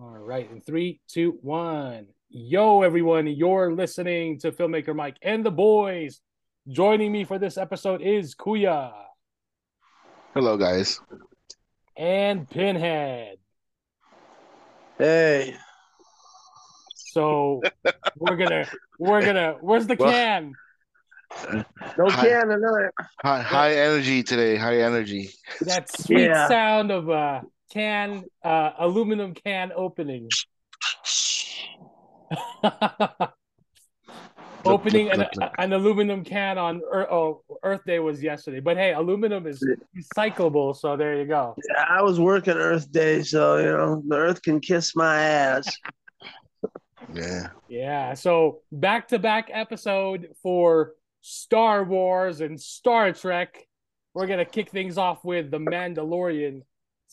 All right, in three, two, one. Yo, everyone, you're listening to Filmmaker Mike and the boys. Joining me for this episode is Kuya Hello, guys. and Pinhead. Hey, So we're gonna, we're gonna, where's the Well- can? no Hi. can tonight. High, high energy today. High energy. That sweet Yeah. sound of a can, uh, aluminum can opening. Opening an, an aluminum can on Earth, oh, Earth Day was yesterday, but hey, aluminum is recyclable, so there you go. Yeah, I was working Earth Day, so you know the Earth can kiss my ass. Yeah. Yeah, so back to back episode for Star Wars and Star Trek. We're gonna kick things off with The Mandalorian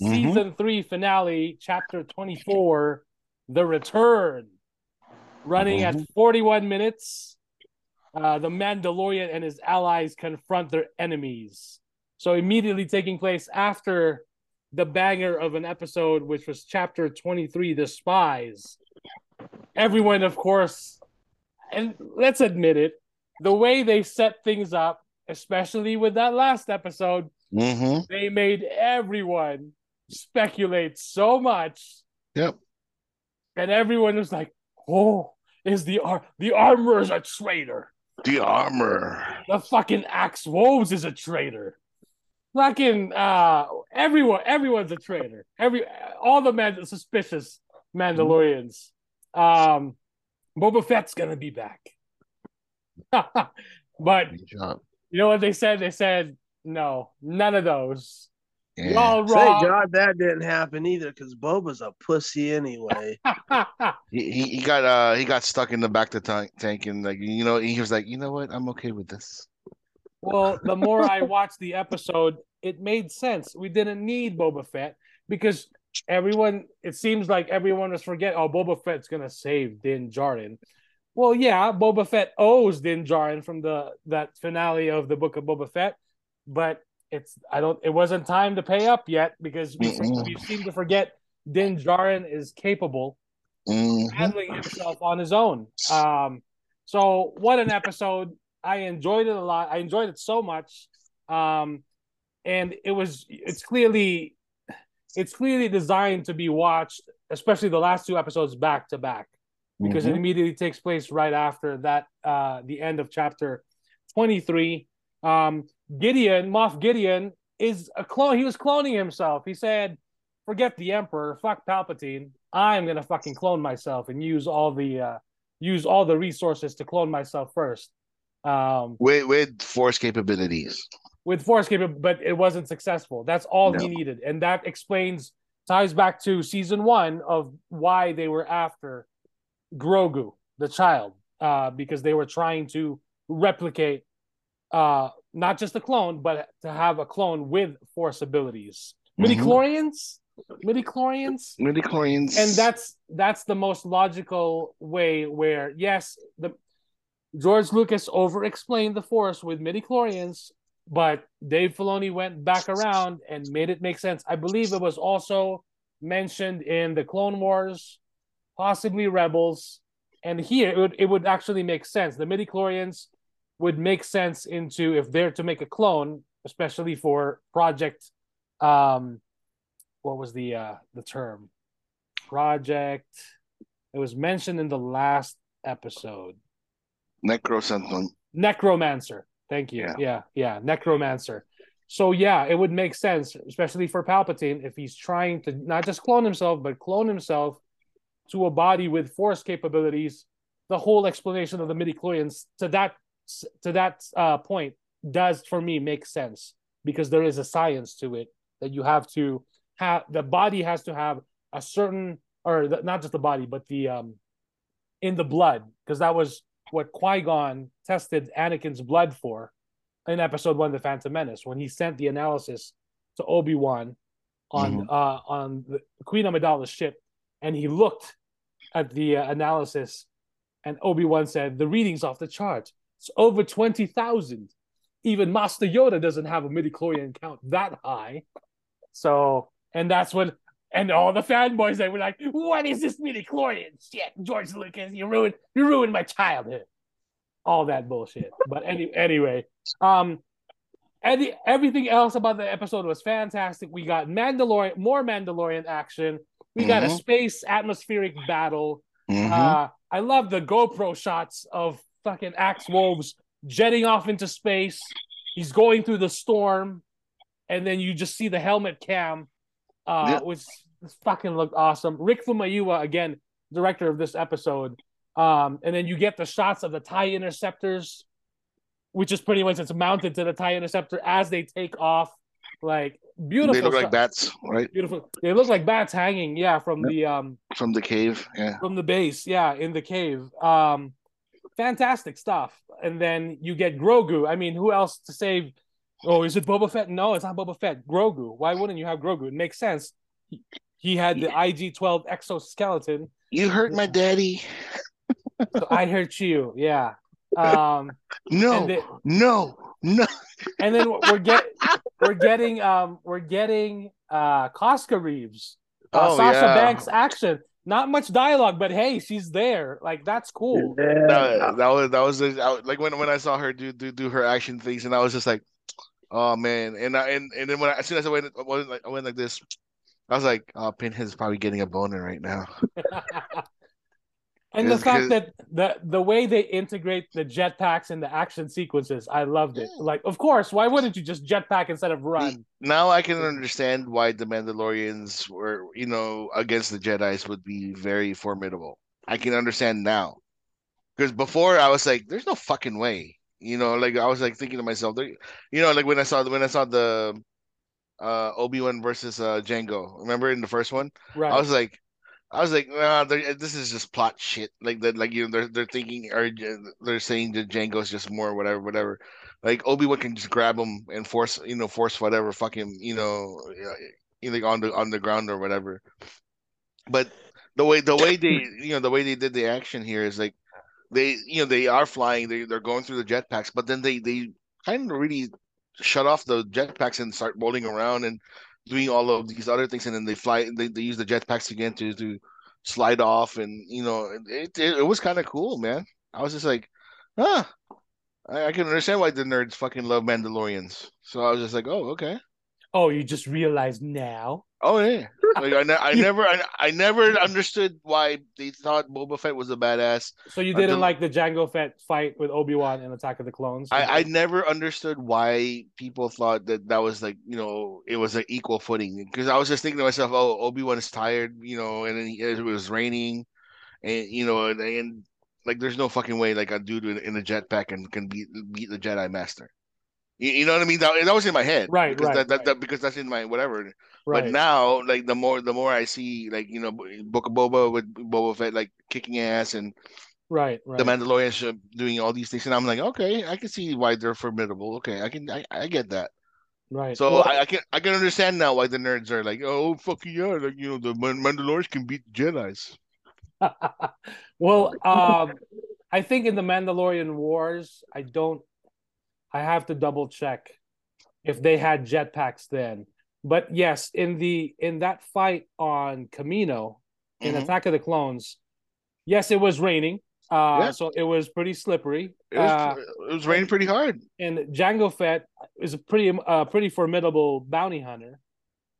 Mhm. season three finale, chapter 24, The Return. Running at 41 minutes. Uh, the Mandalorian and his allies confront their enemies. So immediately taking place after the banger of an episode, which was chapter 23, The Spies. Everyone, of course, and let's admit it, the way they set things up, especially with that last episode, Mm-hmm. they made everyone speculate so much, Yep. and everyone was like, "Oh, is the ar- the armor's a traitor? The armor. The fucking Axe Woves is a traitor." Fucking uh, everyone, everyone's a traitor. Every all the man suspicious Mandalorians. Um, Boba Fett's gonna be back, but you know what they said? They said no, none of those. Yeah. Y'all Thank wrong. God that didn't happen either, because Boba's a pussy anyway. He, he he got uh he got stuck in the back of the tank, tank and like you know he was like you know what I'm okay with this. well, the more I watched the episode, it made sense. We didn't need Boba Fett because everyone, it seems like everyone was forget, oh, Boba Fett's gonna save Din Djarin. Well, yeah, Boba Fett owes Din Djarin from the that finale of the Book of Boba Fett, but it's I don't it wasn't time to pay up yet because we we seem to forget Din Djarin is capable Mhm. handling himself on his own. Um, so what an episode! I enjoyed it a lot. I enjoyed it so much, um, and it was it's clearly it's clearly designed to be watched, especially the last two episodes back to back, because it Mhm. immediately takes place right after that uh, the end of chapter twenty three. Um, Gideon, Moff Gideon, is a clone. He was cloning himself. He said, "Forget the Emperor. Fuck Palpatine. I'm gonna fucking clone myself and use all the uh, use all the resources to clone myself first. Um, with with force capabilities. with Force capable, but it wasn't successful. That's all he needed, and that explains ties back to season one of why they were after Grogu, the child, uh, because they were trying to replicate uh, not just a clone, but to have a clone with Force abilities. Mhm. Midichlorians, midichlorians, Midichlorians. and that's that's the most logical way where yes the george lucas over explained the force with midichlorians but dave filoni went back around and made it make sense i believe it was also mentioned in the clone wars possibly rebels and here it would, it would actually make sense the midichlorians would make sense into if they're to make a clone especially for project um what was the uh the term? Project it was mentioned in the last episode. Necrosentinel. necromancer. Thank you. Yeah. yeah yeah necromancer. So yeah it would make sense especially for palpatine if he's trying to not just clone himself but clone himself to a body with force capabilities the whole explanation of the midichlorians to that to that uh, point does for me make sense because there is a science to it that you have to have the body has to have a certain or the, not just the body but the um in the blood because that was what Qui-Gon tested Anakin's blood for in episode 1 the Phantom Menace when he sent the analysis to Obi-Wan on Mhm. uh on the Queen Amidala's ship and he looked at the uh, analysis and Obi-Wan said the readings off the chart it's over 20,000 even Master Yoda doesn't have a midichlorian count that high so and that's when And all the fanboys they were like, "What is this midi chlorian shit, George Lucas? You ruined you ruined my childhood." All that bullshit. But any anyway, um, any, everything else about the episode was fantastic. We got Mandalorian, more Mandalorian action. We got a Mhm. space atmospheric battle. Mhm. Uh, I love the GoPro shots of fucking Axe Woves jetting off into space. He's going through the storm, and then you just see the helmet cam, uh, Yeah. which fucking looked awesome. Rick Famuyiwa, again, director of this episode. Um, and then you get the shots of the TIE interceptors, which is pretty much it's mounted to the TIE interceptor as they take off. Like beautiful. they look like bats, right? Beautiful. They look like bats hanging, yeah, from the um From the cave. Yeah. from the base, yeah, in the cave. Um, fantastic stuff. And then you get Grogu. I mean, who else to save? Oh, is it Boba Fett? No, it's not Boba Fett. Grogu. Why wouldn't you have Grogu? It makes sense. He, he had the IG twelve exoskeleton. You hurt my daddy. So I hurt you. Yeah. Um, No, no, no. and then we're get we're getting um we're getting uh Koska Reeves, uh, Oh, Sasha yeah. Banks action. Not much dialogue, but hey, she's there. Like that's cool. Yeah. That, that was that was a- I- like when when I saw her do do do her action things, and I was just like, oh man. And I, and and then when I, as soon as I went I went like I went like this, I was like, oh, Pinhead's probably getting a boner right now. and the fact that the the way they integrate the jetpacks in the action sequences, I loved it. Like, of course, why wouldn't you just jetpack instead of run? Now I can understand why the Mandalorians were, you know, against the Jedi's would be very formidable. I can understand now. Because before I was like, there's no fucking way. You know, like I was like thinking to myself, there, you know, like when I saw when I saw the uh Obi-Wan versus uh Jango. Remember in the first one? Right. I was like I was like, nah, eh, this is just plot shit. Like that, like you know, they're they're thinking or uh, they're saying that Jango's just more whatever, whatever. Like Obi Wan can just grab him and force, you know, force whatever, fucking, you know, you know, on the on the ground or whatever. But the way the way they, you know, the way they did the action here is like they, you know, they are flying, they they're going through the jetpacks, but then they they kind of really shut off the jetpacks and start rolling around and doing all of these other things, and then they fly. They, they use the jetpacks again to to slide off, and you know, it it, it was kind of cool, man. I was just like, huh. I, I can understand why the nerds fucking love Mandalorians. So I was just like, oh, okay. oh, you just realized now. Oh yeah. Like I, ne- I never I, I never understood why they thought Boba Fett was a badass. So you didn't the- like the Jango Fett fight with Obi Wan in Attack of the Clones? I, I never understood why people thought that that was like you know it was an equal footing because I was just thinking to myself, oh Obi Wan is tired, you know, and then he, it was raining, and you know, and, and like there's no fucking way like a dude in, in a jetpack and can beat beat the Jedi Master. You, you know what I mean? That, that was in my head, Right, Because right, that, that, right. that because that's in my whatever. Right. But now, like the more the more I see, like you know, Book of Boba with Boba Fett like kicking ass and right, right. the Mandalorian doing all these things, and I'm like, okay, I can see why they're formidable. Okay, I can, I, I get that. right. So Well, I, I can, I can understand now why the nerds are like, oh, fuck yeah, like you know, the Mandalorians can beat the Jedi's. well, um, I think in the Mandalorian Wars, I don't. I have to double check if they had jetpacks then. But yes, in the in that fight on Kamino in Mhm. Attack of the Clones, yes, it was raining. Uh, Yeah. so it was pretty slippery. It was, Uh, it was raining pretty hard. and Jango Fett is a pretty uh, pretty formidable bounty hunter.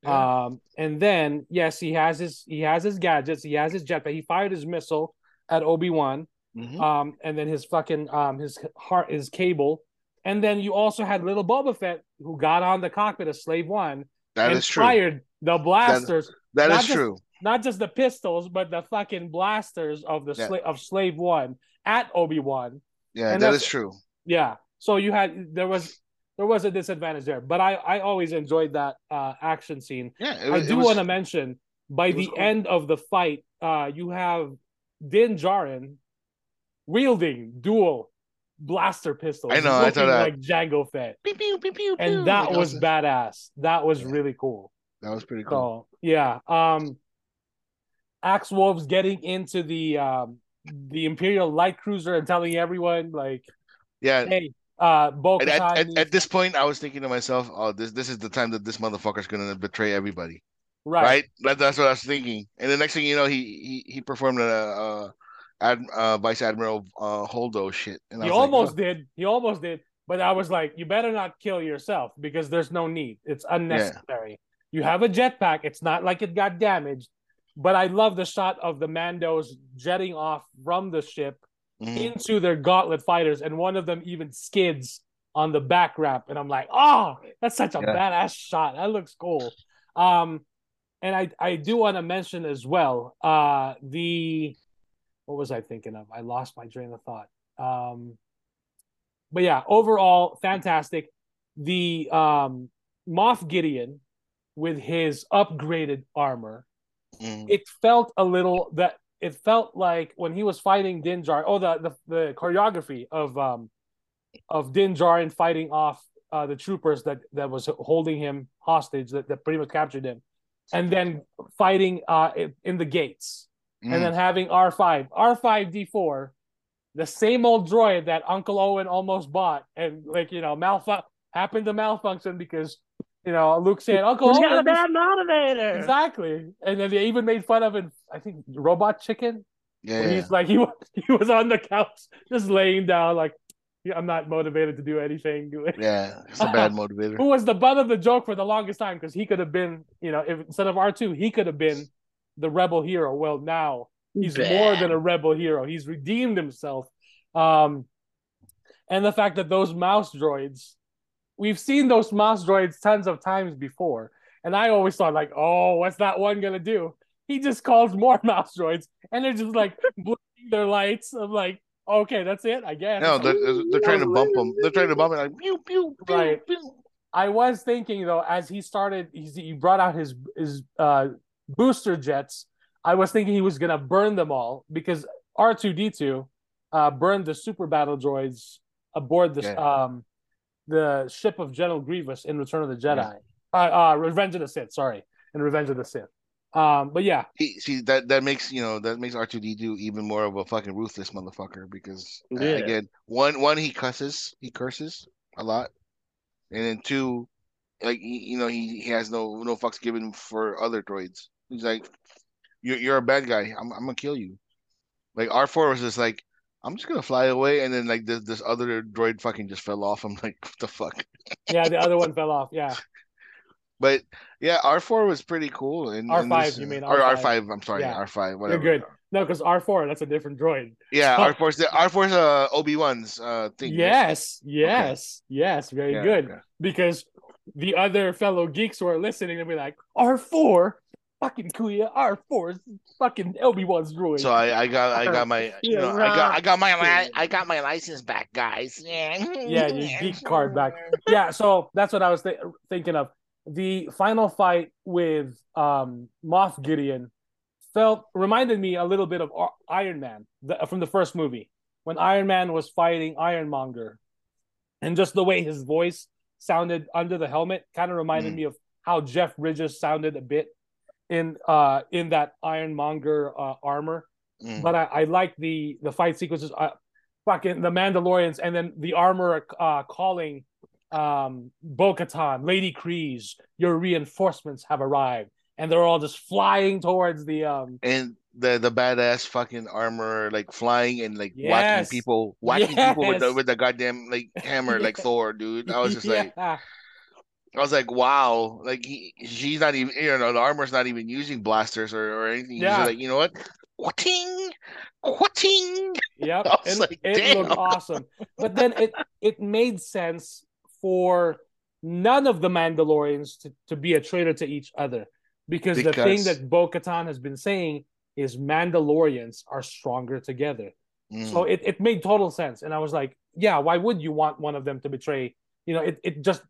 Yeah. Um, and then yes, he has his he has his gadgets, he has his jetpack. He fired his missile at Obi Wan, Mhm. um, and then his fucking um his heart his cable, and then you also had little Boba Fett who got on the cockpit of Slave One That and is true. fired the blasters, That not is just- true. not just the pistols, but the fucking blasters of the Yeah. sla- of Slave One at Obi Wan. Yeah, and that's- true. Yeah. So you had there was there was a disadvantage there, but I I always enjoyed that uh action scene. Yeah, it, I do want to mention by the cool. end of the fight, uh you have Din Djarin wielding dual blaster pistols. I know, I saw that. like Jango Fett. Pew, pew, pew, pew. And that Like, was badass. That was Yeah. really cool. That was pretty cool. So yeah. Um Axe Woves getting into the um the Imperial light cruiser and telling everyone like, yeah, hey, uh at, at, at this point, I was thinking to myself, "Oh, this this is the time that this motherfucker's gonna betray everybody." right. right? That, that's what I was thinking. And the next thing you know, he he, he performed a, uh Ad, uh, Vice Admiral uh, Holdo shit. And I He was like, almost oh. did. He almost did. But I was like, you better not kill yourself because there's no need. It's unnecessary. You have a jetpack. It's not like it got damaged. But I love the shot of the Mandos jetting off from the ship Mhm. into their gauntlet fighters, and one of them even skids on the back wrap. And I'm like, oh, that's such a Yeah. badass shot. That looks cool. Um, and I I do want to mention as well, uh, the what was I thinking of? I lost my train of thought. Um, but yeah, overall, fantastic. The um, Moff Gideon with his upgraded armor Mhm. it felt a little that it felt like when he was fighting Din Djarin. Oh, the the, the choreography of um of Din Djarin fighting off uh, the troopers that that was holding him hostage that, that pretty much captured him, and then fighting uh in, in the gates, Mhm. and then having R five R five D four, the same old droid that Uncle Owen almost bought, and like you know malfu- happened to malfunction because you know Luke said Uncle He's Owen got a bad motivator. Exactly, and then they even made fun of it. I think Robot Chicken. yeah. He's like he was he was on the couch just laying down, like I'm not motivated to do anything. yeah, it's a bad motivator. Who was the butt of the joke for the longest time because he could have been, you know, if instead of R two, he could have been the rebel hero. Well, now he's more than a rebel hero. He's redeemed himself. Um, and the fact that those mouse droids, we've seen those mouse droids tons of times before, and I always thought like, oh, what's that one gonna do? He just calls more mouse droids, and they're just like blinking their lights. I'm like, okay, that's it, I guess. No, they're, they're, they're trying to bump him. They're trying to bump it like pew pew pew. Right. pew. I was thinking though, as he started, he brought out his his uh, booster jets. I was thinking he was gonna burn them all because R two D two burned the super battle droids aboard the Yeah. um the ship of General Grievous in Return of the Jedi. Uh, uh, Revenge of the Sith. Sorry, in Revenge of the Sith. Um, but yeah, He, see that that makes you know that makes R two D two even more of a fucking ruthless motherfucker because uh, again one one he cusses he curses a lot, and then two, like you know he, he has no no fucks given for other droids. He's like, you're you're a bad guy. I'm I'm gonna kill you. Like R four was just like. I'm just gonna fly away, and then like this this other droid fucking just fell off. I'm like, what the fuck? yeah, the other one fell off. Yeah, But yeah, R four was pretty cool. And R5, you mean or R5. R five? I'm sorry, Yeah. R five. you're good. No, because R four that's a different droid. Yeah, R four's the R four's uh Obi Wan's uh thing. right? Yes, yes, yes. Very Yeah, good. okay. because the other fellow geeks who are listening they'll be like, R4, fucking Kuya, R4 is fucking Obi-Wan's droid. So I, I got I got my you know I got I got my li- I got my license back, guys. Yeah, yeah, your geek card back. Yeah, so that's what I was th- thinking of. The final fight with um, Moff Gideon felt reminded me a little bit of Iron Man the, from the first movie when Iron Man was fighting Ironmonger, and just the way his voice sounded under the helmet kind of reminded Mm. me of how Jeff Bridges sounded a bit in uh in that Ironmonger uh, armor. Mm. But I, I like the the fight sequences. Uh, fucking the Mandalorians, and then the armor uh, calling um, Bo-Katan, Lady Kryze, your reinforcements have arrived, and they're all just flying towards the um. and the the badass fucking armor like flying and like whacking people whacking people with the with the goddamn like hammer like Yeah. Thor, dude. I was just like Yeah. I was like, wow, like he she's not even you know the armor's not even using blasters or, or anything. He's Yeah. like you know what, whating, whating. Yep, it, like, it looked awesome. But then it it made sense for none of the Mandalorians to, to be a traitor to each other. Because, the thing that Bo Katan has been saying is Mandalorians are stronger together. Mm. So it, it made total sense. And I was like, yeah, why would you want one of them to betray? You know, it, it just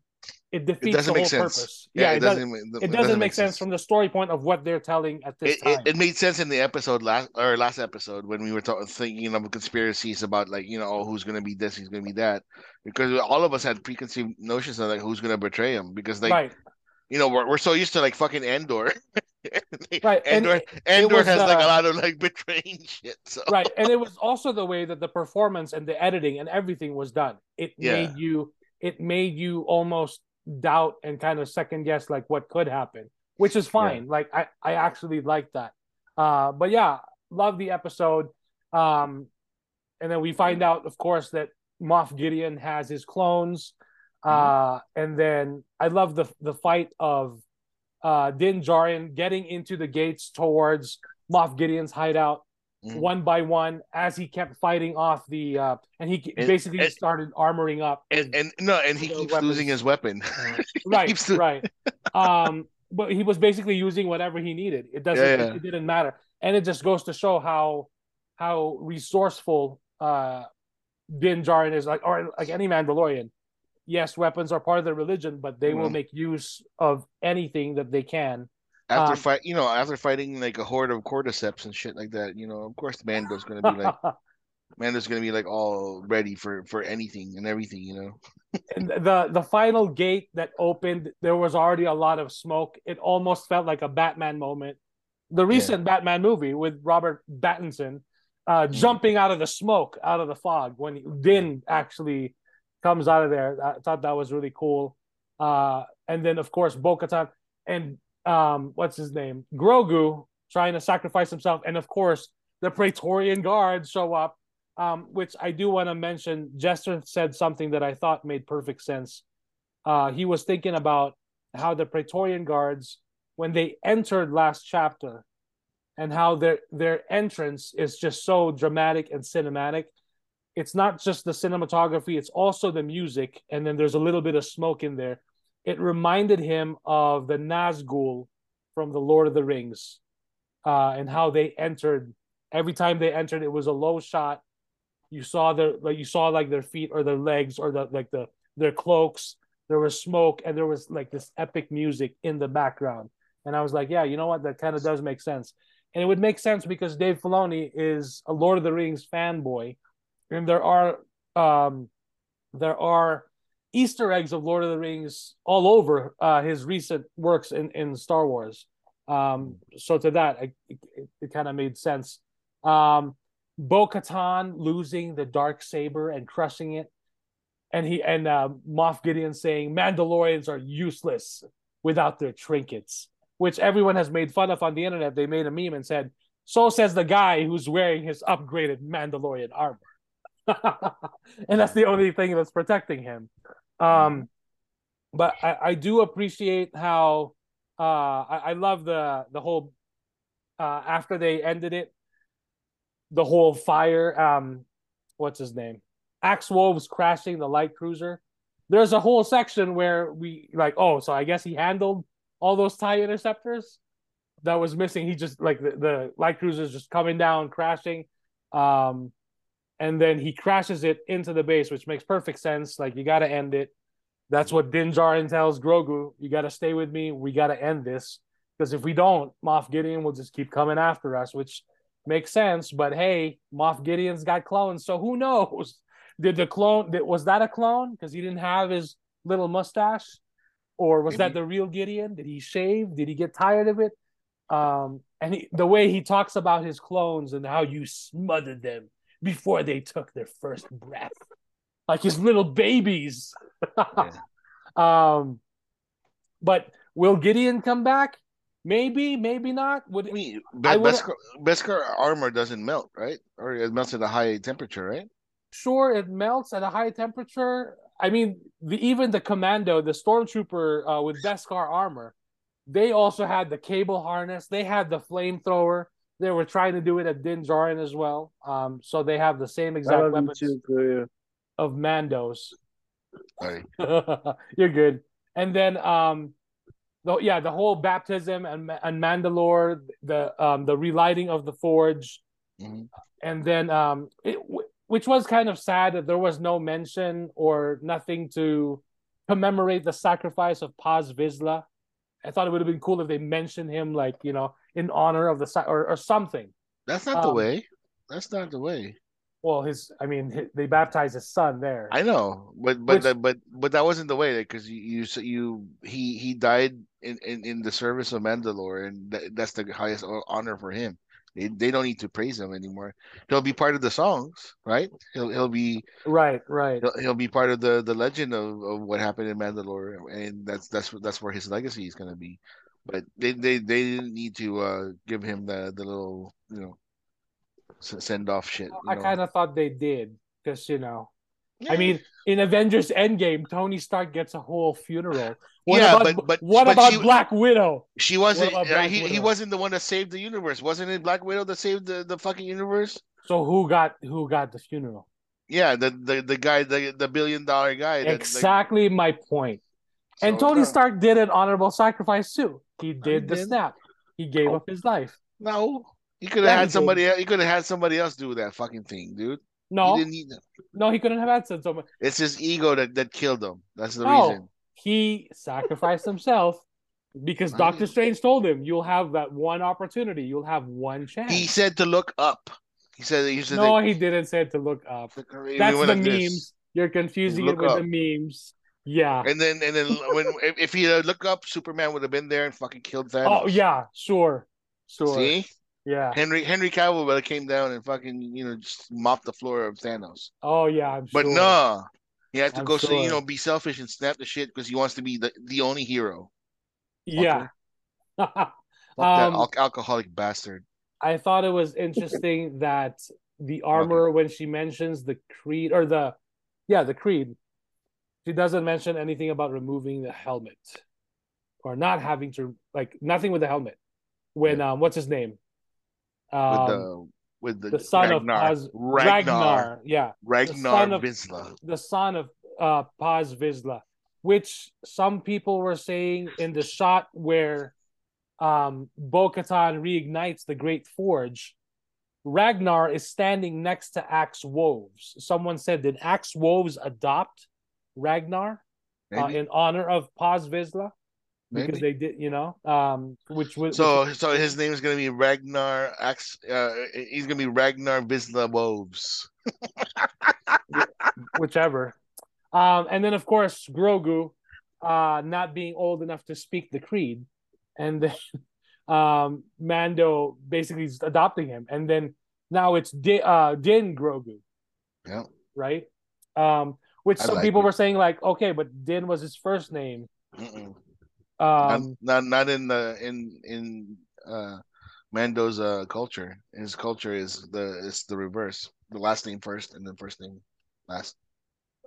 it defeats doesn't the make whole sense. purpose. yeah, Yeah, it it, does, doesn't ma- it doesn't make sense from the story point of what they're telling at this it, time. it, it made sense in the episode last or last episode when we were talking thinking of conspiracies about like you know oh, who's gonna be this who's gonna be that because all of us had preconceived notions of like who's gonna betray him because like right. you know we're, we're so used to like fucking Endor Right, and Endor it- Endor was, has like a uh, lot of like betraying shit so right and it was also the way that the performance and the editing and everything was done it Yeah. made you it made you almost doubt and kind of second guess like what could happen which is fine. Like I, I actually like that. Uh, but yeah, love the episode. Um, and then we find out, of course, that Moff Gideon has his clones. Uh, and then I love the the fight of uh, Din Djarin getting into the gates towards Moff Gideon's hideout Mhm. one by one as he kept fighting off the uh, and he And- basically and- started armoring up. And and no, and he keeps weapons. losing his weapon. right, to- right. Um, but he was basically using whatever he needed. It doesn't. Yeah, It, yeah. it didn't matter, and it just goes to show how how resourceful uh Din Djarin is. Like or like any Mandalorian. Yes, weapons are part of their religion, but they will Mhm. make use of anything that they can. After Um, fight, you know, after fighting like a horde of cordyceps and shit like that, you know, of course, Mando's gonna be like, Mando's gonna be like all ready for for anything and everything, you know. and the the final gate that opened, there was already a lot of smoke. It almost felt like a Batman moment. The recent Batman movie with Robert Pattinson uh, Mm. jumping out of the smoke, out of the fog when Din actually comes out of there. I thought that was really cool. Uh, and then of course Bo-Katan and um, what's his name, Grogu trying to sacrifice himself, and of course the Praetorian Guard show up um, which I do want to mention. Jester said something that I thought made perfect sense. Uh, he was thinking about how the Praetorian guards, when they entered last chapter, and how their their entrance is just so dramatic and cinematic. It's not just the cinematography; it's also the music, and then there's a little bit of smoke in there. It reminded him of the Nazgul from the Lord of the Rings, uh, and how they entered. Every time they entered, it was a low shot. You saw their like you saw like their feet or their legs or the like the their cloaks. There was smoke and there was like this epic music in the background. And i was like yeah you know what? That kind of does make sense. And it would make sense because dave filoni is a lord of the rings fanboy. And there are um there are easter eggs of lord of the rings all over uh his recent works in in star wars um so to that I, it, it kind of made sense um Bo Katan losing the dark saber and crushing it, and he and uh, Moff Gideon saying Mandalorians are useless without their trinkets, which everyone has made fun of on the internet. They made a meme and said, "So says the guy who's wearing his upgraded Mandalorian armor," and that's the only thing that's protecting him. Um, but I, I do appreciate how uh, I, I love the the whole uh, after they ended it the whole fire um what's his name? Axe Woves crashing the light cruiser. There's a whole section where we like oh so i guess he handled all those tie interceptors that was missing. He just like the, the light cruiser's just coming down crashing. Um and then he crashes it into the base which makes perfect sense like you got to end it that's what Din Djarin tells Grogu you got to stay with me we got to end this because if we don't Moff Gideon will just keep coming after us which makes sense. But hey, Moff Gideon's got clones, so who knows? Did the clone? Did, was that a clone? Because he didn't have his little mustache, or was that the real Gideon? Did he shave? Did he get tired of it? Um, and he, the way he talks about his clones and how you smothered them before they took their first breath, like his little babies. um, but will Gideon come back? Maybe, maybe not. Would I mean, I Be- would- Beskar, Beskar armor doesn't melt, right? Or it melts at a high temperature, right? sure it melts at a high temperature. I mean, the, even the commando, the stormtrooper uh, with Beskar armor, they also had the cable harness. They had the flamethrower. They were trying to do it at Din Djarin as well. Um, so they have the same I exact weapons too, of Mandos. Sorry. You're good. And then, um, the, yeah, the whole baptism and and Mandalore, the um, the relighting of the forge, Mhm. and then um, it, which was kind of sad that there was no mention or nothing to commemorate the sacrifice of Paz Vizsla. I thought it would have been cool if they mentioned him, like you know, in honor of the or or something. That's not the Um, way. That's not the way. Well, his, I mean, hi- they baptized his son there. I know, but but Which- that, but but that wasn't the way because you you you he he died in, in, in the service of Mandalore, and that, that's the highest honor for him. They, they don't need to praise him anymore. He'll be part of the songs, right? He'll he'll be Right, right. he'll, he'll be part of the, the legend of, of what happened in Mandalore, and that's that's that's where his legacy is gonna be. But they they, they didn't need to uh give him the the little you know send off shit. I kind of thought they did because you know. I mean, in Avengers Endgame, Tony Stark gets a whole funeral. What Yeah, about but- but- what but about she- Black Widow? she wasn't. Uh, he he wasn't the one that saved the universe. Wasn't it Black Widow that saved the, the fucking universe? So who got who got the funeral? Yeah, the the, the guy, the the billion dollar guy. that- Exactly my point. And Tony. Stark did an honorable sacrifice too. He did the did. snap. He gave Oh. up his life. No, he could have had somebody. He could have had somebody else do that fucking thing, dude. No, He didn't need. no, he couldn't have had said so much. It's his ego that that killed him. That's the No. reason. He sacrificed himself because Doctor Strange told him, "You'll have that one opportunity. You'll have one chance." He said to look up. He said he said no, that- he didn't say to look up. He That's the memes. this. You're confusing it with up. the memes. Yeah. And then and then when if, if he looked up, Superman would have been there and fucking killed Thanos. Oh yeah, sure, sure. See, Yeah. Henry Henry Cavill would have came down and fucking you know just mopped the floor of Thanos. Oh yeah, I'm But sure. no, he had to I'm go see you know be selfish and snap the shit because he wants to be the, the only hero. Yeah. That Um, al- alcoholic bastard. I thought it was interesting that the armor when she mentions the creed or the yeah the creed, she doesn't mention anything about removing the helmet or not having to like nothing with the helmet. When um what's his name? With Um, the with the, the son Ragnar, of Paz, Ragnar Ragnar, yeah, Ragnar of- Vizsla. the son of uh Paz Vizsla, which some people were saying in the shot where um Bo-Katan reignites the Great Forge, Ragnar is standing next to Axe Woves. Someone said, did Axe Woves adopt Ragnar uh, in honor of Paz Vizsla? Because Maybe. they did, you know, um, which was So so his name is gonna be Ragnar Ax uh he's gonna be Ragnar Vizsla Wolves. whichever. Um, and then of course Grogu, uh, not being old enough to speak the creed, and then um, Mando basically is adopting him, and then now it's Din, uh, Din Grogu, Yeah. right? Um, which I some like people it. were saying like, okay, but Din was his first name. Um, not, not not in the in in uh Mando's uh culture. His culture is the is the reverse. The last name first and then first name last.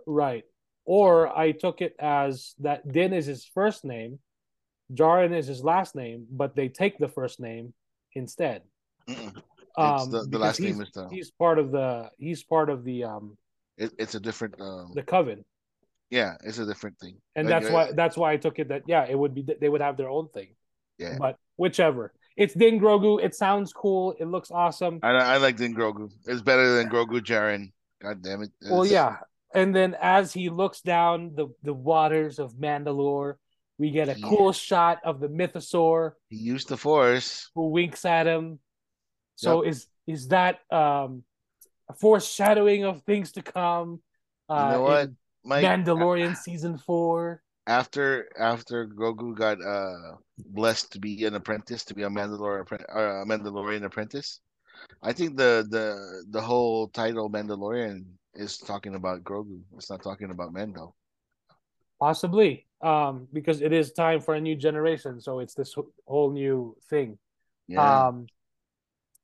right. Or I took it as that Din is his first name, Djarin is his last name, but they take the first name instead. Um, the- the last he's, name is the- he's part of the he's part of the um It, it's a different um the coven, yeah, it's a different thing. and Like, that's why that's why I took it that yeah it would be they would have their own thing, yeah. but whichever it's Din Grogu, it sounds cool, it looks awesome. I I like Din Grogu. It's better than Grogu Djarin. God damn it. Well, yeah, and then as he looks down the the waters of Mandalore, we get a Yeah. cool shot of the Mythosaur He used the force. who winks at him. So is is that um a foreshadowing of things to come? Uh, know what, Mike Mandalorian season four. after after Grogu got uh blessed to be an apprentice, to be a Mandalorian uh, a Mandalorian apprentice, I think the the the whole title Mandalorian is talking about Grogu. It's not talking about Mando. Possibly, um, because it is time for a new generation, so it's this whole new thing. Yeah, Um,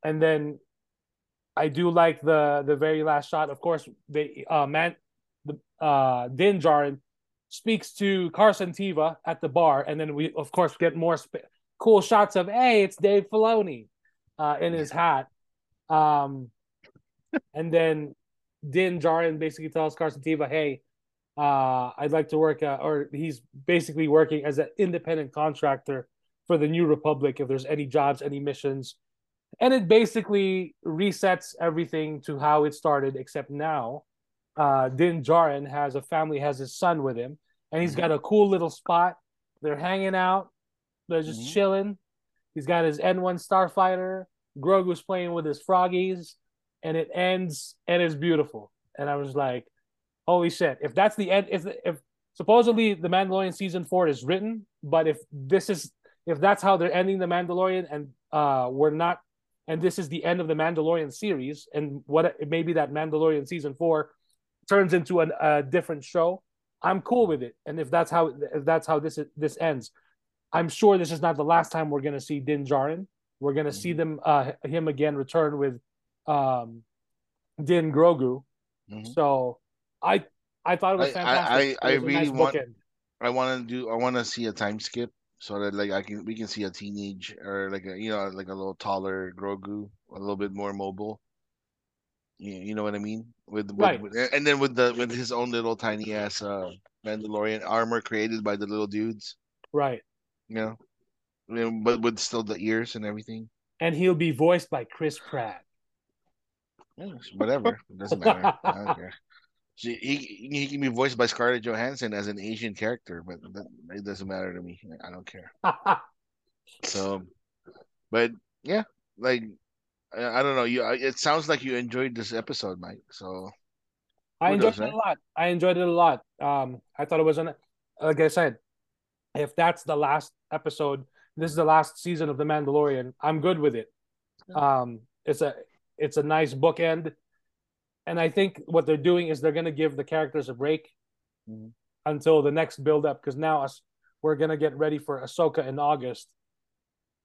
and then I do like the the very last shot. Of course, they uh man, the uh Din Djarin speaks to Carson Teva at the bar, and then we of course get more sp- cool shots of hey, it's Dave Filoni, uh, in his hat. Um, and then Din Djarin basically tells Carson Teva, hey. Uh, I'd like to work, uh, or he's basically working as an independent contractor for the New Republic if there's any jobs, any missions. And it basically resets everything to how it started, except now uh, Din Djarin has a family, has his son with him, and he's got a cool little spot. They're hanging out, they're just Mhm. chilling. He's got his N1 Starfighter. Grogu's playing with his froggies, and it ends and it's beautiful. And I was like, holy shit! If that's the end, if if supposedly the Mandalorian season four is written, but if this is if that's how they're ending the Mandalorian and uh we're not and this is the end of the Mandalorian series and what maybe that Mandalorian season 4 turns into an, a different show I'm cool with it and if that's how if that's how this this ends I'm sure this is not the last time we're going to see Din Djarin. We're going to see Mhm. them uh, him again return with um, Din Grogu. Mhm. So I I thought it was I- I- fantastic. I- I was really nice want- bookend. I want to do. I want to see a time skip so that like I can we can see a teenage or like a you know like a little taller Grogu, a little bit more mobile. You, you know what I mean? With, with, Right. with and then with the with his own little tiny ass uh Mandalorian armor created by the little dudes. right. You know, You know, but with still the ears and everything. And he'll be voiced by Chris Pratt. Yeah, whatever. It doesn't matter. I don't care. She, he he can be voiced by Scarlett Johansson as an Asian character, but that, it doesn't matter to me. I don't care. So, but yeah, like I, I don't know. You, I- it sounds like you enjoyed this episode, Mike. So I enjoyed it right? a lot. I enjoyed it a lot. Um, I thought it was an like I said, if that's the last episode, this is the last season of The Mandalorian. I'm good with it. Um, it's a it's a nice bookend, and I think what they're doing is they're going to give the characters a break Mhm. until the next build up because now us we're going to get ready for Ahsoka in August.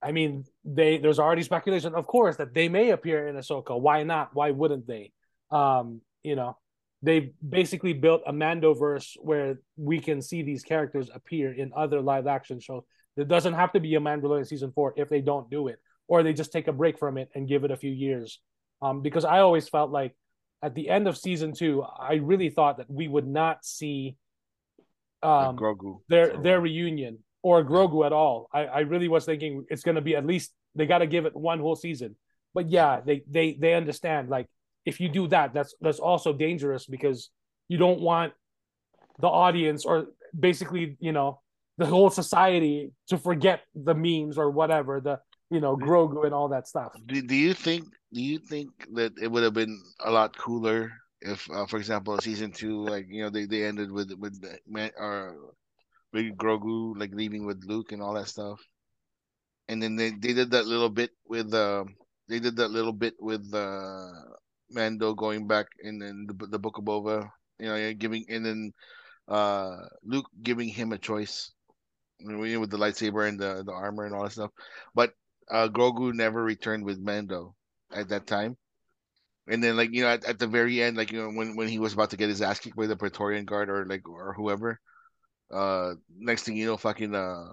I mean, they there's already speculation, of course, that they may appear in Ahsoka. Why not? Why wouldn't they? Um, you know, they basically built a Mandoverse where we can see these characters appear in other live action shows. There doesn't have to be a Mandalorian season four if they don't do it, or they just take a break from it and give it a few years. Um, because I always felt like at the end of season two, I really thought that we would not see um, Grogu, their their reunion or Grogu at all. I, I really was thinking it's going to be at least they got to give it one whole season. But yeah, they they they understand like if you do that, that's that's also dangerous because you don't want the audience or basically you know the whole society to forget the memes or whatever the you know Grogu and all that stuff. Do, do you think do you think that it would have been a lot cooler if, uh, for example, season two, like you know, they, they ended with with or with Grogu like leaving with Luke and all that stuff, and then they, they did that little bit with uh, they did that little bit with uh, Mando going back in, in the the Book of Boba, you know, giving and then uh, Luke giving him a choice, with the lightsaber and the the armor and all that stuff, but uh, Grogu never returned with Mando at that time. And then, like you know, at, at the very end, like you know, when when he was about to get his ass kicked by the Praetorian Guard or like or whoever, uh, next thing you know, fucking uh,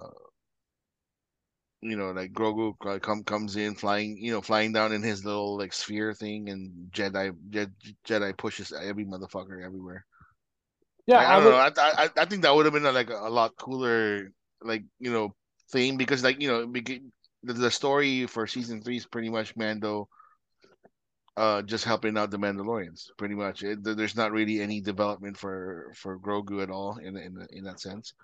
you know, like Grogu uh, come comes in flying, you know, flying down in his little like sphere thing, and Jedi Jedi, Jedi pushes every motherfucker everywhere. Yeah, I, I I don't would, know. I, I I think that would have been a, like a, lot cooler, like you know, thing because like you know, the, the story for season three is pretty much Mando, uh, just helping out the Mandalorians. Pretty much, it, there's not really any development for for Grogu at all in in in that sense.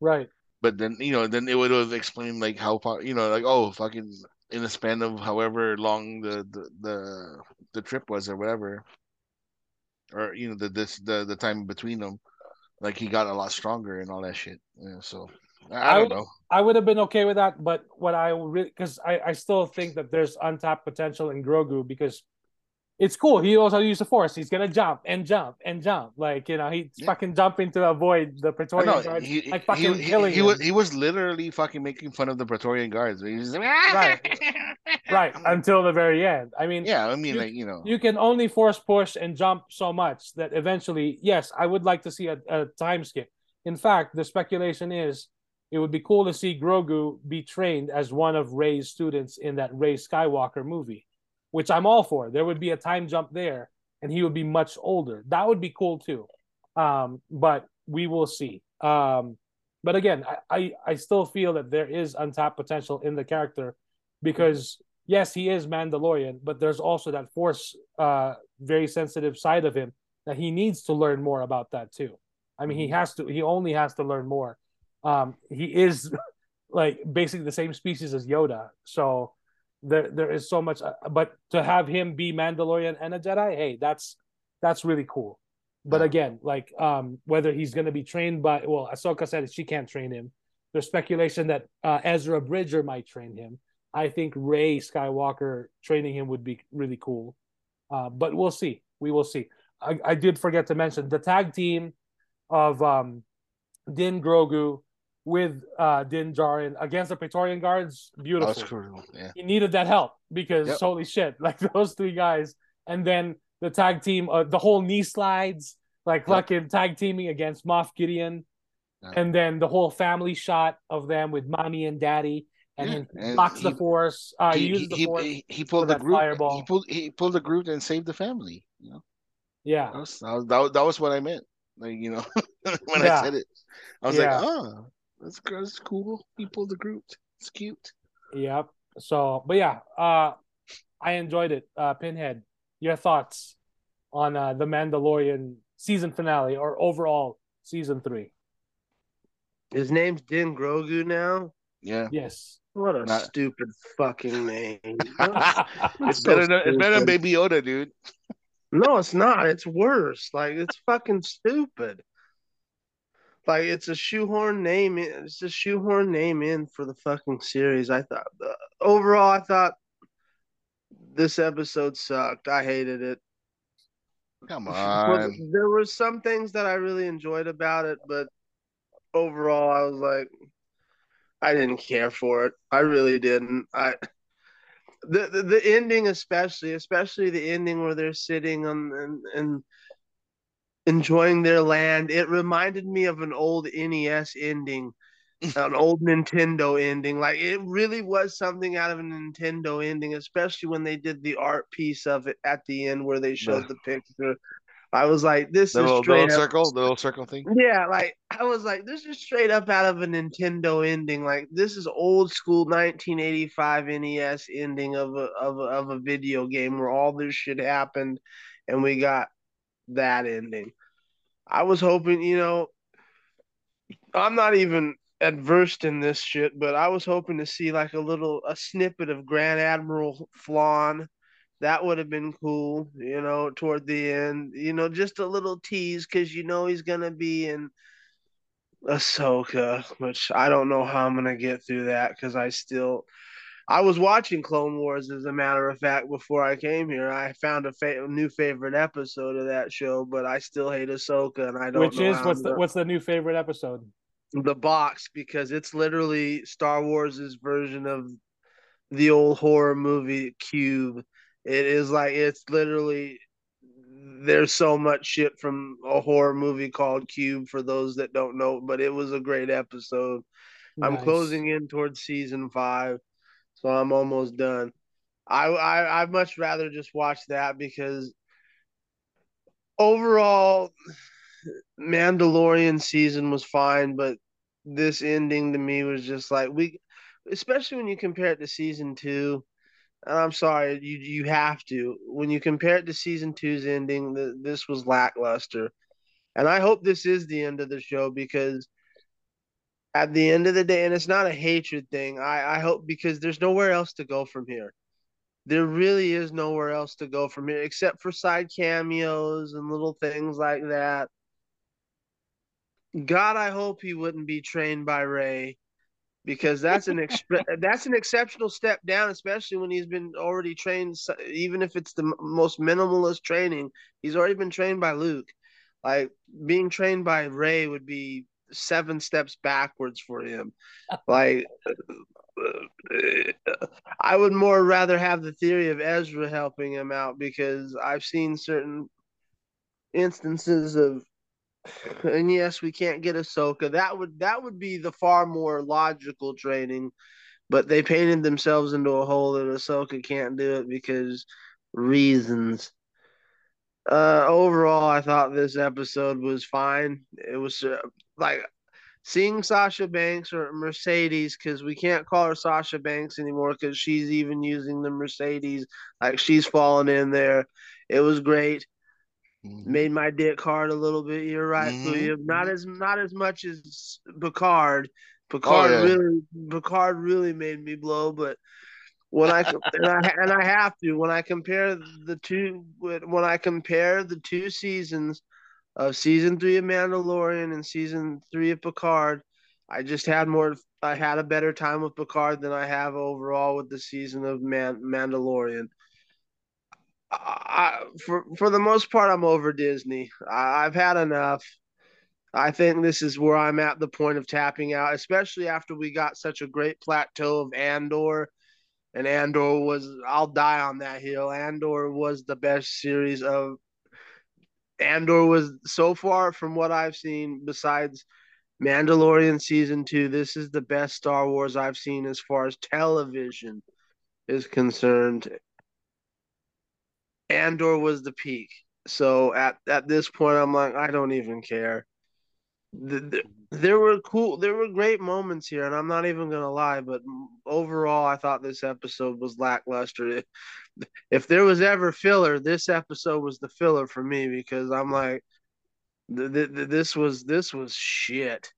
right. But then you know, then it would have explained like how far you know, like oh, fucking in the span of however long the the the, the trip was or whatever, or you know the this the the time between them, like he got a lot stronger and all that shit. Yeah, so I, I would- know. I would have been okay with that, but what I really because I, I still think that there's untapped potential in Grogu because it's cool. He knows how to use the force. He's gonna jump and jump and jump. Like, you know, he's Yeah. fucking jumping to avoid the Praetorian know guards. he, like fucking he, killing he was he was literally fucking making fun of the Praetorian guards. He like, ah! Right. right until the very end. I mean, Yeah, I mean, You- like you know, you can only force push and jump so much that eventually, yes, I would like to see a, a time skip. In fact, the speculation is it would be cool to see Grogu be trained as one of Rey's students in that Rey Skywalker movie, which I'm all for. There would be a time jump there, and he would be much older. That would be cool too. Um, but we will see. Um, but again, I, I I still feel that there is untapped potential in the character because yes, he is Mandalorian, but there's also that Force, uh, very sensitive side of him that he needs to learn more about that too. I mean, he has to. He only has to learn more. Um, he is like basically the same species as Yoda, so there there is so much. Uh, but to have him be Mandalorian and a Jedi, hey, that's that's really cool. But Yeah. again, like um, whether he's going to be trained by well, Ahsoka said she can't train him. There's speculation that uh, Ezra Bridger might train him. I think Rey Skywalker training him would be really cool. Uh, but we'll see. We will see. I, I did forget to mention the tag team of um, Din Grogu with uh, Din Djarin against the Praetorian Guards, That beautiful. was cool. Yeah. He needed that help because Yep. holy shit, like those three guys, and then the tag team, uh, the whole knee slides, like Yep. fucking tag teaming against Moff Gideon, Yeah. and then the whole family shot of them with mommy and daddy, and Yeah, then blocks the force. Uh, he, he, uses the he, force. he, he pulled the group. fireball. He pulled he pulled the group and saved the family. You know, yeah, that was that was, that was, that was what I meant. Like you know, when Yeah. I said it, I was Yeah. like, oh, that's that's cool. He pulled the group. It's cute. Yep. So, but yeah, uh, I enjoyed it. Uh, Pinhead, your thoughts on uh, the Mandalorian season finale or overall season three? His name's Din Grogu now. Yeah. Yes. What a Not- stupid fucking name. it's so better than it's better than. Baby Yoda, dude. No, it's not. It's worse. Like it's fucking stupid. Like it's a shoehorn name. in- It's a shoehorn name in for the fucking series. I thought uh, overall, I thought this episode sucked. I hated it. Come on. there were some things that I really enjoyed about it, but overall, I was like, I didn't care for it. I really didn't. I the the, the ending, especially, especially the ending where they're sitting on and and enjoying their land. It reminded me of an old NES ending. An old Nintendo ending, like it really was something out of a Nintendo ending, especially when they did the art piece of it at the end where they showed The- the picture. I was like, this The is little, the straight little up circle, the little circle thing. yeah, like I was like, this is straight up out of a Nintendo ending. Like this is old school 1985 NES ending of a of a, of a video game where all this shit happened, and we got that ending. I was hoping, you know, I'm not even adversed in this shit, but I was hoping to see like a little a snippet of Grand Admiral Thrawn. That would have been cool, you know, toward the end. You know, just a little tease because you know he's gonna be in Ahsoka, which I don't know how I'm gonna get through that because I still I was watching Clone Wars as a matter of fact before I came here. I found a, fa- new favorite episode of that show, but I still hate Ahsoka, and I don't know. Which is what's I'm the gonna- what's the new favorite episode? the box because it's literally Star Wars's version of the old horror movie Cube. It is like it's literally there's so much shit from a horror movie called Cube for those that don't know, but it was a great episode. I'm closing in towards season five, so I'm almost done. I I I'd much rather just watch that because overall Mandalorian season was fine, but this ending to me was just like we especially when you compare it to season two. And I'm sorry, you you have to. When you compare it to season two's ending, the, this was lackluster. And I hope this is the end of the show because at the end of the day, and it's not a hatred thing, I, I hope because there's nowhere else to go from here. There really is nowhere else to go from here except for side cameos and little things like that. God, I hope he wouldn't be trained by Rey because that's an exp- that's an exceptional step down, especially when he's been already trained. Even if it's the m- most minimalist training, he's already been trained by Luke. Like being trained by Rey would be seven steps backwards for him. Like I would more rather have the theory of Ezra helping him out because I've seen certain instances of and yes, we can't get Ahsoka. That would that would be the far more logical training, but they painted themselves into a hole that Ahsoka can't do it because reasons. Uh, overall, I thought this episode was fine. It was uh, like seeing Sasha Banks or Mercedes because we can't call her Sasha Banks anymore because she's even using the Mercedes. Like she's fallen in there. It was great Mhm. made my dick hard a little bit. You're right. Kuya. Not as not as much as Picard. Picard yeah. really Picard really made me blow, but when I and I and I have to when I compare the two when I compare the two seasons of season three of Mandalorian and season three of Picard, I just had more. I had a better time with Picard than I have overall with the season of Man, Mandalorian. I, for for the most part, I'm over Disney. I, I've had enough. I think this is where I'm at the point of tapping out, especially after we got such a great plateau of Andor. And Andor was, I'll die on that hill. Andor was the best series of. Andor was so far from what I've seen, besides Mandalorian season two, this is the best Star Wars I've seen as far as television is concerned. Andor was the peak. So at, at this point, I'm like, I don't even care the, the, mm-hmm. there were cool there were great moments here and i'm not even gonna lie but overall i thought this episode was lackluster. If there was ever filler this episode was the filler for me because i'm like this was this was shit.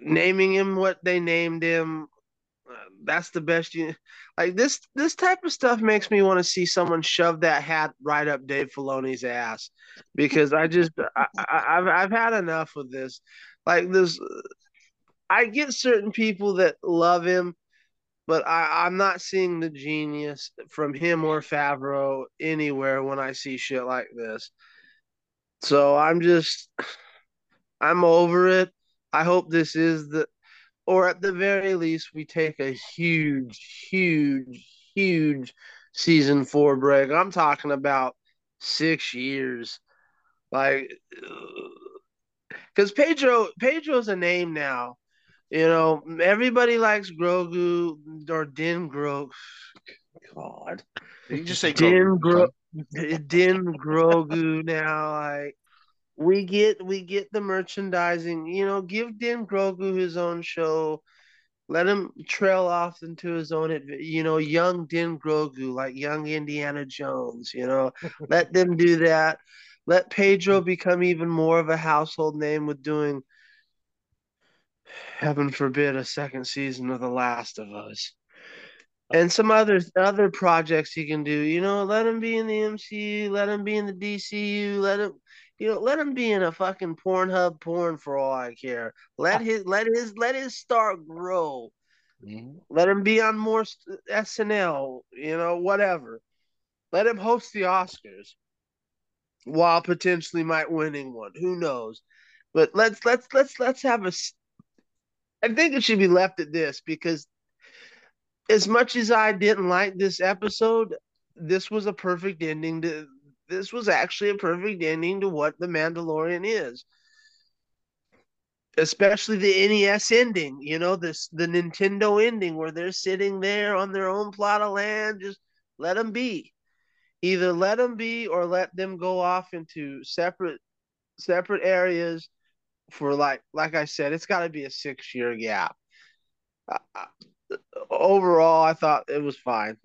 Naming him what they named him that's the best you like this this type of stuff makes me want to see someone shove that hat right up Dave Filoni's ass because I just I, have I've had enough of this like this I get certain people that love him but I, I'm not seeing the genius from him or Favreau anywhere when I see shit like this. So I'm just I'm over it. I hope this is the or at the very least, we take a huge, huge, huge season four break. I'm talking about six years. Like, uh, because Pedro, Pedro's a name now. You know, everybody likes Grogu or Din Grogu. God, you just say Din Grogu. Din Grogu now, like we get we get the merchandising. You know, give Din Grogu his own show. Let him trail off into his own, you know, young Din Grogu, like young Indiana Jones. You know, let them do that. Let Pedro become even more of a household name with doing, heaven forbid, a second season of The Last of Us and some other other projects he can do. You know, let him be in the MCU, let him be in the DCU, let him you know, let him be in a fucking Pornhub porn for all I care. Let his let his let his star grow. Mm-hmm. Let him be on more SNL. You know, whatever. Let him host the Oscars while potentially might winning one. Who knows? But let's let's let's let's have a. I think it should be left at this because as much as I didn't like this episode, this was a perfect ending to this was actually a perfect ending to what the Mandalorian is. Especially the NES ending, you know, this the Nintendo ending where they're sitting there on their own plot of land, just let them be. Either let them be or let them go off into separate separate areas for like like I said, it's got to be a 6-year gap. Uh, overall, I thought it was fine.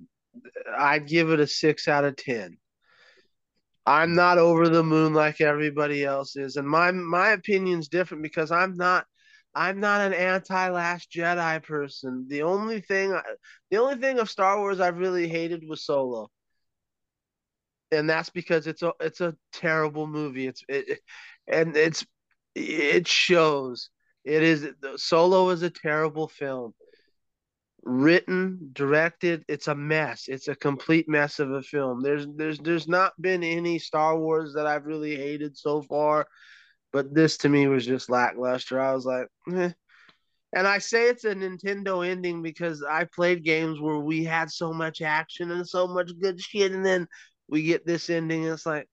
I'd give it a 6 out of 10. I'm not over the moon like everybody else is, and my my opinion's different because I'm not I'm not an anti Last Jedi person. The only thing the only thing of Star Wars I've really hated was Solo, and that's because it's a it's a terrible movie. It's it, and it's it shows. It is Solo is a terrible film written, directed. It's a mess. It's a complete mess of a film. There's there's there's not been any Star Wars that I've really hated so far, but this to me was just lackluster. I was like, eh. and I say it's a Nintendo ending because I played games where we had so much action and so much good shit, and then we get this ending. It's like,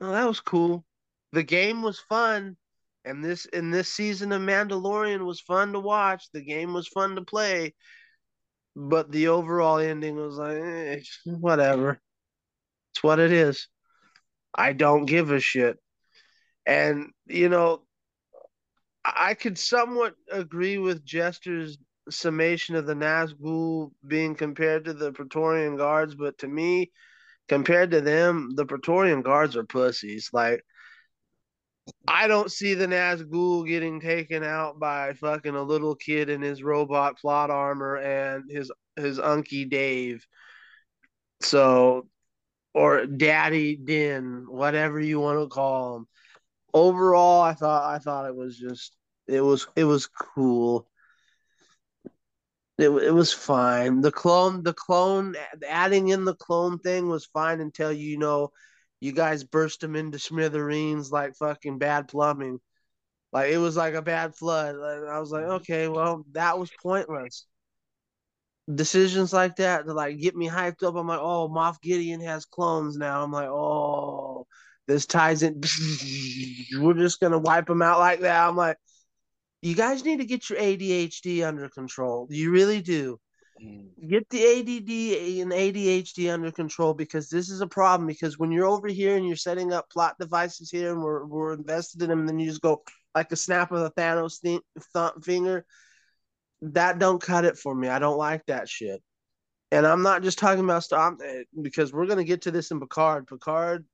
oh, that was cool. The game was fun. And this in this season of Mandalorian was fun to watch. The game was fun to play but the overall ending was like eh, whatever. It's what it is. I don't give a shit. And you know i could somewhat agree with jester's summation of the nazgul being compared to the praetorian guards but to me compared to them the praetorian guards are pussies. Like I don't see the Nazgul getting taken out by fucking a little kid in his robot plot armor and his his unky Dave. So, or Daddy Din, whatever you want to call him. Overall, I thought I thought it was just it was it was cool. It, it was fine. The clone, the clone, adding in the clone thing was fine until you know you guys burst them into smithereens like fucking bad plumbing. Like it was like a bad flood. I was like, Mm-hmm. okay, well, that was pointless. Decisions like that to like get me hyped up. I'm like, oh, Moff Gideon has clones now. I'm like, oh, this ties in. We're just gonna wipe them out like that. I'm like, you guys need to get your ADHD under control. You really do. Mm. Get the ADD and ADHD under control because this is a problem. Because when you're over here and you're setting up plot devices here and we're, we're invested in them, then you just go like a snap of the Thanos th- th- finger, that don't cut it for me. I don't like that shit. And I'm not just talking about stuff because we're gonna get to this in Picard. Picard,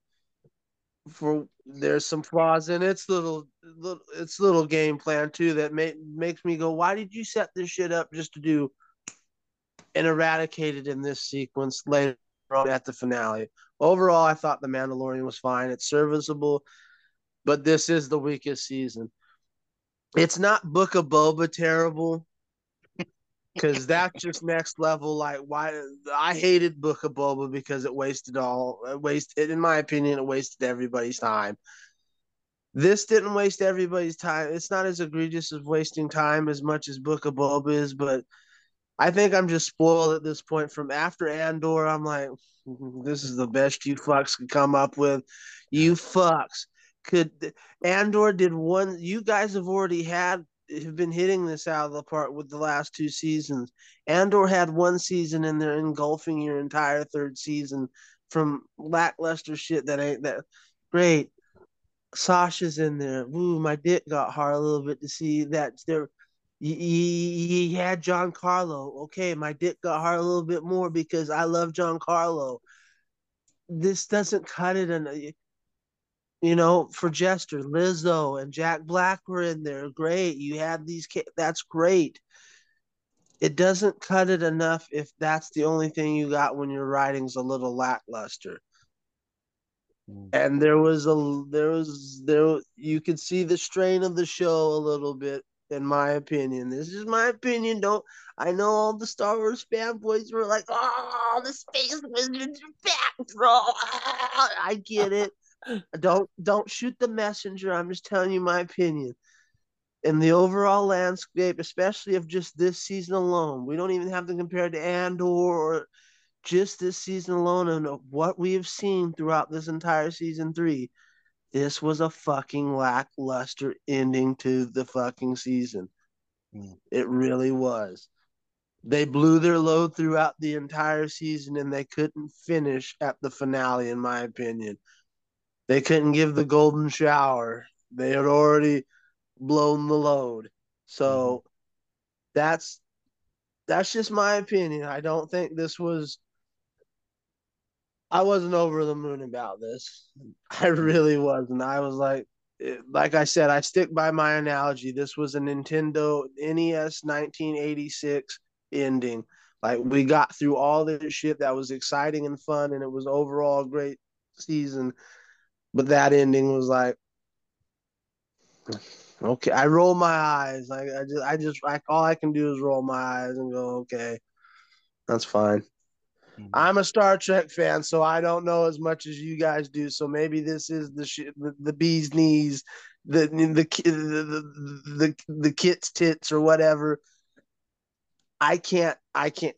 for there's some flaws in its little, little its little game plan too that make, makes me go, why did you set this shit up just to do and eradicated in this sequence later on at the finale? Overall, I thought the Mandalorian was fine. It's serviceable, but this is the weakest season. It's not Book of Boba terrible because that's just next level. Like, why I hated Book of Boba because it wasted all, it wasted, in my opinion, it wasted everybody's time. This didn't waste everybody's time. It's not as egregious as wasting time as much as Book of Boba is, but I think I'm just spoiled at this point. From after Andor, I'm like, mm, this is the best you fucks could come up with. You fucks could Andor did one. You guys have already had have been hitting this out of the park with the last two seasons. Andor had one season and they're engulfing your entire third season from lackluster shit that ain't that great. Sasha's in there. Ooh, my dick got hard a little bit to see that there. He had Giancarlo. Okay, my dick got hard a little bit more because I love Giancarlo. This doesn't cut it, and you know, for Jester, Lizzo and Jack Black were in there. Great. You had these, that's great. It doesn't cut it enough if that's the only thing you got when your writing's a little lackluster. Mm. And there was a, there was, there, you could see the strain of the show a little bit, in my opinion. This is my opinion. Don't, I know all the Star Wars fanboys were like, oh, the Space Wizards are back, bro. I get it don't don't shoot the messenger. I'm just telling you my opinion. In the overall landscape, especially of just this season alone, we don't even have to compare to Andor or just this season alone and what we have seen throughout this entire season three. This was a fucking lackluster ending to the fucking season. Mm. It really was. They blew their load throughout the entire season and they couldn't finish at the finale, in my opinion they couldn't give the golden shower. They had already blown the load. So mm-hmm. that's that's just my opinion. I don't think this was I wasn't over the moon about this. I really wasn't. I was like like I said, I stick by my analogy. This was a Nintendo NES 1986 ending. Like we got through all this shit that was exciting and fun and it was overall a great season but that ending was like okay i roll my eyes like i just i just like all i can do is roll my eyes and go okay that's fine. I'm a star trek fan so i don't know as much as you guys do so maybe this is the sh- the, the bee's knees the the, the the the the kit's tits or whatever. I can't i can't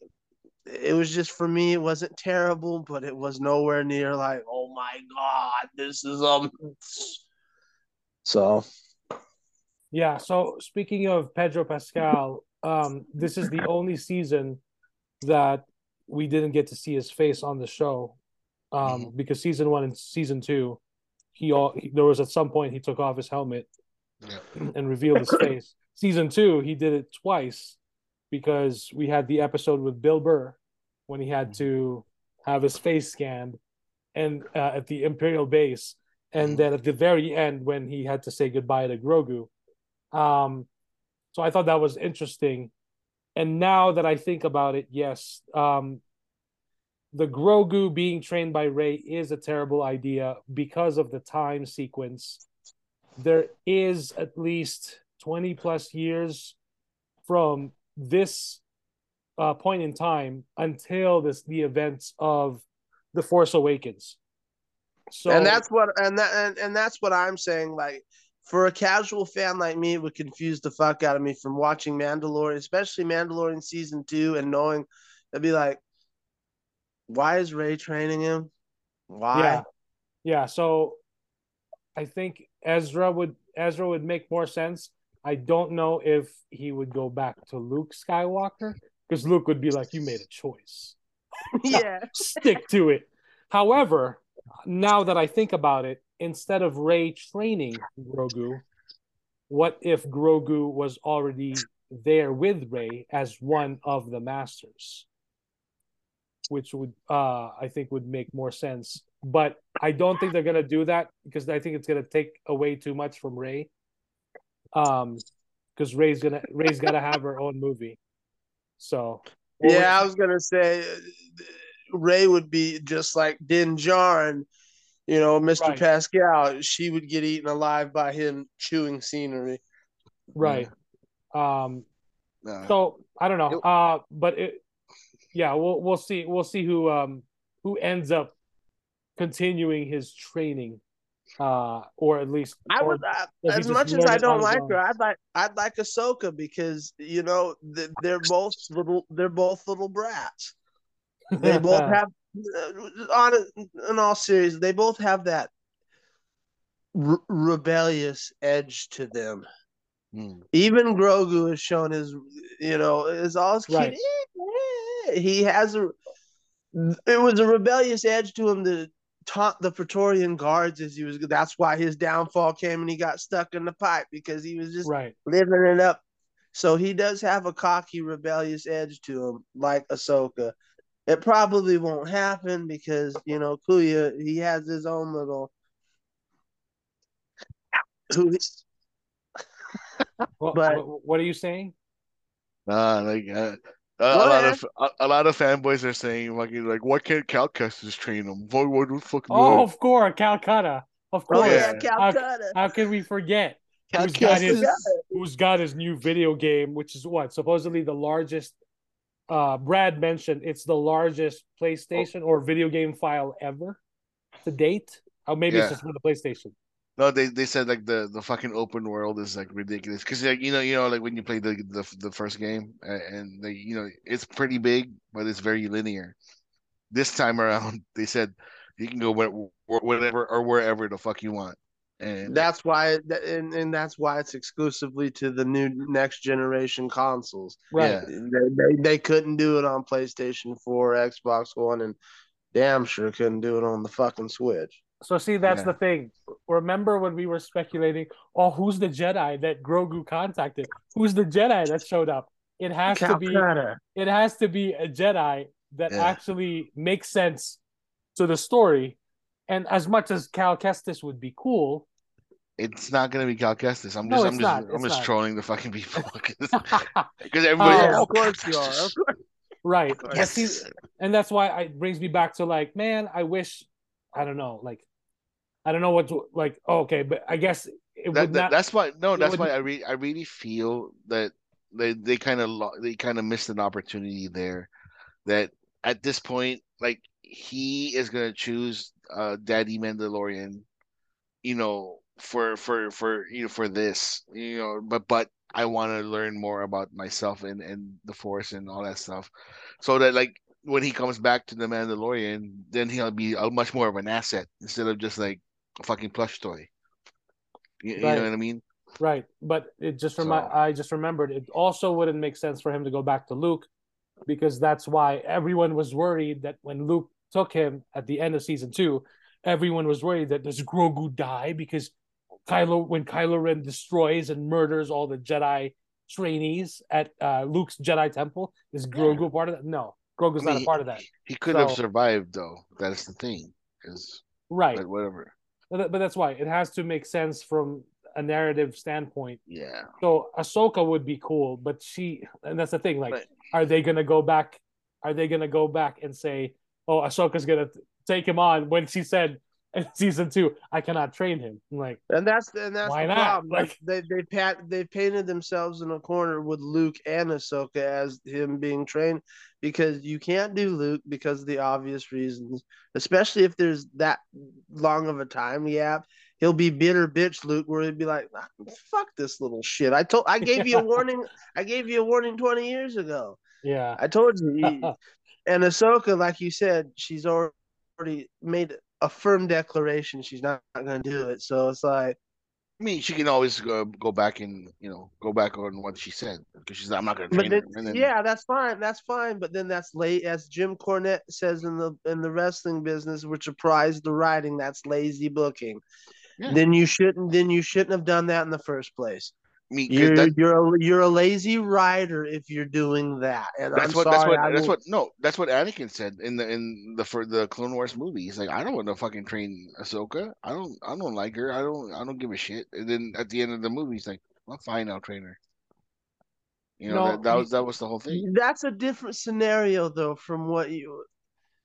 it was just for me it wasn't terrible but it was nowhere near like oh my god this is um so. Yeah so speaking of pedro pascal um this is the only season that we didn't get to see his face on the show um mm-hmm. because season one and season two he all he, there was at some point he took off his helmet yeah. and revealed his face season two he did it twice because we had the episode with Bill Burr when he had mm-hmm. to have his face scanned and uh, at the Imperial base, and mm-hmm. then at the very end when he had to say goodbye to Grogu. Um, so I thought that was interesting. And now that I think about it, yes, um, the Grogu being trained by Rey is a terrible idea because of the time sequence. There is at least 20 plus years from this uh, point in time until this the events of the Force Awakens. So and that's what and that and, and that's what I'm saying. Like for a casual fan like me, it would confuse the fuck out of me from watching Mandalorian, especially Mandalorian season two, and knowing it'd be like, why is Rey training him? Why? Yeah. Yeah. So I think Ezra would Ezra would make more sense. I don't know if he would go back to Luke Skywalker because Luke would be like, "You made a choice, yeah. stick to it." However, now that I think about it, instead of Rey training Grogu, what if Grogu was already there with Rey as one of the masters? Which would uh I think would make more sense. But I don't think they're gonna do that because I think it's gonna take away too much from Rey. Um because Rey's gonna Rey's gotta have her own movie. So Yeah, I was gonna say Rey would be just like Din Djarin, you know, Mr. Right. Pascal. She would get eaten alive by him chewing scenery. right. Um Uh, So I don't know. It- Uh, but it, yeah, we'll we'll see. We'll see who um who ends up continuing his training, uh, or at least I or would, I, does he as much as I don't like her, I'd like I'd like Ahsoka because you know they're both little they're both little brats. They both have uh, on in all serious, they both have that re- rebellious edge to them. hmm. Even Grogu has shown his, you know, is all his Right. kid. Eh, eh, eh. He has a. It was a rebellious edge to him to taunt the Praetorian guards as he was. That's why his downfall came and he got stuck in the pipe because he was just right. living it up. So he does have a cocky, rebellious edge to him, like Ahsoka. It probably won't happen because you know Kuya. He has his own little. Who What, But- what, what are you saying? Nah, like uh, a, a lot of a, a lot of fanboys are saying fucking like, why can't Cal Kestis train him? Why what the fuck? Oh, of course, Calcutta. Of Oh course. yeah, yeah. Calcutta. How can we forget? Cal Who's got his who's got his new video game, which is what supposedly the largest. Uh, Brad mentioned it's the largest PlayStation or video game file ever to date. Or maybe Yeah. it's just for the PlayStation. No, they they said like the the fucking open world is like ridiculous because like you know you know like when you play the the, the first game and they you know it's pretty big but it's very linear. This time around, they said you can go whatever or wherever the fuck you want, and That's why, and, and that's why it's exclusively to the new next generation consoles. Right. Yeah. They, they they couldn't do it on PlayStation 4, Xbox One, and damn sure couldn't do it on the fucking Switch. So see, that's Yeah. the thing. Remember when we were speculating? Oh, who's the Jedi that Grogu contacted? Who's the Jedi that showed up? It has to be. Calcutta. It has to be a Jedi that Yeah. actually makes sense to the story. And as much as Cal Kestis would be cool, it's not gonna be Cal Kestis. I'm just it's I'm just not. I'm It's just not. trolling the fucking people because everybody. Oh, of course you are. Course. right? Yes, see, and that's why it brings me back to like, man, I wish, I don't know, like, I don't know what to like. okay, but I guess it that, would that- not. that's why no that's why i re- i really feel that they they kind of lo- they kind of missed an opportunity there that at this point like he is going to choose uh daddy mandalorian you know for for for you know for this you know but but i want to learn more about myself and and the force and all that stuff. So that like when he comes back to the mandalorian then he'll be a much more of an asset instead of just like a fucking plush toy. You, you Right. know what i mean? Right, but it just remind So- I just remembered it also wouldn't make sense for him to go back to Luke because that's why everyone was worried that when Luke took him at the end of season two, everyone was worried that does Grogu die? Because Kylo when Kylo Ren destroys and murders all the Jedi trainees at uh, Luke's Jedi temple, is Grogu a part of that? No, Grogu's I not a part of that. He could have survived though. That's the thing. Because Right, but whatever. but, but that's why it has to make sense from a narrative standpoint. Yeah. So Ahsoka would be cool, but she and that's the thing. Like, Right. are they gonna go back? Are they gonna go back and say, "Oh, Ahsoka's gonna take him on"? When she said in season two, "I cannot train him." I'm like, And that's and that's Why the not? problem. Like- they they pat they painted themselves in a corner with Luke and Ahsoka as him being trained because you can't do Luke because of the obvious reasons, especially if there's that long of a time gap. he'll be bitter bitch Luke, where he'd be like, "Ah, "Fuck this little shit." I told, I gave you a warning. I gave you a warning twenty years ago. Yeah. I told you. you- and Ahsoka, like you said, she's already made a firm declaration she's not, not going to do it. So it's like, I mean, she can always go, go back and you know go back on what she said because she's like, I'm not then, her. Then, yeah, that's fine. That's fine. But then that's late, as Jim Cornette says in the in the wrestling business, which applies to writing. That's lazy booking. Yeah. Then you shouldn't. Then you shouldn't have done that in the first place. I mean, 'cause You're that- you're a, you're a lazy writer if you're doing that. And that's I'm what sorry, that's what I that's will- what no that's what Anakin said in the in the for the Clone Wars movie. He's like, I don't want to fucking train Ahsoka. I don't I don't like her. I don't I don't give a shit. And then at the end of the movie, he's like, well, fine, I'll train her. You know No, that, that was that was the whole thing. That's a different scenario though from what you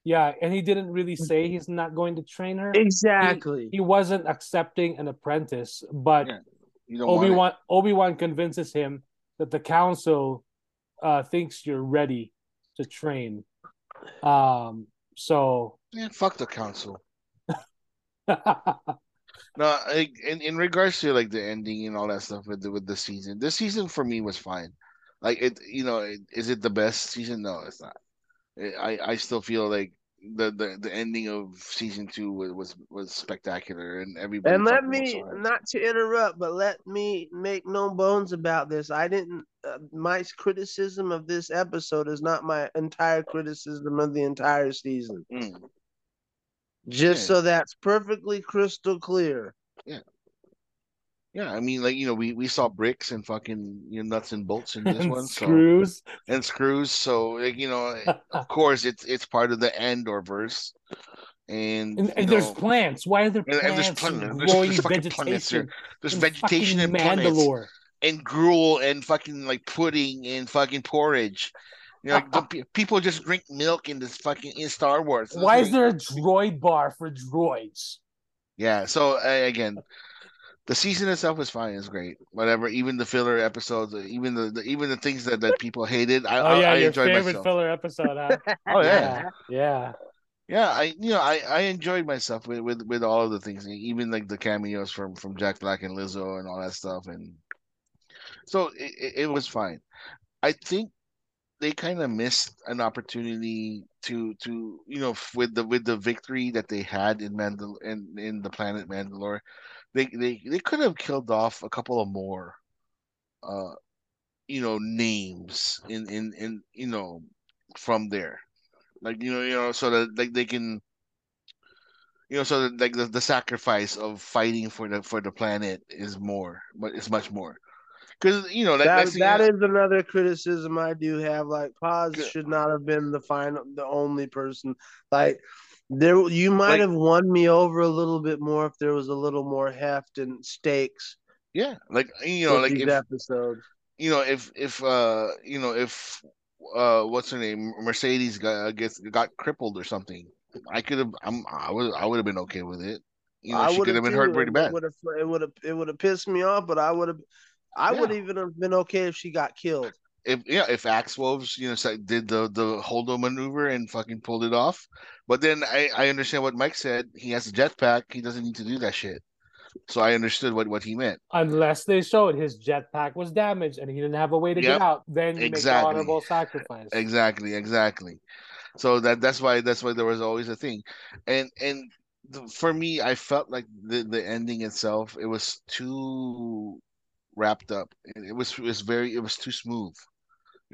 Yeah, and he didn't really mm-hmm. say he's not going to train her. exactly. He wasn't accepting an apprentice, but Yeah, You don't Obi. Wan Obi Wan convinces him that the council uh, thinks you're ready to train. Um, so Yeah, fuck the council. No, like, in in regards to like the ending and all that stuff with the, with the season, this season for me was fine. Like it, you know, it, is it the best season? No, it's not. I I still feel like the the, the ending of season two was was, was spectacular and everybody. And let me not to interrupt, but let me make no bones about this. I didn't. Uh, my criticism of this episode is not my entire criticism of the entire season. Mm. Just Yeah. so that's perfectly crystal clear. Yeah, I mean, like you know, we we saw bricks and fucking you know nuts and bolts in this and one, so screws. and screws. So like you know, of course, it's it's part of the Andor verse, and, And, and there's know, plants. Why are there And- plants and there's plant- there's- there's fucking plants vegetation? there's in vegetation and plants. Mandalore. and gruel and fucking like pudding and fucking porridge. You know, like, people just drink milk in this fucking in Star Wars. Why is there a droid bar for droids? Yeah. So uh, again, the season itself was fine. It's great. Whatever. Even the filler episodes, uh, even the, the even the things that, that people hated, I Oh yeah, I your enjoyed favorite myself. filler episode, huh? Oh yeah. yeah. Yeah, I you know I, I enjoyed myself with, with with all of the things, even like the cameos from from Jack Black and Lizzo and all that stuff, and so it, it, it was fine. I think they kind of missed an opportunity to to you know with the with the victory that they had in Mandal in in the planet Mandalore, they they they could have killed off a couple of more, uh, you know names in in in you know from there like you know you know so that like they can you know so that like the, the sacrifice of fighting for the for the planet is more but it's much more because you know like That, thing that you- another criticism I do have. Like, Paz should not have been the final, the only person. Like, there, you might Like- have won me over a little bit more if there was a little more heft and stakes. yeah like you know like these if episodes. you know if if uh you know if uh what's her name Mercedes got gets got crippled or something I could have I'm I would I would have been okay with it you know I she could have been hurt pretty bad It would have, it would have, it would have pissed me off. But I would have, I would even have been okay if she got killed. If yeah, if Axe Woves, you know, did the the holdo maneuver and fucking pulled it off, but then I I understand what Mike said. He has a jetpack. He doesn't need to do that shit. So I understood what what he meant. Unless they showed his jetpack was damaged and he didn't have a way to Yep. get out, then you make Exactly. the honorable sacrifice. Exactly, exactly. So that that's why that's why there was always a thing, and and for me, I felt like the the ending itself it was too wrapped up. It, it was it was very it was too smooth.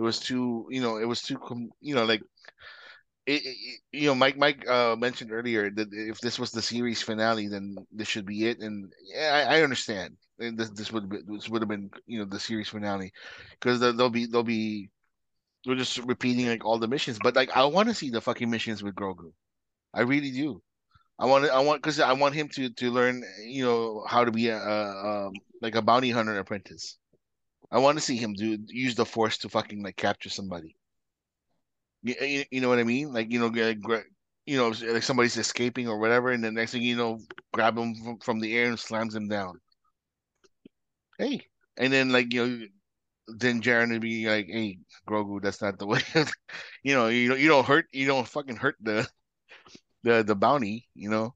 It was too you know it was too you know like. It, it, you know, Mike. Mike uh, mentioned earlier that if this was the series finale, then this should be it. And yeah, I, I understand. And this this would this would have been you know the series finale, because they'll be they'll be we're just repeating like all the missions, but like I want to see the fucking missions with Grogu. I really do. I want I want because I want him to to learn, you know, how to be a, a um like a bounty hunter apprentice. I want to see him do use the force to fucking like capture somebody. You, you, you know what I mean? Like you know, gra- you know, like somebody's escaping or whatever, and the next thing you know, grab him from, from the air and slams him down. Hey, and then like you know, then Djarin would be like, "Hey, Grogu, that's not the way." you know, you don't you don't hurt you don't fucking hurt the the the bounty. You know,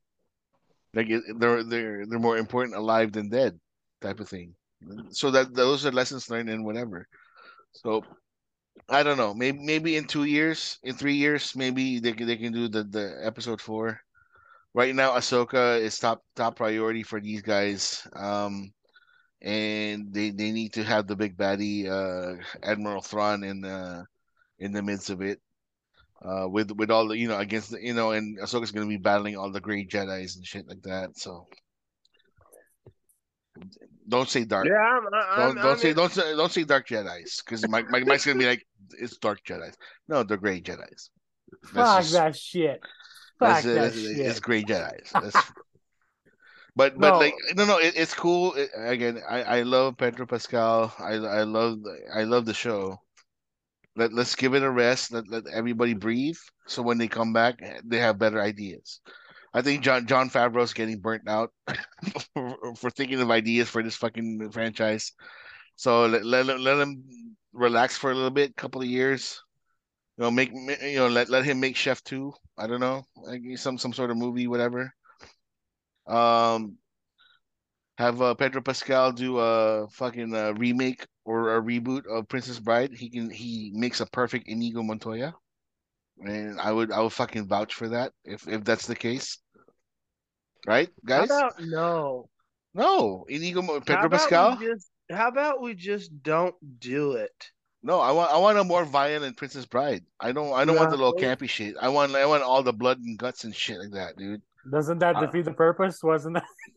like they're they're they're more important alive than dead, type of thing. So that those are lessons learned and whatever. So I don't know. Maybe maybe in two years, in three years, maybe they can they can do the the episode four. Right now, Ahsoka is top top priority for these guys. Um, and they they need to have the big baddie uh Admiral Thrawn in the in the midst of it. Uh, with with all the you know against the, you know and Ahsoka's gonna be battling all the great Jedi's and shit like that. So don't say dark. Yeah, I'm, I'm, Don't don't I'm say in- don't say don't say dark Jedi's because Mike Mike Mike's gonna be like it's dark Jedi's. No, they're great Jedi's. Fuck just- that shit. Fuck that's, that that's- shit. It's great Jedi's. That's, but but No. like no no it, it's cool. It- again, I I love Pedro Pascal. I I love I love the show. Let let's give it a rest. Let let everybody breathe. So when they come back, they have better ideas. I think Jon Jon Favreau's getting burnt out for, for thinking of ideas for this fucking franchise. So let let, him- let him relax for a little bit, couple of years. You know, make you know let let him make Chef Two. I don't know, like some some sort of movie, whatever. Um, have uh, Pedro Pascal do a fucking uh, remake or a reboot of Princess Bride. He can he makes a perfect Inigo Montoya, and I would I would fucking vouch for that if if that's the case. Right, How guys? about no? No, Inigo Mo- How Pedro about Pascal. we just how about we just don't do it? No, I want I want a more violent Princess Bride. I don't I don't want the little campy shit. I want I want all the blood and guts and shit like that, dude. Doesn't that Uh, defeat the purpose? Wasn't that?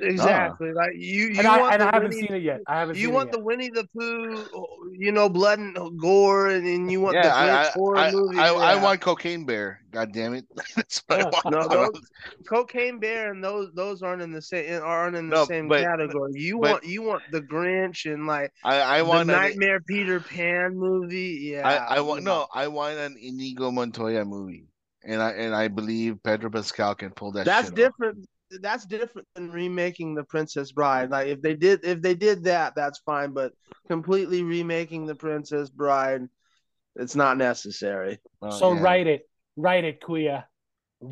Ah. Exactly. Like you, you And I, want and the I haven't Winnie, seen it yet. I haven't You seen want it the. Winnie the Pooh, you know, blood and uh, gore, and then you want Yeah, the I Grinch I, horror I, movie. I, I want Cocaine Bear. God damn it, that's what Yeah. I want. No, those- Cocaine Bear and those those aren't in the same eh, aren't in the No, same but- category. You but- want you want the Grinch and like I, I the want an, Nightmare Peter Pan movie. Yeah, I, I want no, I want an Inigo Montoya movie, and I and I believe Pedro Pascal can pull that. That's shit off. Different. That's different than remaking the Princess Bride. Like if they did if they did that, that's fine. But completely remaking the Princess Bride, it's not necessary. Oh, So yeah. write it, write it, Kuya.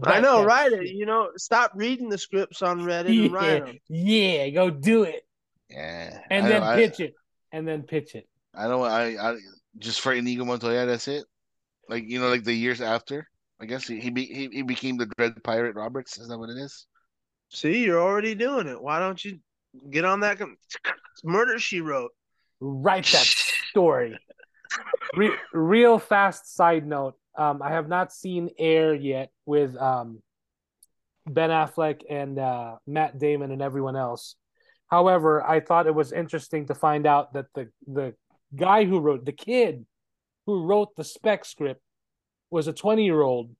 I know, that write shit. it. You know, stop reading the scripts on Reddit and write Yeah, them. yeah, go do it, Yeah, and I then don't- I, pitch it, and then pitch it. I don't. I, I just for Inigo Montoya. That's it. Like you know, like the years after. I guess he he, be, he he became the Dread Pirate Roberts. Is that what it is? See, you're already doing it. Why don't you get on that? com- Murder She Wrote. Write that story. Re- real fast side note. Um, I have not seen Air yet with um, Ben Affleck and uh, Matt Damon and everyone else. However, I thought it was interesting to find out that the the guy who wrote the kid who wrote the spec script was a 20 year old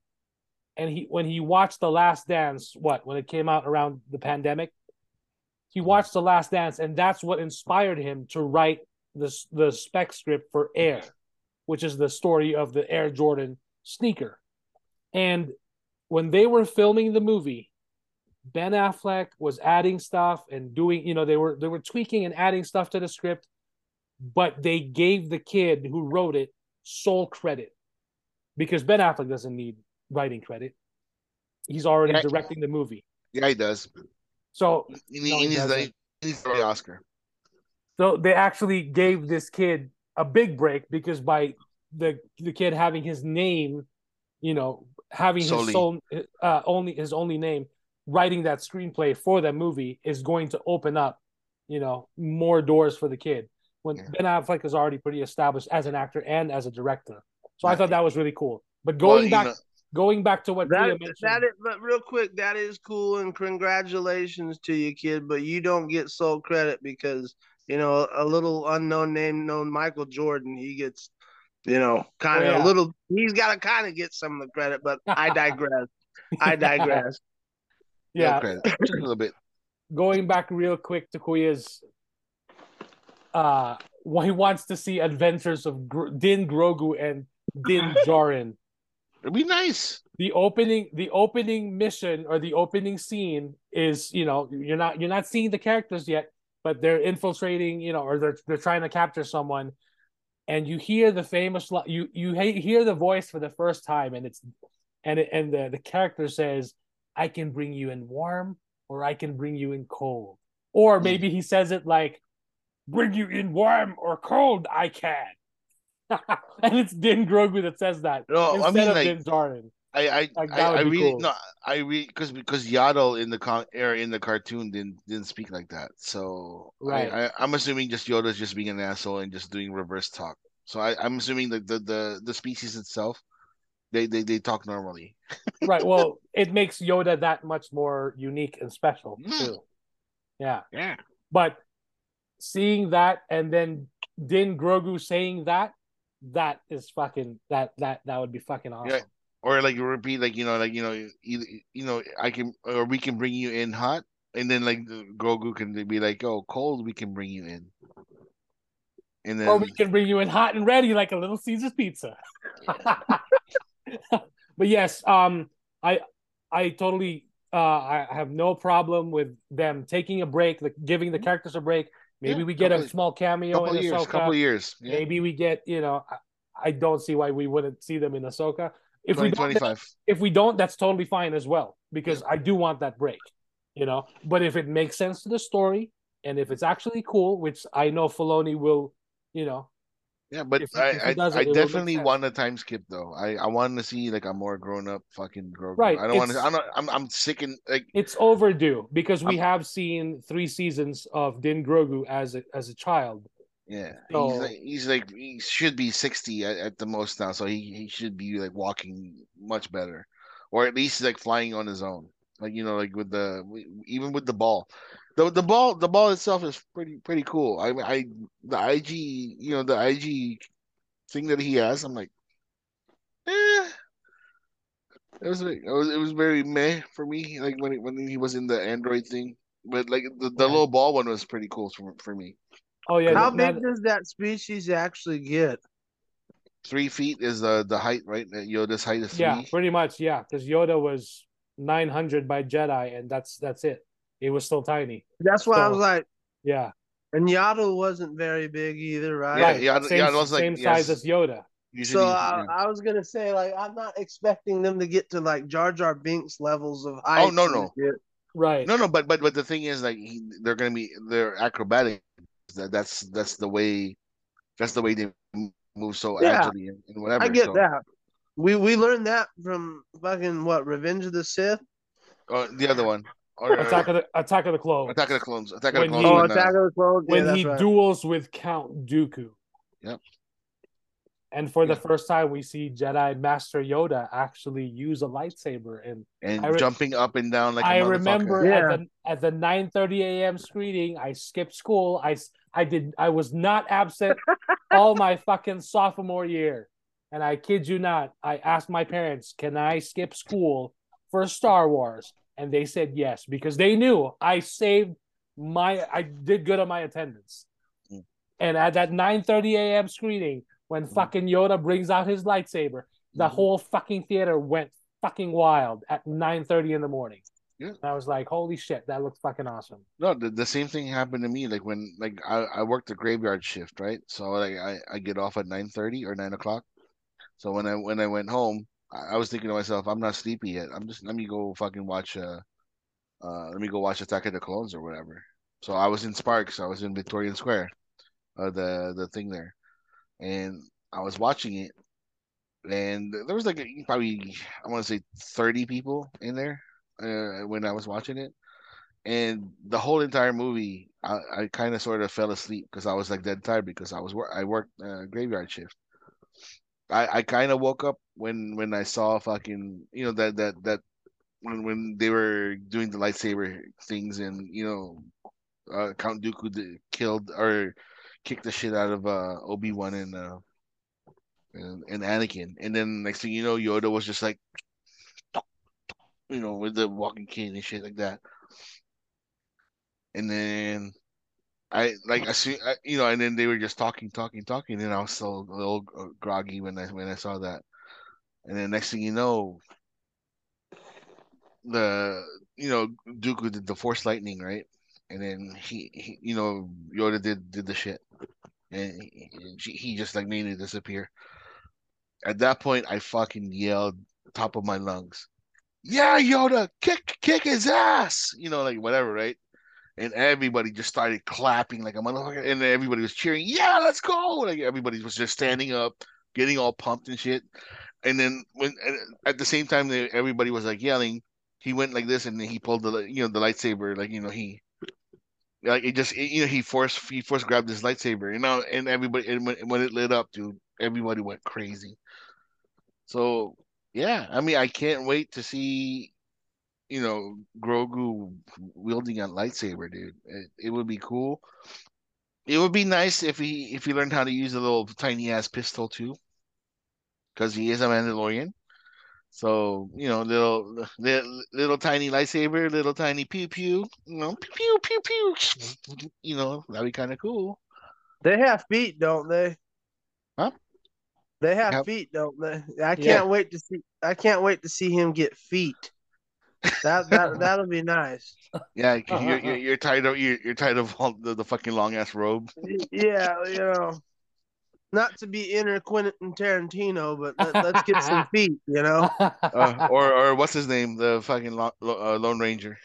and he when he watched the last dance what when it came out around the pandemic he watched the last dance and that's what inspired him to write the the spec script for air which is the story of the air jordan sneaker. And when they were filming the movie ben affleck was adding stuff and doing you know they were they were tweaking and adding stuff to the script but they gave the kid who wrote it sole credit because Ben Affleck doesn't need writing credit. He's already Yeah. directing the movie. Yeah, he does. So He, No, he he needs the, he needs the Oscar. so they actually gave this kid a big break because by the the kid having his name, you know, having Solely. his sole uh, only his only name, writing that screenplay for that movie is going to open up, you know, more doors for the kid. When Yeah. Ben Affleck is already pretty established as an actor and as a director. So I thought that was really cool. But going you back know- going back to what That, Kuya mentioned, that is, but real quick, that is cool and congratulations to you, kid. But you don't get sole credit because you know a little unknown name known Michael Jordan. He gets, you know, kind of Oh, yeah. a little. He's got to kind of get some of the credit. But I digress. I digress. yeah, credit. Just a little bit. going back real quick to Kuya's uh when he wants to see adventures of Gr- Din Grogu and Din Djarin. It'd be nice. The opening the opening mission or the opening scene is, you know, you're not you're not seeing the characters yet, but they're infiltrating, you know, or they're they're trying to capture someone and you hear the famous you you hear the voice for the first time and it's and it, and the the character says I can bring you in warm or I can bring you in cold. Or Hmm. maybe he says it like, bring you in warm or cold, I can. and it's Din Grogu that says that No, I instead mean, of like- Din Djarin. I I Like, I, I really cool. no I read because because Yaddle in the con or in the cartoon didn't didn't speak like that. So Right. I, I I'm assuming just Yoda's just being an asshole and just doing reverse talk. So I I'm assuming that the the the species itself they they they talk normally. right. Well, it makes Yoda that much more unique and special Mm. too. Yeah. Yeah. But seeing that and then Din Grogu saying that, that is fucking that that that would be fucking awesome. Yeah. Or like repeat like you know like you know either, you know I can or we can bring you in hot and then like the Grogu can be like oh cold we can bring you in. And then Or we can bring you in hot and ready like a little Caesar's pizza. but yes, um I I totally uh I have no problem with them taking a break, like giving the characters a break. Maybe. Yeah, we get a small cameo couple in years, Ahsoka. couple years. Yeah. Maybe we get, you know, I, I don't see why we wouldn't see them in Ahsoka. If we don't, 2025. if we don't, that's totally fine as well because I do want that break, you know. But if it makes sense to the story and if it's actually cool, which I know Filoni will, you know, Yeah, but If I if I, I it will make definitely want a time skip though. I I want to see like a more grown up fucking Grogu. Right, I don't want to. I'm not. I'm I'm sick and like it's overdue because we have seen three seasons of Din Grogu as a as a child. yeah. So- he's like he's like he should be sixty at, at the most now, so he he should be like walking much better, or at least like flying on his own. Like you know, like with the even with the ball, the the ball the ball itself is pretty pretty cool. I I the IG you know the IG thing that he has, I'm like, eh. It was like it was it was very meh for me. Like when he, when he was in the Android thing, but like the, the Yeah. little ball one was pretty cool for for me. Oh yeah, How now- big does that species actually get? Three feet is the the height, right? Yoda's height is three. yeah, pretty much, yeah, because Yoda was nine hundred by Jedi, and that's that's it. He was still tiny. That's why I was like, Yeah, and Yaddle wasn't very big either, right? Yeah, right. yeah, same yeah, it was like- same size as Yoda. Usually, So I, yeah. I was gonna say, like, I'm not expecting them to get to like Jar Jar Binks levels of height. Oh, no, no. Right. no, no, but but but the thing is, like, he, they're gonna be they're acrobatic. That that's that's the way, that's the way they move so Yeah. agilely and, and whatever. I get so, that. We we learned that from fucking what Revenge of the Sith. Oh, the other one, or Attack of the Attack of the Clones. Attack of the Clones. Attack of When the he- Clones. Oh, when, uh, Attack of the Clones. Yeah, when that's he right. duels with Count Dooku. Yep. And for the first time, we see Jedi Master Yoda actually use a lightsaber. And and re- jumping up and down like a I motherfucker. remember Yeah. at the at the 9:30 a.m. screening, I skipped school. I s- I did I was not absent all my fucking sophomore year. And I kid you not, I asked my parents, "Can I skip school for Star Wars?" And they said yes because they knew I saved my I did good on my attendance. Mm. And at that 9:30 a.m. screening, when Mm. fucking Yoda brings out his lightsaber, the Mhm. whole fucking theater went fucking wild at 9:30 in the morning. Yeah. And I was like, holy shit, that looks fucking awesome. No, the, the same thing happened to me. Like when like I, I worked the graveyard shift, right? So like I, I get off at nine thirty or nine o'clock. So when I when I went home, I, I was thinking to myself, I'm not sleepy yet. I'm just let me go fucking watch uh uh let me go watch Attack of the Clones or whatever. So I was in Sparks, I was in Victorian Square, uh the the thing there. And I was watching it and there was like probably I want to say 30 people in there uh, when I was watching it and the whole entire movie i, I kind of sort of fell asleep because i was like dead tired because i was wor- i worked uh, graveyard shift i i kind of woke up when when i saw fucking you know that that that when when they were doing the lightsaber things and you know uh, count dooku killed or kicked the shit out of uh obi-wan and uh and, and anakin. And then next thing you know yoda was just like you know with the walking cane and shit like that. And then I like I see I, you know, and then they were just talking, talking, talking, and I was still a little uh, groggy when I when I saw that, and then next thing you know, the you know Dooku did the Force lightning right, and then he, he you know Yoda did did the shit, and he, he just like made it disappear. At that point, I fucking yelled top of my lungs. yeah, Yoda, kick kick his ass, you know, like whatever, right? And everybody just started clapping like a motherfucker, and everybody was cheering, yeah, let's go! Like everybody was just standing up, getting all pumped and shit. And then when at the same time, everybody was like yelling, he went like this, and then he pulled the you know the lightsaber, like you know he like it just it, you know he forced he forced grabbed his lightsaber, you know, and everybody and when, when it lit up, dude, everybody went crazy. So yeah, I mean, I can't wait to see, you know, Grogu wielding a lightsaber, dude. It, it would be cool. It would be nice if he if he learned how to use a little tiny ass pistol too, because he is a Mandalorian. So you know, little, little little tiny lightsaber, little tiny pew pew, you know, pew pew pew pew. You know, that'd be kind of cool. They have feet, don't they? Huh? They have yep. feet, don't they? I can't yeah. wait to see. I can't wait to see him get feet. That that that'll be nice. Yeah, you're, you're, you're tired of you're, you're tired of all the, the fucking long ass robe. Yeah, you know, not to be inner Quentin Tarantino, but let, us get some feet, you know. Uh, or or what's his name? The fucking lo, uh, Lone Ranger.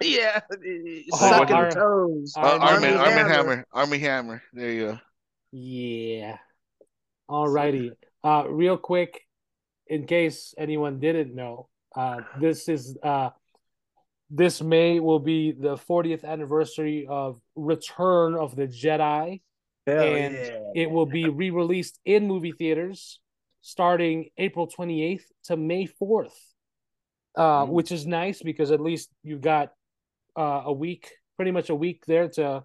yeah, sucking oh, toes. Uh, Armie, Armie Hammer. Hammer. Armie Hammer. There you go. Yeah. Alrighty. Uh, real quick, in case anyone didn't know, uh, this is uh, this May will be the 40th anniversary of Return of the Jedi, Hell and yeah. it will be re-released in movie theaters starting April 28th to May 4th, uh, mm. which is nice because at least you got uh, a week, pretty much a week there to,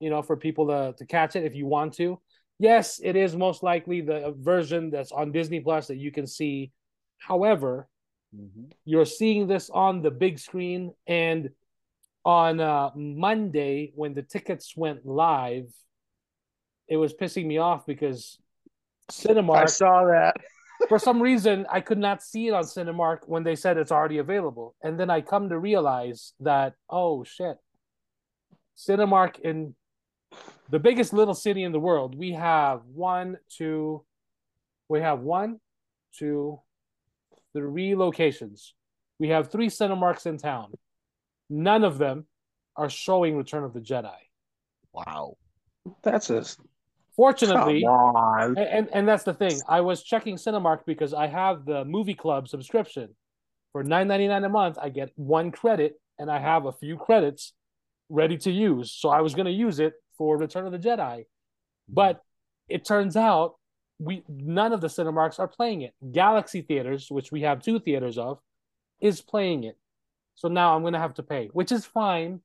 you know, for people to to catch it if you want to yes, it is most likely the version that's on Disney Plus that you can see. However, mm-hmm. you're seeing this on the big screen, and on uh, Monday when the tickets went live, it was pissing me off because Cinemark. I saw that. for some reason, I could not see it on Cinemark when they said it's already available, and then I come to realize that oh shit, Cinemark in the biggest little city in the world. We have one, two, we have one, two, three locations. We have three Cinemarks in town. None of them are showing Return of the Jedi. Wow. That's a fortunately and, and, and that's the thing. I was checking Cinemark because I have the movie club subscription. For nine ninety nine a month, I get one credit and I have a few credits ready to use. So I was gonna use it for Return of the Jedi. But it turns out we none of the Cinemarks are playing it. Galaxy Theaters, which we have two theaters of, is playing it. So now I'm gonna have to pay, which is fine.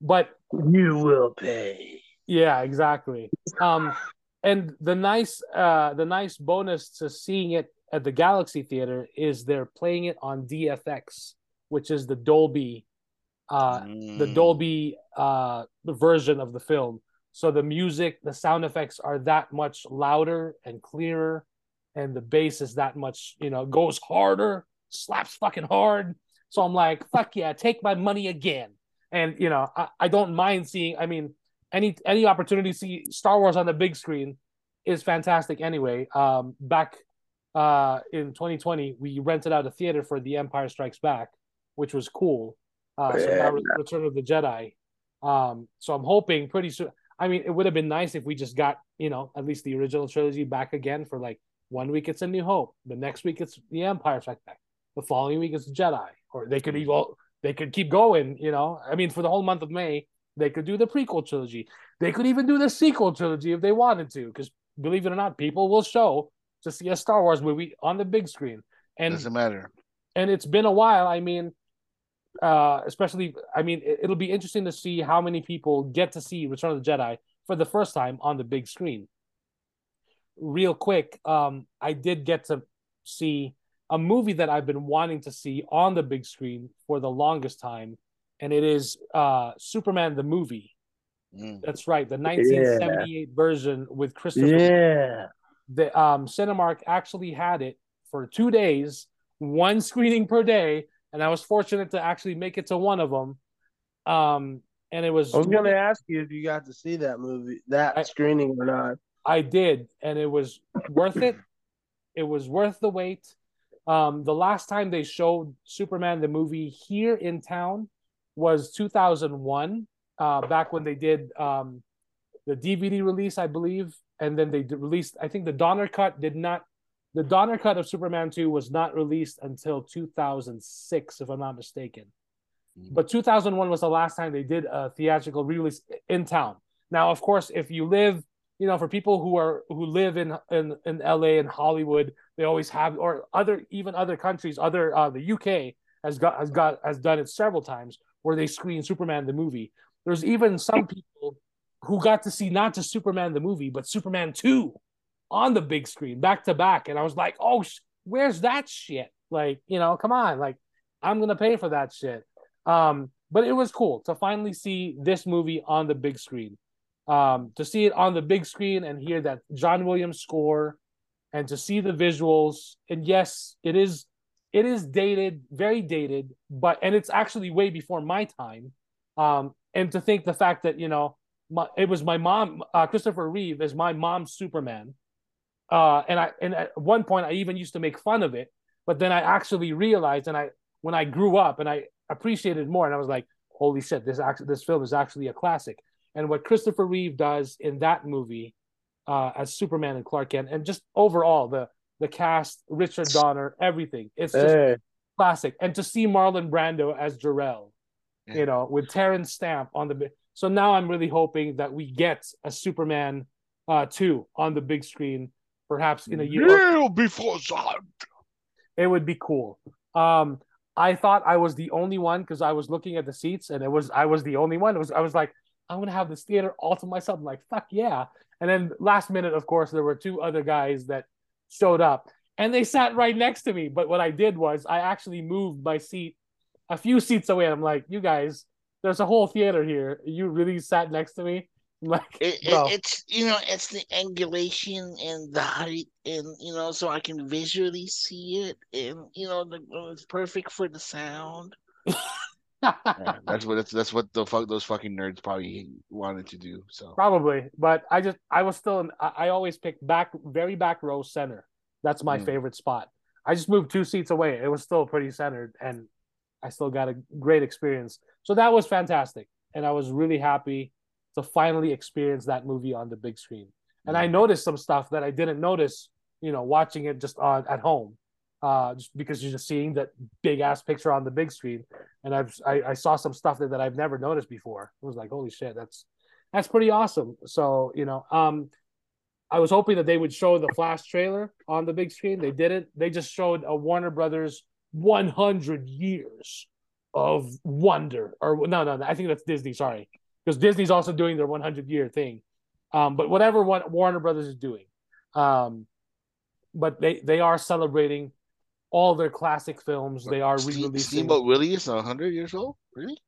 But you will pay. Yeah, exactly. Um, and the nice uh the nice bonus to seeing it at the Galaxy Theater is they're playing it on DFX, which is the Dolby uh mm. the Dolby uh version of the film. So the music, the sound effects are that much louder and clearer, and the bass is that much, you know, goes harder, slaps fucking hard. So I'm like, fuck yeah, take my money again. And you know, I, I don't mind seeing. I mean, any any opportunity to see Star Wars on the big screen is fantastic. Anyway, um, back uh, in 2020, we rented out a theater for The Empire Strikes Back, which was cool. Uh, so now Return of the Jedi. Um, so I'm hoping pretty soon. I mean, it would have been nice if we just got, you know, at least the original trilogy back again for like one week it's a New Hope, the next week it's the Empire Strikes Back, the following week it's Jedi, or they could mm-hmm. even they could keep going, you know. I mean, for the whole month of May, they could do the prequel trilogy. They could even do the sequel trilogy if they wanted to, because believe it or not, people will show to see a Star Wars movie on the big screen. And doesn't matter. And it's been a while. I mean, uh, especially, I mean, it, will be interesting to see how many people get to see Return of the Jedi for the first time on the big screen. Real quick, um, I did get to see a movie that I've been wanting to see on the big screen for the longest time, and it is uh, Superman the movie. Mm. That's right, the 1978 yeah. version with Christopher. Yeah. The um, Cinemark actually had it for two days, one screening per day, and I was fortunate to actually make it to one of them. Um, and it was. I was going to ask you if you got to see that movie, that I, screening or not. I did, and it was worth it. It was worth the wait. Um, the last time they showed Superman the movie here in town was 2001, uh, back when they did um, the DVD release, I believe, and then they released. I think the Donner cut did not. The Donner cut of Superman 2 was not released until 2006, if I'm not mistaken. Mm-hmm. But 2001 was the last time they did a theatrical release in town. Now, of course, if you live, you know, for people who are who live in in, in LA and Hollywood, they always have, or other even other countries, other uh, the UK has got has got has done it several times where they screen Superman the movie. There's even some people who got to see not just Superman the movie, but Superman 2 on the big screen back to back. And I was like, oh, where's that shit? Like, you know, come on. Like, I'm going to pay for that shit. Um, but it was cool to finally see this movie on the big screen. Um, to see it on the big screen and hear that John Williams score and to see the visuals. And yes, it is it is dated, very dated, but and it's actually way before my time. Um, and to think the fact that you know my, it was my mom, uh, Christopher Reeve, is my mom's Superman. Uh, and I and at one point I even used to make fun of it, but then I actually realized, and I when I grew up and I appreciated more, and I was like, holy shit, this actually this film is actually a classic. And what Christopher Reeve does in that movie uh, as Superman and Clark Kent, and just overall the the cast, Richard Donner, everything, it's just hey. classic. And to see Marlon Brando as Jor-El, yeah. you know, with Terence Stamp on the so now I'm really hoping that we get a Superman uh, 2 on the big screen, perhaps in a year. Yeah, before that. It would be cool. Um, I thought I was the only one because I was looking at the seats and it was I was the only one. It was I was like, I'm gonna have this theater all to myself. I'm like, fuck yeah. And then last minute, of course, there were two other guys that showed up and they sat right next to me. But what I did was I actually moved my seat a few seats away. And I'm like, you guys, there's a whole theater here. You really sat next to me. Like it, it, it's you know it's the angulation and the height and you know so I can visually see it and you know the, it's perfect for the sound. yeah, that's what that's, that's what the fuck those fucking nerds probably wanted to do. So probably, but I just I was still in, I, I always pick back very back row center. That's my mm. favorite spot. I just moved two seats away. It was still pretty centered, and I still got a great experience. So that was fantastic. And I was really happy to finally experience that movie on the big screen. And I noticed some stuff that I didn't notice, you know, watching it just on at home. Uh, just because you're just seeing that big ass picture on the big screen. And I've I, I saw some stuff that, that I've never noticed before. It was like, holy shit, that's that's pretty awesome. So, you know, um I was hoping that they would show the Flash trailer on the big screen. They didn't. They just showed a Warner Brothers 100 years of wonder or no no, no i think that's disney sorry because disney's also doing their 100 year thing. Um, but whatever what warner brothers is doing um, but they they are celebrating all their classic films. They are re-releasing steamboat willie is 100 years old? Really?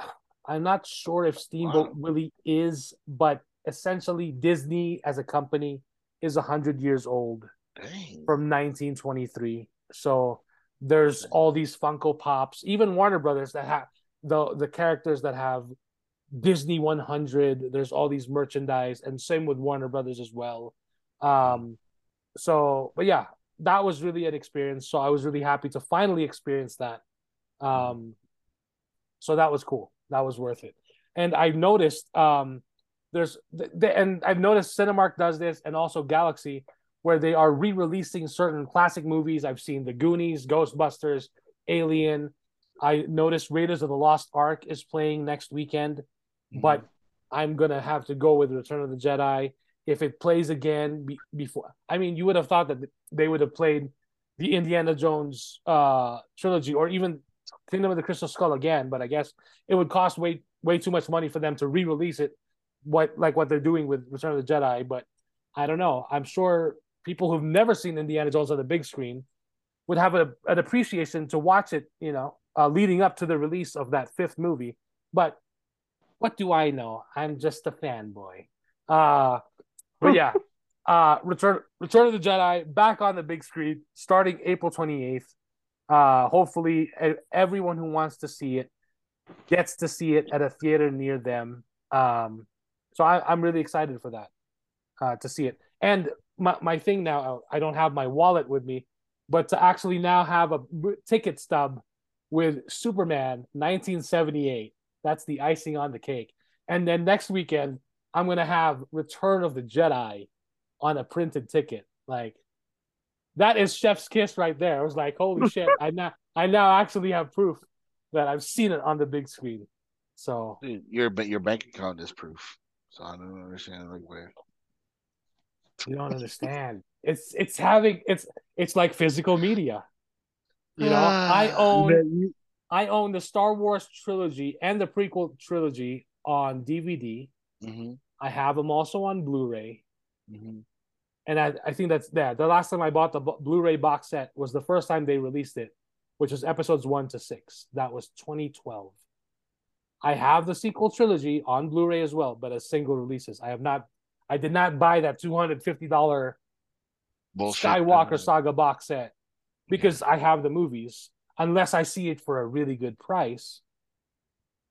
I'm not sure if steamboat wow. willie is but essentially disney as a company is 100 years old Dang. from 1923 so there's all these Funko Pops, even Warner Brothers that have the the characters that have Disney 100. There's all these merchandise, and same with Warner Brothers as well. Um, so, but yeah, that was really an experience. So I was really happy to finally experience that. Um, so that was cool. That was worth it. And I noticed um, there's the, the, and I've noticed Cinemark does this, and also Galaxy where they are re-releasing certain classic movies. I've seen The Goonies, Ghostbusters, Alien. I noticed Raiders of the Lost Ark is playing next weekend, mm-hmm. but I'm gonna have to go with Return of the Jedi. If it plays again be- before, I mean, you would have thought that they would have played the Indiana Jones uh, trilogy or even Kingdom of the Crystal Skull again, but I guess it would cost way way too much money for them to re-release it, what like what they're doing with Return of the Jedi. But I don't know. I'm sure people who've never seen Indiana Jones on the big screen would have a, an appreciation to watch it, you know, uh, leading up to the release of that fifth movie. But what do I know? I'm just a fanboy. Uh, but yeah, uh, Return Return of the Jedi back on the big screen starting April 28th. Uh, hopefully, everyone who wants to see it gets to see it at a theater near them. Um, so I, am really excited for that uh, to see it. And my, my thing now, I don't have my wallet with me, but to actually now have a ticket stub with Superman 1978, that's the icing on the cake. And then next weekend, I'm gonna have Return of the Jedi on a printed ticket. Like that is Chef's kiss right there. I was like, holy shit! I now I now actually have proof that I've seen it on the big screen. So Dude, your ba- your bank account is proof. So I don't understand like where. you don't understand. It's it's having it's it's like physical media. You know, I own That you- I own the Star Wars trilogy and the prequel trilogy on DVD. hmm I have them also on Blu-ray. hmm and I, I think that's that. The last time I bought the Blu-ray box set was the first time they released it, which was episodes one to six. That was 2012. I have the sequel trilogy on Blu-ray as well, but as single releases. I have not. I did not buy that two hundred fifty dollar. Skywalker saga box set because I have the movies. Unless I see it for a really good price,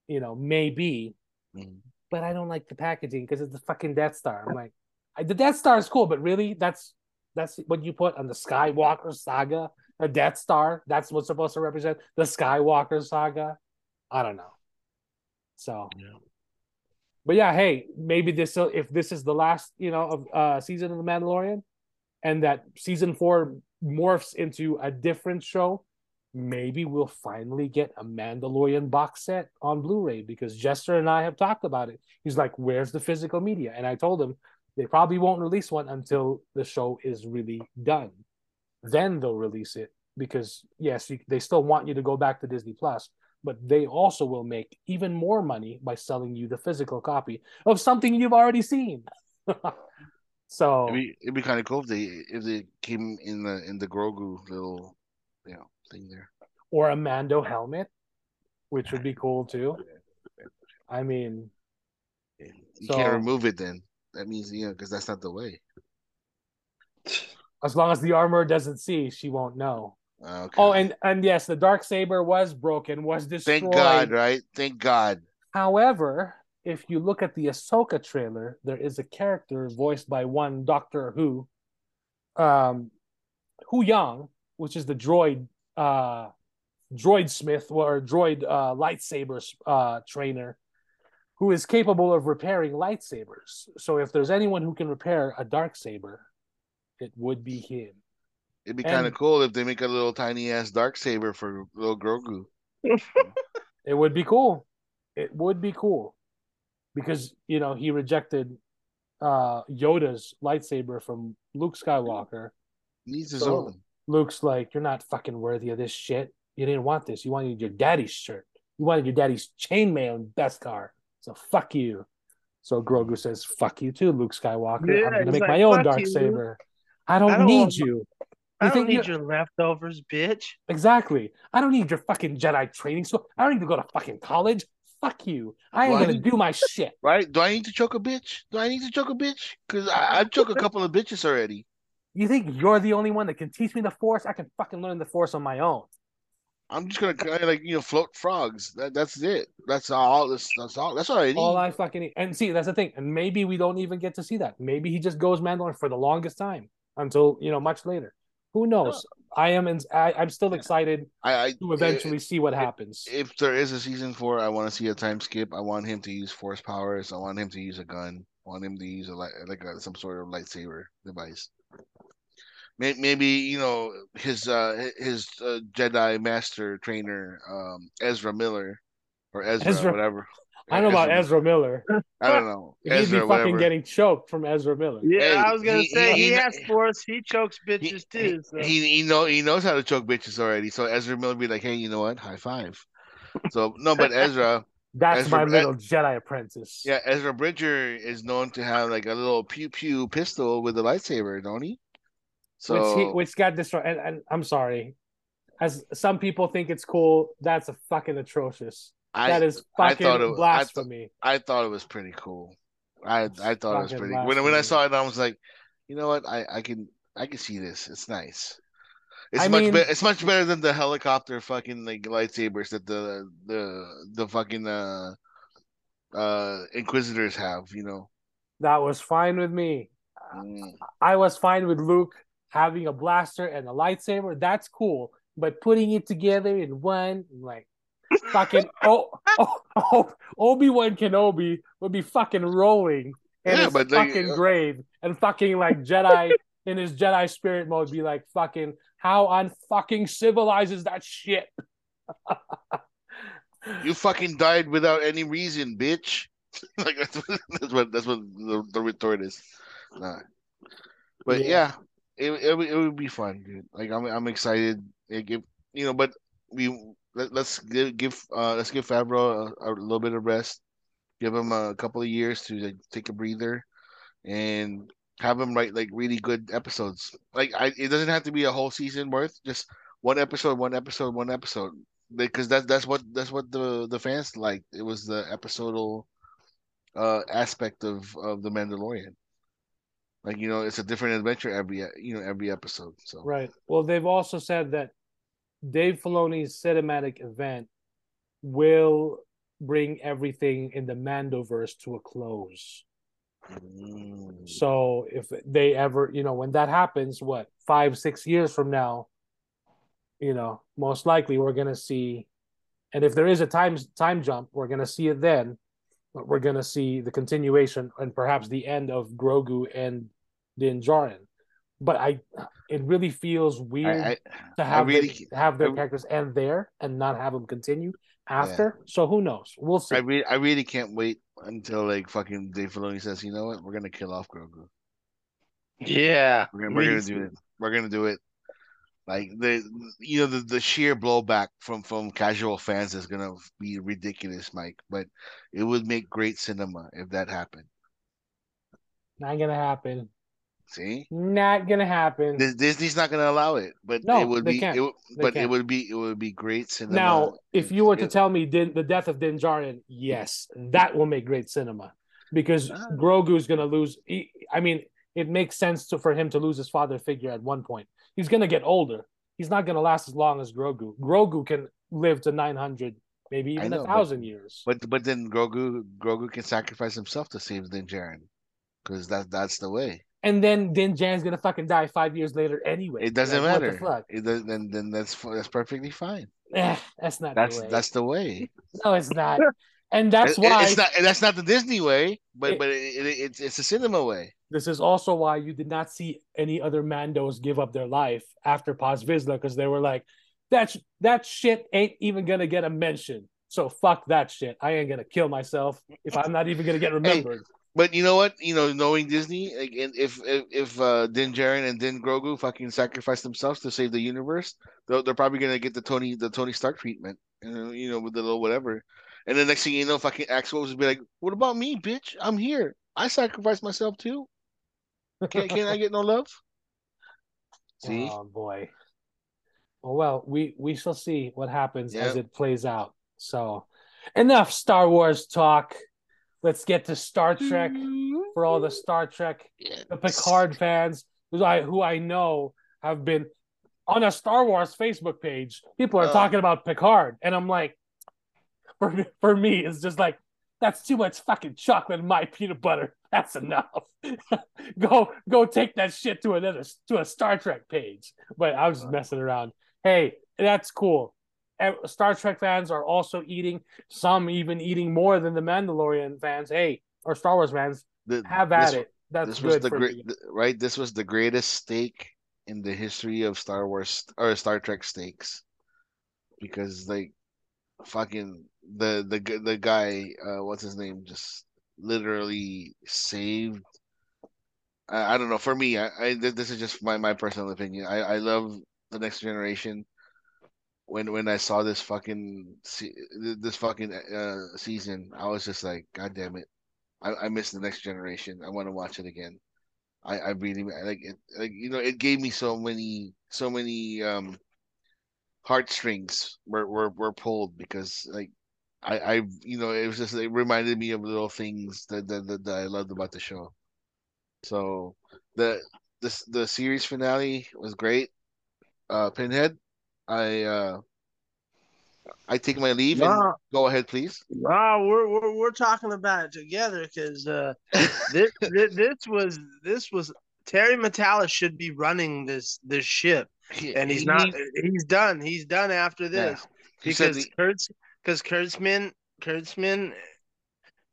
you know, maybe. Mhm. But I don't like the packaging because it's the fucking Death Star. I'm like, I, the Death Star is cool, but really, that's that's what you put on the Skywalker saga. The Death Star. That's what's supposed to represent the Skywalker saga. I don't know. So, Yeah. but yeah, hey, maybe this if this is the last you know of uh season of the Mandalorian, and that season four morphs into a different show, maybe we'll finally get a Mandalorian box set on Blu-ray because Jester and I have talked about it. He's like, "Where's the physical media?" And I told him they probably won't release one until the show is really done. Then they'll release it because yes, you, they still want you to go back to Disney Plus, but they also will make even more money by selling you the physical copy of something you've already seen. so It'd be be kind of cool if they if they came in the in the Grogu little you know thing there. or a Mando helmet, which would be cool too. I mean, You So- can't remove it then. That means you know because that's not the way. as long as the armor doesn't see, she won't know. Uh, Okay. Oh, and and yes, the dark saber was broken, was destroyed. thank God, right? Thank God. However, if you look at the Ahsoka trailer, there is a character voiced by one Doctor Who, um, Huyang, which is the droid, uh, droid smith or droid uh, lightsaber uh, trainer, who is capable of repairing lightsabers. So if there's anyone who can repair a dark saber, it would be him. It'd be kind of cool if they make a little tiny ass dark saber for little Grogu. It would be cool. It would be cool because you know he rejected uh Yoda's lightsaber from Luke Skywalker. Needs his So- own. Luke's like, "You're not fucking worthy of this shit. You didn't want this. You wanted your daddy's shirt. You wanted your daddy's chainmail and Beskar. So fuck you." So Grogu says, "Fuck you too, Luke Skywalker. Yeah, I'm gonna make like, my own dark you, saber. I don't, I don't need want- you. I don't think need you- your leftovers, bitch. Exactly. I don't need your fucking Jedi training school. I don't need to go to fucking college. Fuck you. I ain't Well, I gonna need- do my shit." Right? Do I need to choke a bitch? Do I need to choke a bitch? Because I've choked a couple of bitches already. You think you're the only one that can teach me the force? I can fucking learn the force on my own. I'm just gonna kind of like you know float frogs. That that's it. That's all. That's, that's all. That's all I need. All I fucking need. And see, that's the thing. And maybe we don't even get to see that. Maybe he just goes Mandalorian for the longest time until you know much later. Who knows? I am. In, I, I'm still excited I, I to eventually see what happens. If there is a season four, I want to see a time skip. I want him to use force powers. I want him to use a gun. I want him to use a like a, some sort of lightsaber device. May- Maybe you know his uh his uh, Jedi master trainer um Ezra Miller or Ezra, Ezra- whatever. I don't know about Ezra Miller. I don't know. He'd be fucking whatever. getting choked from Ezra Miller. Yeah, Hey, I was gonna he- say he- he, he- has force. He chokes He, bitches too. So. he he know he knows how to choke bitches already. So Ezra Miller be like, hey, you know what? High five. So no, but Ezra, That's Ezra- my little Jedi apprentice. yeah, Ezra Bridger is known to have like a little pew pew pistol with a lightsaber, don't he? So which he, which got destroyed. And, and I'm sorry, as some people think it's cool, that's a fucking atrocious. I that is I fucking thought it- I thought- blasphemy. I thought it was pretty cool. I I thought it was pretty. When when I saw it, I was like, you know what? I I can I can see this. It's nice. It's I much mean- better. It's much better than the helicopter fucking like lightsabers that the the the fucking uh uh inquisitors have. You know. that was fine with me. Mm. I was fine with Luke having a blaster and a lightsaber, that's cool. But putting it together in one, like fucking oh, oh, oh Obi Wan Kenobi would be fucking rolling in Yeah, his but like, fucking uh, grave and fucking like Jedi in his Jedi spirit mode be like fucking how unfucking civilized is that shit? You fucking died without any reason, bitch. like that's what that's what that's what the, the retort is. Nah. But Yeah. yeah, it, it would- it would be fun, dude. Like I'm I'm excited. It give you know, but we let, let's give give uh let's give Favreau a, a little bit of rest. Give him a couple of years to like, take a breather, and have him write like really good episodes. Like I, it doesn't have to be a whole season worth. Just one episode, one episode, one episode. Because that's that's what that's what the the fans liked. It was the episodal uh aspect of of the Mandalorian. Like you know, it's a different adventure every you know every episode. So Right. Well, they've also said that Dave Filoni's cinematic event will bring everything in the Mandoverse to a close. Mm. So if they ever, you know, when that happens, what five, six years from now, you know, most likely we're gonna see, and if there is a time time jump, we're gonna see it then. But we're gonna see the continuation and perhaps the end of Grogu and Din Djarin. But I, it really feels weird I, I, to have really, them, have their I- characters end there and not have them continue after. So who knows? We'll see. I really, I really can't wait until like fucking Dave Filoni says, you know what, we're gonna kill off Grogu. Yeah. We're gonna, we're gonna do it. We're gonna do it. Like the you know the, the sheer blowback from from casual fans is gonna be ridiculous, Mike. But it would make great cinema if that happened. not gonna happen. See, Not gonna happen. Dis- Disney's not gonna allow it, but No, it would they be. can't. It, would- but it can't. would be. It would be great cinema. Now, if you were to tell me Din, the death of Din Djarin, yes, that will make great cinema because Ah. Grogu's to lose. He, I mean, it makes sense to, for him to lose his father figure at one point. He's to get older. He's not to last as long as Grogu. Grogu can live to 900, maybe even know, a but- thousand years. But but then Grogu Grogu can sacrifice himself to save Din Djarin, because that that's the way. And then then Jan's to fucking die five years later anyway. It doesn't Like, what the matter. fuck? It does, then then that's that's perfectly fine. Eh, that's not That's the way. that's the way. No, it's not. And that's It- why it's not. That's not the Disney way, but It- but it, it, it's it's a cinema way. This is also why you did not see any other Mandos give up their life after Paz Vizsla because they were like, that sh- that shit ain't even gonna get a mention. So fuck that shit. I ain't gonna kill myself if I'm not even gonna get remembered. But you know what? You know, knowing Disney, like, if if, if uh, Din Djarin and Din Grogu fucking sacrifice themselves to save the universe, they're, they're probably gonna get the Tony the Tony Stark treatment. You know, you know, with the little whatever. And the next thing you know, fucking Axel will be like, "What about me, bitch? I'm here. I sacrificed myself too. Can't can't I get no love?" See, Oh boy. Well, well, we we shall see what happens as it plays out. So, enough Star Wars talk. Let's get to Star Trek for all the Star Trek the Picard fans who I who I know have been on a Star Wars Facebook page. People are Uh. talking about Picard, and I'm like, for for me, it's just like that's too much fucking chocolate in my peanut butter. That's enough. go go take that shit to another to a Star Trek page. But I was just messing around. Hey, that's cool. Star Trek fans are also eating. Some even eating more than the Mandalorian fans. Hey, or Star Wars fans The- have at this- it. That's this was good the great right this was the greatest steak in the history of star wars or star trek steaks because like fucking the the the guy uh what's his name just literally saved I, I don't know for me I, I this is just my my personal opinion I I love the next generation when when I saw this fucking this fucking uh season I was just like god damn it I, I miss the next generation. I want to watch it again. I, I really like it. Like you know, it gave me so many so many um heartstrings were were, were pulled because like I I you know it was just it reminded me of little things that that, that, that I loved about the show. So the the the series finale was great. Uh, Pinhead, I uh I take my leave and go ahead, please. Wow, we're we're we're talking about it together because uh, this, this this was this was Terry Matalas should be running this this ship, He- and he's he not. needs- He's done. He's done after this said because the- Kurtz because Kurtzman Kurtzman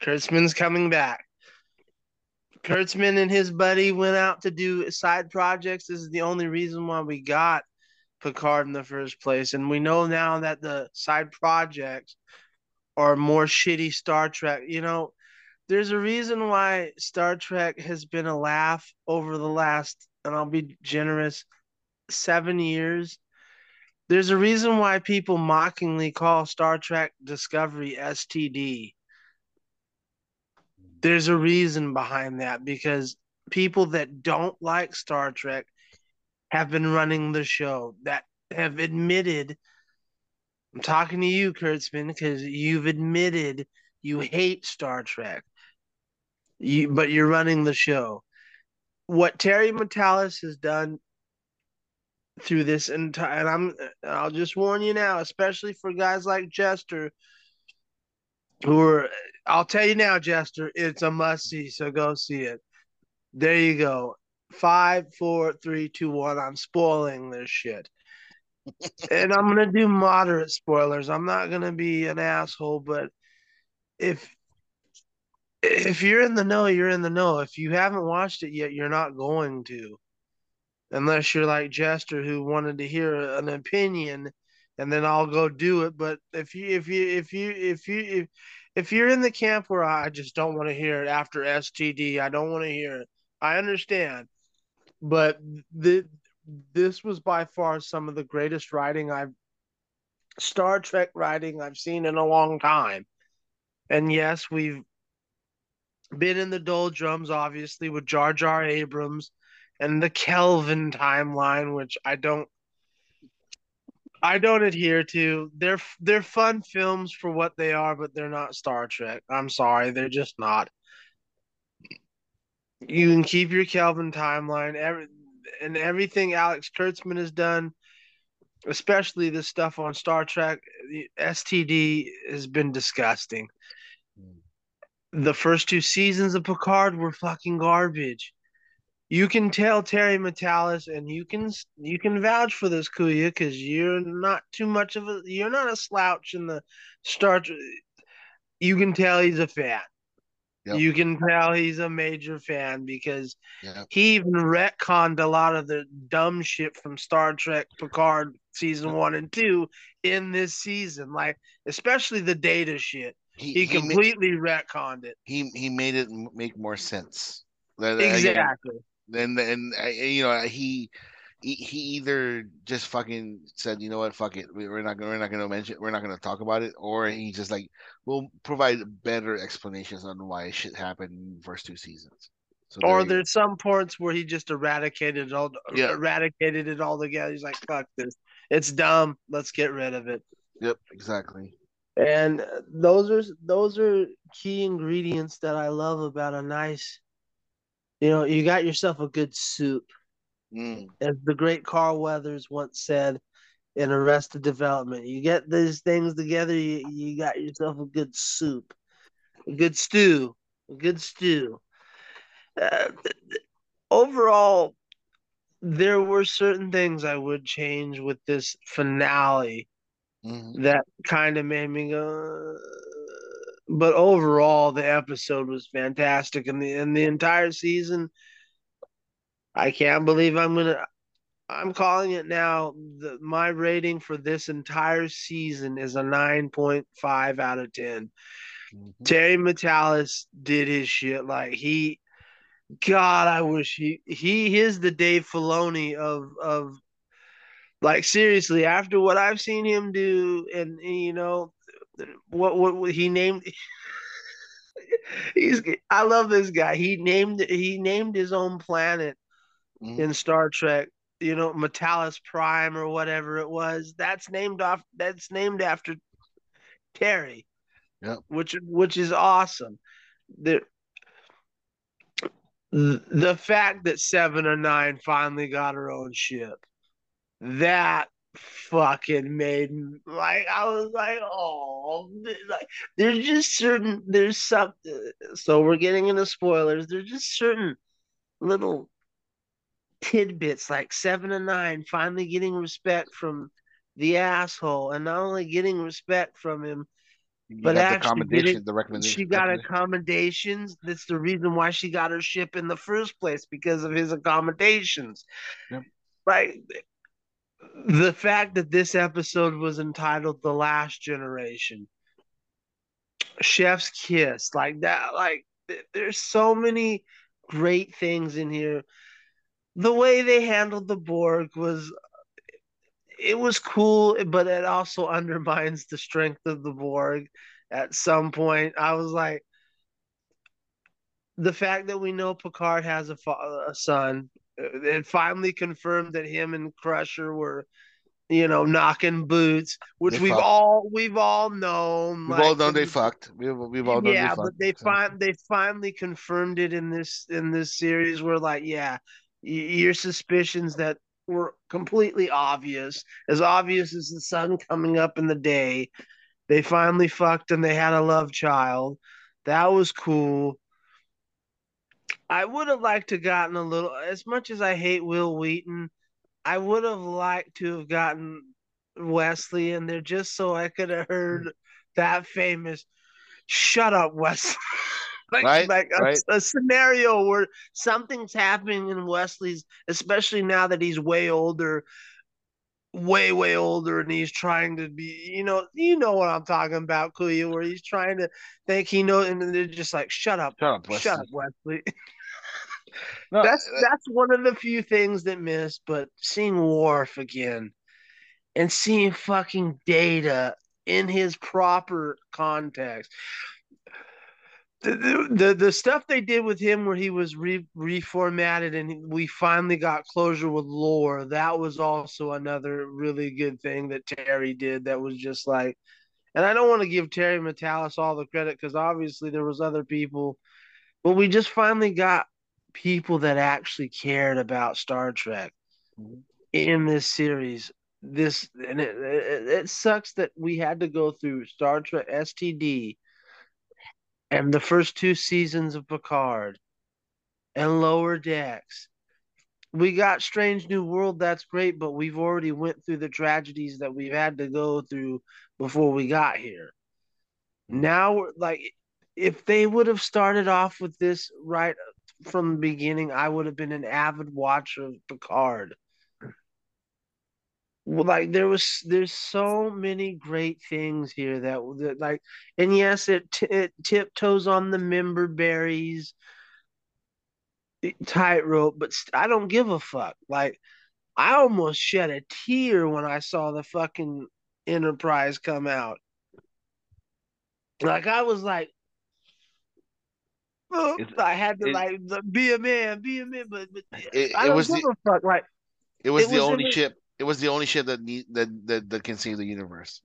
Kurtzman's coming back. Kurtzman and his buddy went out to do side projects. This is the only reason why we got Picard in the first place, and we know now that the side projects are more shitty Star Trek. You know, there's a reason why Star Trek has been a laugh over the last, and I'll be generous, seven years. There's a reason why people mockingly call Star Trek Discovery STD. There's a reason behind that because people that don't like Star Trek have been running the show that have admitted. I'm talking to you, Kurtzman, because you've admitted you hate Star Trek. You, but you're running the show. What Terry Matalas has done through this entire, and I'm, I'll just warn you now, especially for guys like Jester, who are, I'll tell you now, Jester, it's a must see, so go see it. There you go. Five, four, three, two, one. I'm spoiling this shit. and I'm gonna do moderate spoilers. I'm not gonna be an asshole, but if if you're in the know, you're in the know. If you haven't watched it yet, you're not going to. Unless you're like Jester who wanted to hear an opinion and then I'll go do it. But if you if you if you if you if, if you're in the camp where I just don't want to hear it after STD, I don't want to hear it. I understand. But the this was by far some of the greatest writing I've Star Trek writing I've seen in a long time. And yes, we've been in the doldrums, obviously, with Jar Jar Abrams and the Kelvin timeline, which I don't I don't adhere to. They're they're fun films for what they are, but they're not Star Trek. I'm sorry, they're just not. You can keep your Kelvin timeline, every and everything Alex Kurtzman has done, especially this stuff on Star Trek. STD has been disgusting. The first two seasons of Picard were fucking garbage. You can tell Terry Matalas, and you can you can vouch for this, Kuya, because you're not too much of a you're not a slouch in the Star. Trek. You can tell he's a fan. Yep. You can tell he's a major fan because Yeah. he even retconned a lot of the dumb shit from Star Trek Picard season one and two in this season, like especially the data shit. He, He, he, completely retconned it. he he made it make more sense. Exactly. and and uh, you know he he he either just fucking said you know what fuck it we- we're not gonna we're not gonna mention we're not gonna talk about it or he just like will provide better explanations on why shit happened in the first two seasons so Or go. there's some points where he just eradicated it all Yeah. eradicated it all together. He's like, fuck this. It's dumb. Let's get rid of it. yep exactly And those are those are key ingredients that I love about a nice you know, you got yourself a good soup. Mm, As the great Carl Weathers once said in Arrested Development, you get these things together, you, you got yourself a good soup, a good stew, a good stew. Uh, overall, there were certain things I would change with this finale mhm. that kind of made me go. But overall, the episode was fantastic, and the and the entire season. I can't believe I'm gonna. I'm calling it now. The, my rating for this entire season is a nine point five out of ten. Mhm. Terry Matalas did his shit like he. God, I wish he he is the Dave Filoni of of like seriously after what I've seen him do and, and, you know what what, what he named he's I love this guy. He named he named his own planet Mhm. in Star Trek, you know, Matalas Prime or whatever it was. That's named off that's named after Terry. Yep. Which which is awesome. The the fact that Seven of Nine finally got her own ship, that fucking made me- like I was like, oh, like there's just certain there's some. So we're getting into spoilers. There's just certain little tidbits like seven and nine finally getting respect from the asshole, and not only getting respect from him, You But actually, the she got accommodations. That's the reason why she got her ship in the first place because of his accommodations. Yep. Right. The fact that this episode was entitled "The Last Generation," Chef's Kiss, like that, like there's so many great things in here. The way they handled the Borg was it was cool, but it also undermines the strength of the Borg. At some point, I was like, the fact that we know Picard has a, fa- a son, uh, it finally confirmed that him and Crusher were, you know, knocking boots, which They we've fucked. all we've all known. We've all known they fucked. We've, we've all known yeah, they but fucked. they so. fin- they finally confirmed it in this in this series. Where like, yeah, your suspicions that were completely obvious, as obvious as the sun coming up in the day, they finally fucked and they had a love child. That was cool. I would have liked to gotten a little, as much as I hate Wil Wheaton, I would have liked to have gotten Wesley in there just so I could have heard that famous "Shut up, Wesley." like, Right, like a, right. a scenario where something's happening in Wesley's, especially now that he's way older, way way older, and he's trying to be, you know, you know what I'm talking about, Kuya, where he's trying to think he knows, and they're just like, "Shut up, Shut up, Wesley. shut up, Wesley." No, that's uh, that's one of the few things that missed, but seeing Worf again and seeing fucking Data in his proper context. The, the, the, stuff they did with him where he was re, reformatted and we finally got closure with lore that was also another really good thing that terry did that was just like and i don't want to give terry Matalas all the credit because obviously there was other people but we just finally got people that actually cared about Star Trek Mhm. in this series. This and it, it, it sucks that we had to go through Star Trek STD and the first two seasons of Picard and Lower Decks. We got Strange New World, that's great, but we've already went through the tragedies that we've had to go through before we got here. Now like if they would have started off with this right from the beginning, I would have been an avid watcher of Picard. Well, like there was, there's so many great things here that, that like, and yes, it t- it tiptoes on the member berries eh, tightrope, but st- I don't give a fuck. Like, I almost shed a tear when I saw the fucking Enterprise come out. Like I was like, "Oh," I had to it- like be a man, be a man, but, but It, I don't was give the a fuck. Like it was it the was in only the- ship. It was the only ship that need that that, that can save the universe,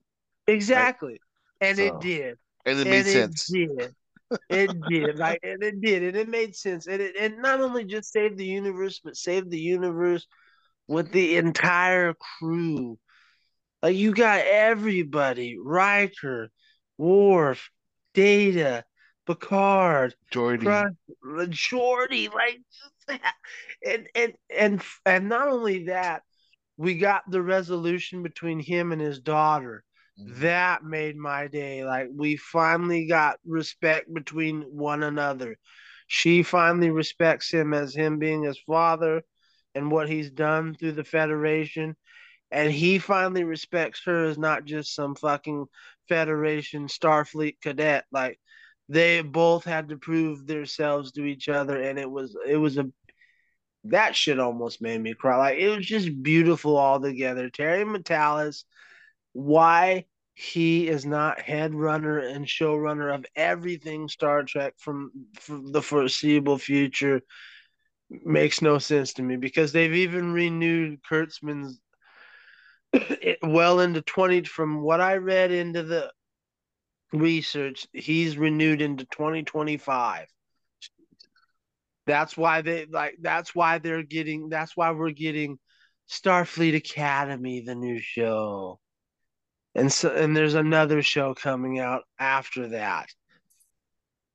exactly, and So, it did, and it and made it sense. did, it did, like, and it did, and it made sense, and it and not only just saved the universe, but saved the universe with the entire crew. Like you got everybody, Riker, Worf, Data, Picard, Geordi, Geordi, like and and and and not only that, we got the resolution between him and his daughter. Mhm. That made my day. Like we finally got respect between one another. She finally respects him as him being his father and what he's done through the Federation. And he finally respects her as not just some fucking Federation Starfleet cadet. Like they both had to prove themselves to each other, and it was it was a that shit almost made me cry. Like it was just beautiful all together. Terry Matalas, why he is not head runner and showrunner of everything Star Trek from, from the foreseeable future makes no sense to me because they've even renewed Kurtzman's well into 20 from what I read into the research he's renewed into 2025 that's why they like that's why they're getting that's why we're getting Starfleet Academy the new show and so and there's another show coming out after that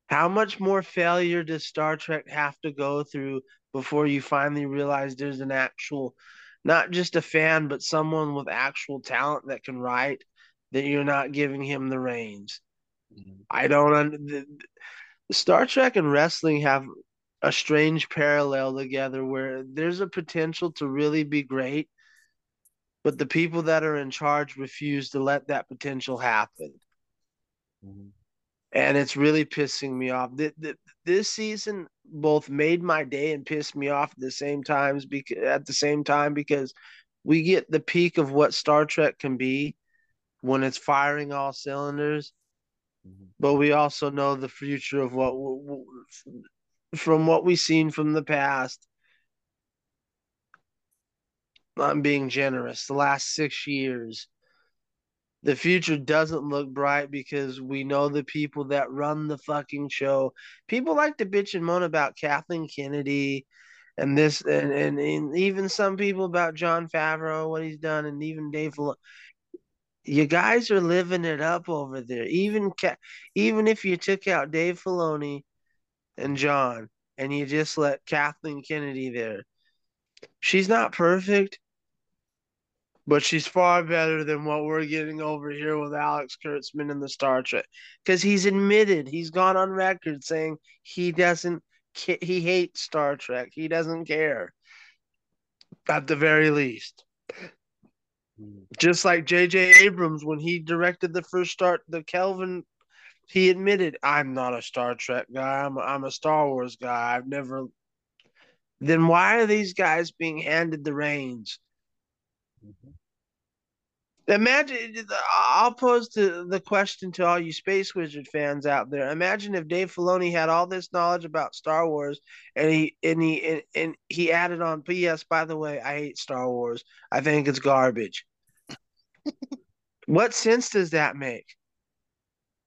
how much more failure does Star Trek have to go through before you finally realize there's an actual, not just a fan, but someone with actual talent that can write, that you're not giving him the reins. Mhm. I don't. The Star Trek and wrestling have a strange parallel together where there's a potential to really be great, but the people that are in charge refuse to let that potential happen. Mhm. And it's really pissing me off. Th- th- This season both made my day and pissed me off at the same times because at the same time because we get the peak of what Star Trek can be when it's firing all cylinders Mhm. but we also know the future of what from what we've seen from the past. I'm being generous. The last six years, the future doesn't look bright because we know the people that run the fucking show. People like to bitch and moan about Kathleen Kennedy and this, and, and, and even some people about Jon Favreau, what he's done, and even Dave. You guys are living it up over there. Even even if you took out Dave Filoni and Jon, and you just let Kathleen Kennedy there, she's not perfect, but she's far better than what we're getting over here with Alex Kurtzman in the Star Trek. Because he's admitted, he's gone on record saying he doesn't, he hates Star Trek. He doesn't care. At the very least Mhm. just like J.J. Abrams when he directed the first start the Kelvin he admitted I'm not a Star Trek guy. I'm a, I'm a Star Wars guy. I've never then why are these guys being handed the reins? Mhm. imagine I'll pose to the question to all you Space Wizard fans out there. Imagine if Dave Filoni had all this knowledge about Star Wars and he and he and, and he added on PS by the way I hate Star Wars. I think it's garbage. What sense does that make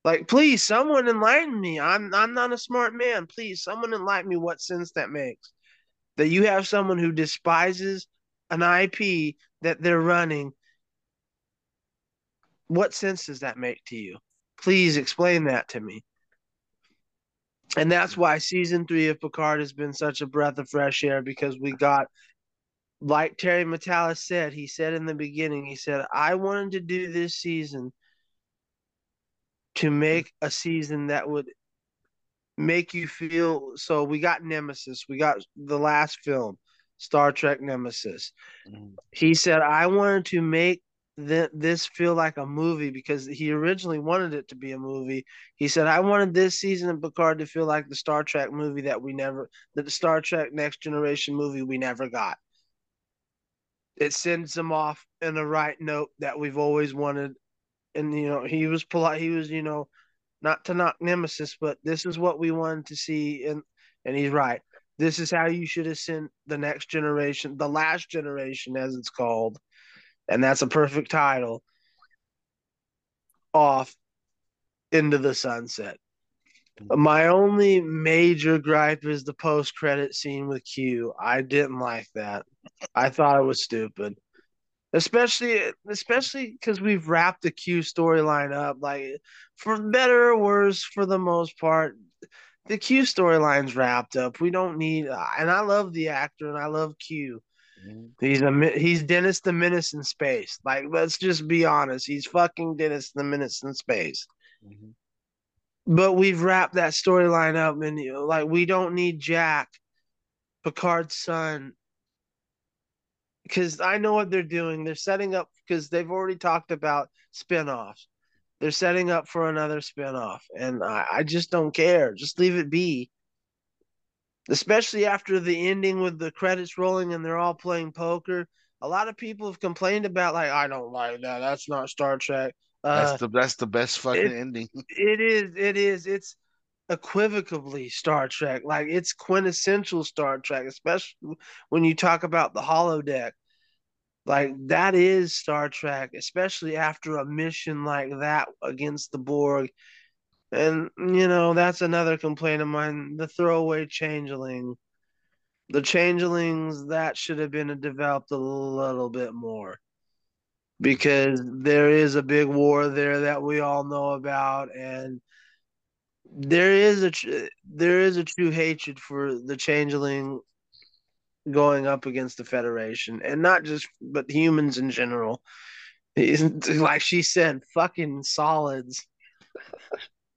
Like, please, someone enlighten me. I'm I'm not a smart man. Please, someone enlighten me what sense that makes. That you have someone who despises an IP that they're running. What sense does that make to you? Please explain that to me. And that's why season three of Picard has been such a breath of fresh air because we got, like Terry Matalas said, he said in the beginning, he said, I wanted to do this season to make a season that would make you feel so we got nemesis we got the last film star trek nemesis. Mhm. he said i wanted to make th- this feel like a movie because he originally wanted it to be a movie. He said i wanted this season of picard to feel like the star trek movie that we never the star trek next generation movie we never got. It sends them off in the right note that we've always wanted and you know he was polite he was you know not to knock nemesis but this is what we wanted to see and and he's right. This is how you should have sent the next generation the last generation as it's called and that's a perfect title off into the sunset. My only major gripe is the post credit scene with q. I didn't like that. I thought it was stupid especially especially because we've wrapped the Q storyline up. Like for better or worse, for the most part, the Q storyline's wrapped up. We don't need. And I love the actor, and I love Q. Mhm. He's a he's Dennis the Menace in space. Like let's just be honest, he's fucking Dennis the Menace in space. Mhm. But we've wrapped that storyline up, and you know, like we don't need Jack, Picard's son, because I know what they're doing. They're setting up because they've already talked about spinoffs. They're setting up for another spinoff, and I, I just don't care. Just leave it be. Especially after the ending with the credits rolling and they're all playing poker. A lot of people have complained about like I don't like that. That's not Star Trek. Uh, That's the that's the best fucking it- ending. it is. It is. It's equivocally Star Trek. Like it's quintessential Star Trek, especially when you talk about the holodeck. Like that is Star Trek, especially after a mission like that against the Borg. And you know, that's another complaint of mine. The throwaway changeling. The changelings that should have been developed a little bit more. Because there is a big war there that we all know about, and there is a tr- there is a true hatred for the changeling going up against the Federation, and not just but humans in general. Like she said, fucking solids.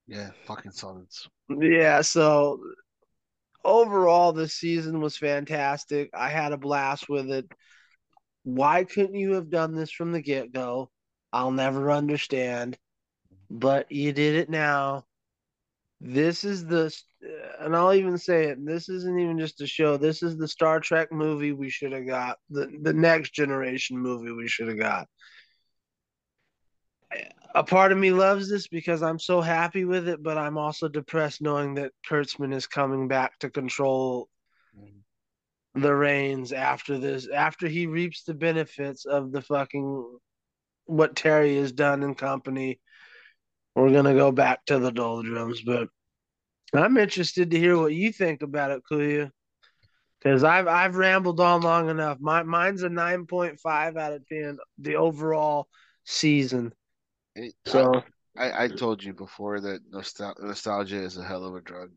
Yeah, fucking solids. Yeah, so overall, this season was fantastic. I had a blast with it. Why couldn't you have done this from the get go? I'll never understand, but you did it now. This is the, and I'll even say it. This isn't even just a show. This is the Star Trek movie we should have got. The the next generation movie we should have got. A part of me loves this because I'm so happy with it, but I'm also depressed knowing that Kurtzman is coming back to control the reins after this, after he reaps the benefits of the fucking what Terry has done in company. We're gonna go back to the doldrums, but I'm interested to hear what you think about it, Kuya. Because I've I've rambled on long enough. My mine's a nine point five out of ten. The overall season. It, So I, I told you before that nostal- nostalgia is a hell of a drug.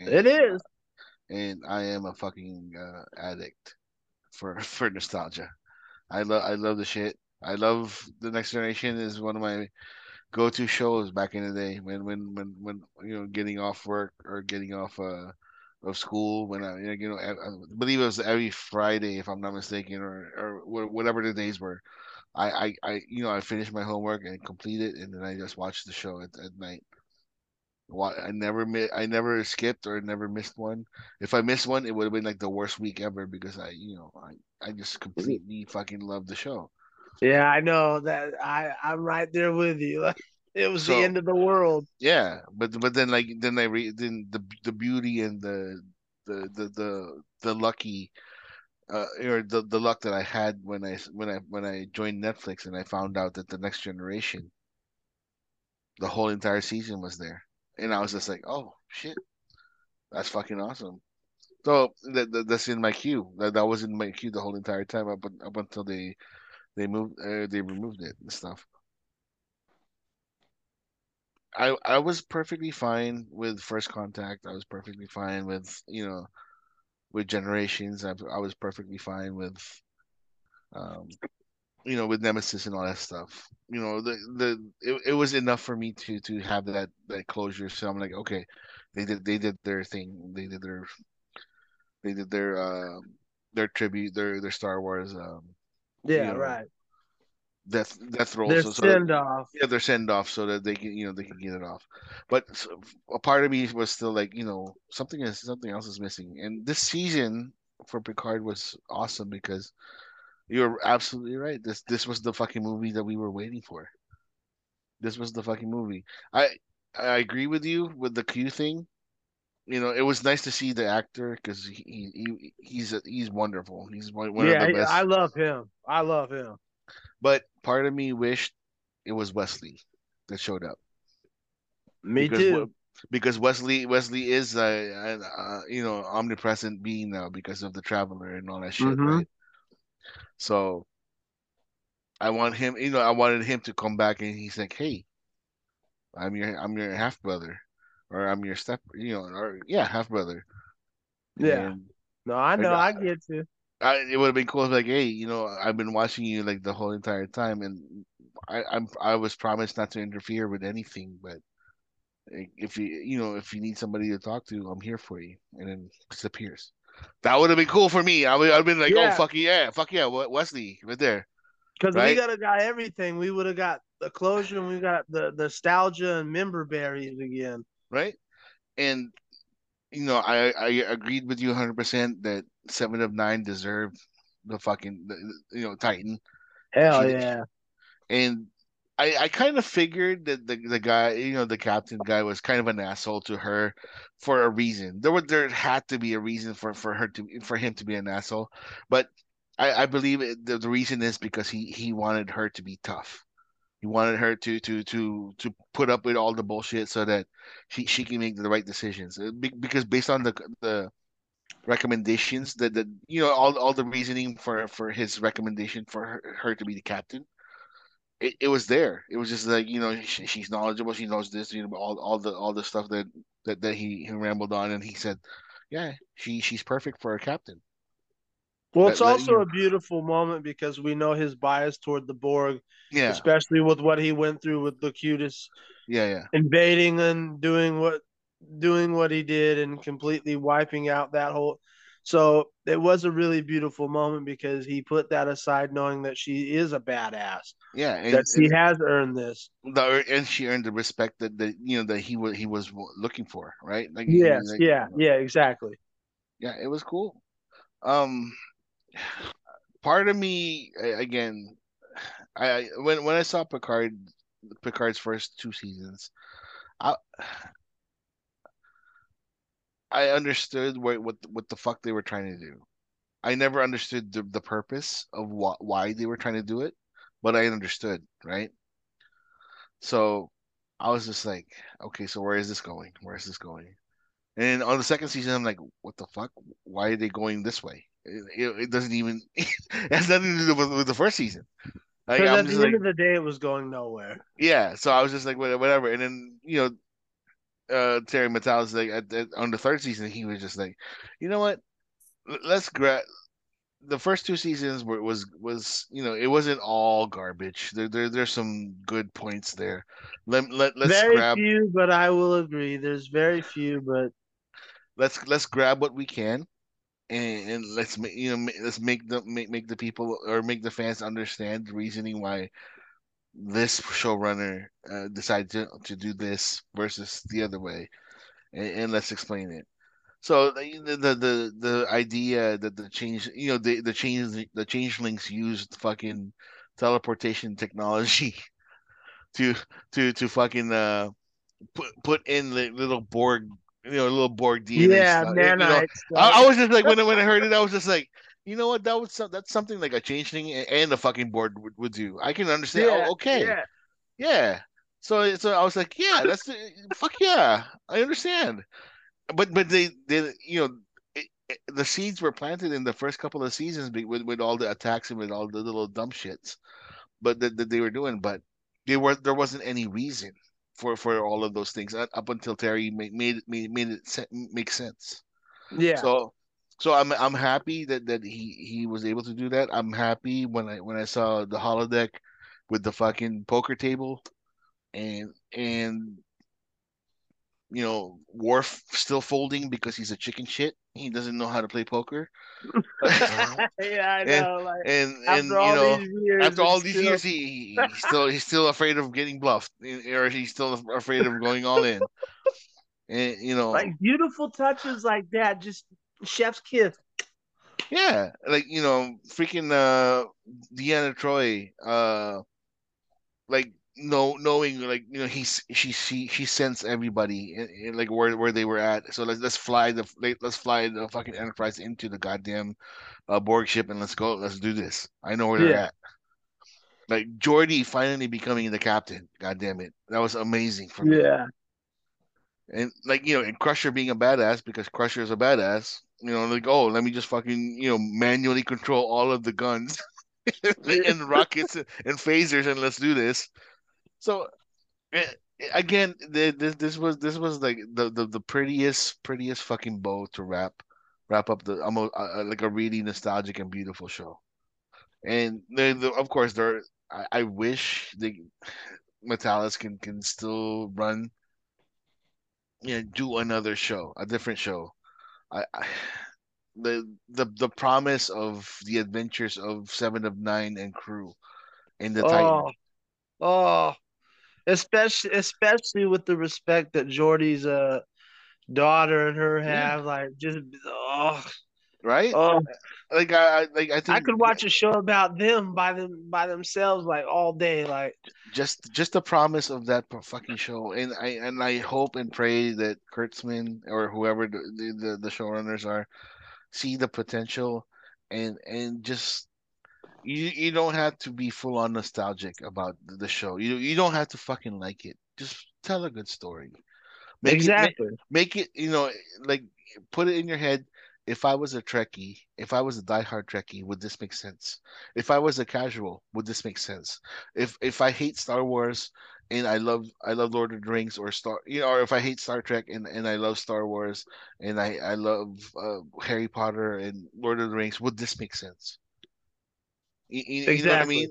And, it is. and I am a fucking uh, addict for for nostalgia. I love I love the shit. I love the Next Generation is one of my go to shows back in the day when when when when you know getting off work or getting off uh of school when I you know I, I believe it was every Friday if I'm not mistaken or or whatever the days were. I, I, I you know I finished my homework and complete it and then I just watched the show at, at night. I never mi- I never skipped or never missed one. If I missed one, it would have been like the worst week ever because I you know I I just completely fucking loved the show. Yeah, I know that. I I'm right there with you. It was So- the end of the world. Yeah, but but then like then I re then the the beauty and the the the the, the lucky uh or the the luck that I had when I when I when I joined Netflix and I found out that the next generation the whole entire season was there. And I was just like, "Oh, shit. That's fucking awesome." So that, that that's in my queue. That that was in my queue the whole entire time up up until they they moved uh, they removed it and stuff. I I was perfectly fine with First Contact. I was perfectly fine with, you know, with Generations. I I was perfectly fine with um you know, with Nemesis and all that stuff. You know, the the it, it was enough for me to to have that that closure. So I'm like, okay, they did they did their thing. They did their they did their um their tribute, their their Star Wars um Yeah, Yeah. right. death death roll. Their so, so that- send off. yeah, their send off so that they can, you know, they can get it off. But a part of me was still like, you know, something is something else is missing. And this season for Picard was awesome because you're absolutely right. This this was the fucking movie that we were waiting for. This was the fucking movie. I I agree with you with the Q thing. You know, it was nice to see the actor because he, he he he's a, he's wonderful. He's one, one yeah, of the he- best. I love him. I love him. But part of me wished it was Wesley that showed up. Me because too. Because Wesley Wesley is a, a, a you know omnipresent being now because of the traveler and all that shit, Mhm. right? So I want him, you know, I wanted him to come back and he's like, "Hey, I'm your I'm your half brother, or I'm your step, you know, or yeah, half brother." Yeah. And No, I know. I- I get you. I, it would have been cool if like, hey, you know, I've been watching you like the whole entire time, and I, I'm I was promised not to interfere with anything, but if you you know if you need somebody to talk to, I'm here for you, and then disappears. That would have been cool for me. I would I've been like, oh, Yeah. oh fuck yeah, fuck yeah, Wesley right there, Because we Right? could have got everything. We would have got the closure and we got the nostalgia and member berries again. Right? And you know, I I agreed with you 100 percent that Seven of Nine deserved the fucking the, you know Titan. Hell She- yeah. and I I kind of figured that the the guy, you know, the captain guy was kind of an asshole to her for a reason. There would there had to be a reason for for her to for him to be an asshole, but I I believe it, the, the reason is because he he wanted her to be tough. He wanted her to to to to put up with all the bullshit so that she she can make the right decisions. Uh, Because based on the the recommendations that that you know all all the reasoning for for his recommendation for her, her to be the captain it, it was there. It was just like you know she, she's knowledgeable. She knows this. You know all all the all the stuff that that, that he, he rambled on, and he said, "Yeah, she she's perfect for a captain." Well, it's Let- also you- a beautiful moment because we know his bias toward the Borg, Yeah, especially with what he went through with Locutus yeah, yeah. invading and doing what doing what he did and completely wiping out that whole so it was a really beautiful moment because he put that aside knowing that she is a badass Yeah, and, that she has earned this the and she earned the respect that, that you know that he was he was looking for, right? Like yes like, yeah yeah exactly yeah, it was cool. Um, part of me again, I when when I saw Picard, Picard's first two seasons, I I understood what what what the fuck they were trying to do. I never understood the the purpose of what why they were trying to do it, but I understood, right? So I was just like, okay, so where is this going? Where is this going? And on the second season, I'm like, what the fuck? Why are they going this way? It, it, it doesn't even it has nothing to do with, with the first season. Like, at the end like, of the day it was going nowhere yeah. So I was just like, whatever. And then you know, uh, Terry Matalas like at, at, on the third season, he was just like, you know what? Let's grab. The first two seasons were was was you know it wasn't all garbage. There there there's some good points there. Let let let's very grab few but i will agree there's very few but let's let's grab what we can and, and let's make you know let's make the make, make the people or make the fans understand the reasoning why this showrunner uh, decided to, to do this versus the other way. And, and let's explain it. So the, the the the idea that the change you know the the change the changelings used fucking teleportation technology to to to fucking uh put put in the little Borg you know a little Borg DNA yeah stuff. You know, I, I was just like when I, when I heard it, I was just like, you know what? That was some, that's something like a change thing and the fucking board would, would do. I can understand. Oh, yeah, oh, okay, yeah. yeah. So so I was like, yeah, that's the, fuck yeah, I understand. But but they they you know. It, it, the seeds were planted in the first couple of seasons with, with all the attacks and with all the little dumb shits, but that, that they were doing. But they were there wasn't any reason for for all of those things up up until Terry made made it made, made it se- make sense. yeah So so I'm I'm happy that that he he was able to do that. I'm happy when I when I saw the holodeck with the fucking poker table and and you know Worf still folding because he's a chicken shit. He doesn't know how to play poker. yeah i And- know like and and you know years after all these still- years he, he he's still he's still afraid of getting bluffed or he's still afraid of going all in. And you know like beautiful touches like that just chef's kiss Yeah, like you know, freaking uh Deanna Troi, uh like no knowing like you know he's she she she sends everybody in, in, like where where they were at. So let's let's fly the let's fly the fucking Enterprise into the goddamn uh Borg ship and let's go. Let's do this. I know where they're at. Like Geordi finally becoming the captain. God damn it. That was amazing for me. yeah And like you know, and Crusher being a badass because Crusher is a badass. You know, like oh, let me just fucking you know manually control all of the guns and rockets and phasers, and let's do this. So eh, again, this this was this was like the the, the prettiest prettiest fucking bow to wrap wrap up the almost uh, like a really nostalgic and beautiful show. And of course there, I, I wish the Matalas can can still run yeah, do another show, a different show. I, I the the the promise of the adventures of Seven of Nine and crew in the Titan. oh oh especially especially with the respect that Geordi's uh daughter and her Yeah. have like just oh right? oh Like I, I like I think I could watch a show about them by them by themselves like all day like just just the promise of that fucking show, and I and I hope and pray that Kurtzman or whoever the the, the showrunners are see the potential, and and just you you don't have to be full on nostalgic about the show. You you don't have to fucking like it. Just tell a good story. Make it, make, exactly make it you know like put it in your head if I was a Trekkie, if I was a diehard Trekkie, would this make sense? If I was a casual, would this make sense? If if I hate Star Wars and I love I love Lord of the Rings or Star, you know, or if I hate Star Trek and, and I love Star Wars and I I love uh, Harry Potter and Lord of the Rings, would this make sense? You, you, you know what I Exactly. mean?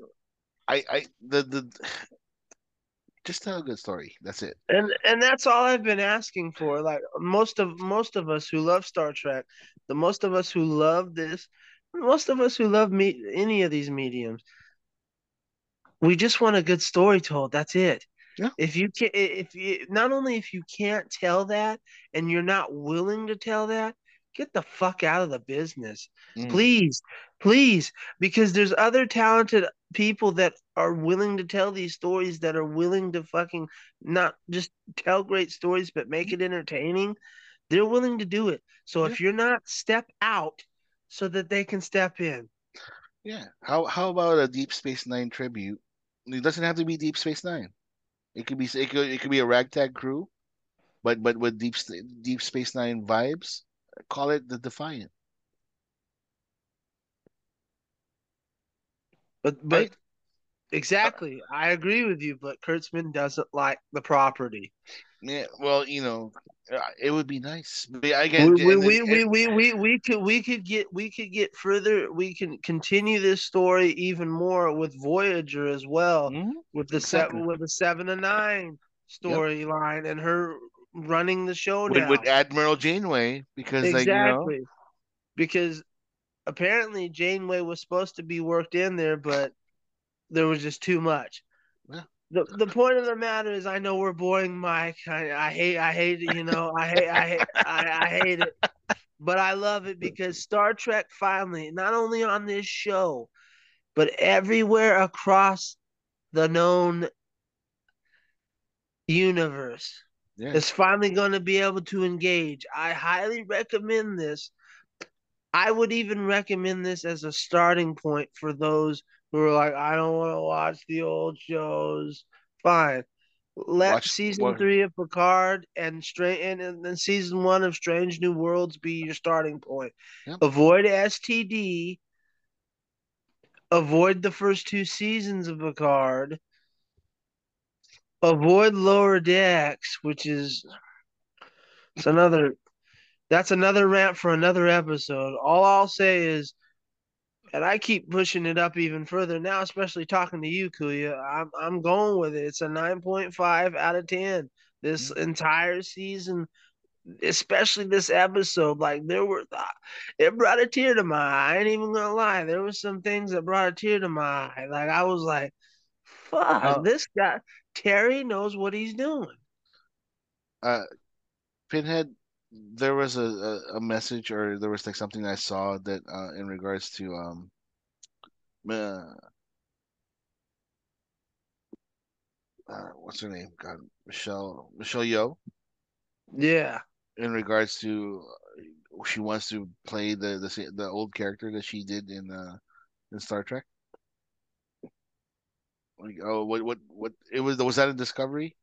I I the the just tell a good story. That's it. And and that's all I've been asking for. Like most of most of us who love Star Trek, the most of us who love this, most of us who love me any of these mediums, we just want a good story told. That's it. Yeah. If you can't, if you not only if you can't tell that and you're not willing to tell that, get the fuck out of the business, Mm. please, please, because there's other talented people that are willing to tell these stories that are willing to fucking not just tell great stories but make it entertaining. They're willing to do it. So if you're not, step out so that they can step in. Yeah. How how about a Deep Space Nine tribute? It doesn't have to be Deep Space Nine. It could be it could it could be a ragtag crew, but but with Deep Deep Space Nine vibes. Call it the Defiant. But but exactly, I agree with you. But Kurtzman doesn't like the property. Yeah. Well, you know, uh, it would be nice. But again, we, we, and- we, and- we, we, we, we could we could get we could get further. We can continue this story even more with Voyager as well, Mhm. with the exactly. seven with the seven to nine storyline and her running the show with, now. with Admiral Janeway because like you know exactly, because apparently Janeway was supposed to be worked in there, but there was just too much. Yeah. The the point of the matter is, I know we're boring, Mike. I, I hate I hate it. You know, I hate I hate I, I hate it, but I love it because Star Trek finally, not only on this show, but everywhere across the known universe yeah. is finally going to be able to engage. I highly recommend this. I would even recommend this as a starting point for those who are like, I don't want to watch the old shows. Fine. Let Watch- season what- three of Picard and straight and, and then season one of Strange New Worlds be your starting point. Yep. Avoid STD. Avoid the first two seasons of Picard. Avoid Lower Decks, which is it's another that's another rant for another episode. All I'll say is and I keep pushing it up even further now, especially talking to you, Kuya. I'm I'm going with it. It's a nine point five out of ten. This entire season, especially this episode, like there were, it brought a tear to my eye. I ain't even gonna lie. There were some things that brought a tear to my eye. Like I was like, "Fuck, Uh, this guy Terry knows what he's doing." uh Pinhead there was a, a, a message or there was like something I saw that uh in regards to um uh, uh what's her name? God, Michelle Michelle Yeoh Yeah, in regards to uh, she wants to play the the the old character that she did in uh in Star Trek. Like oh what what what it was was that a Discovery?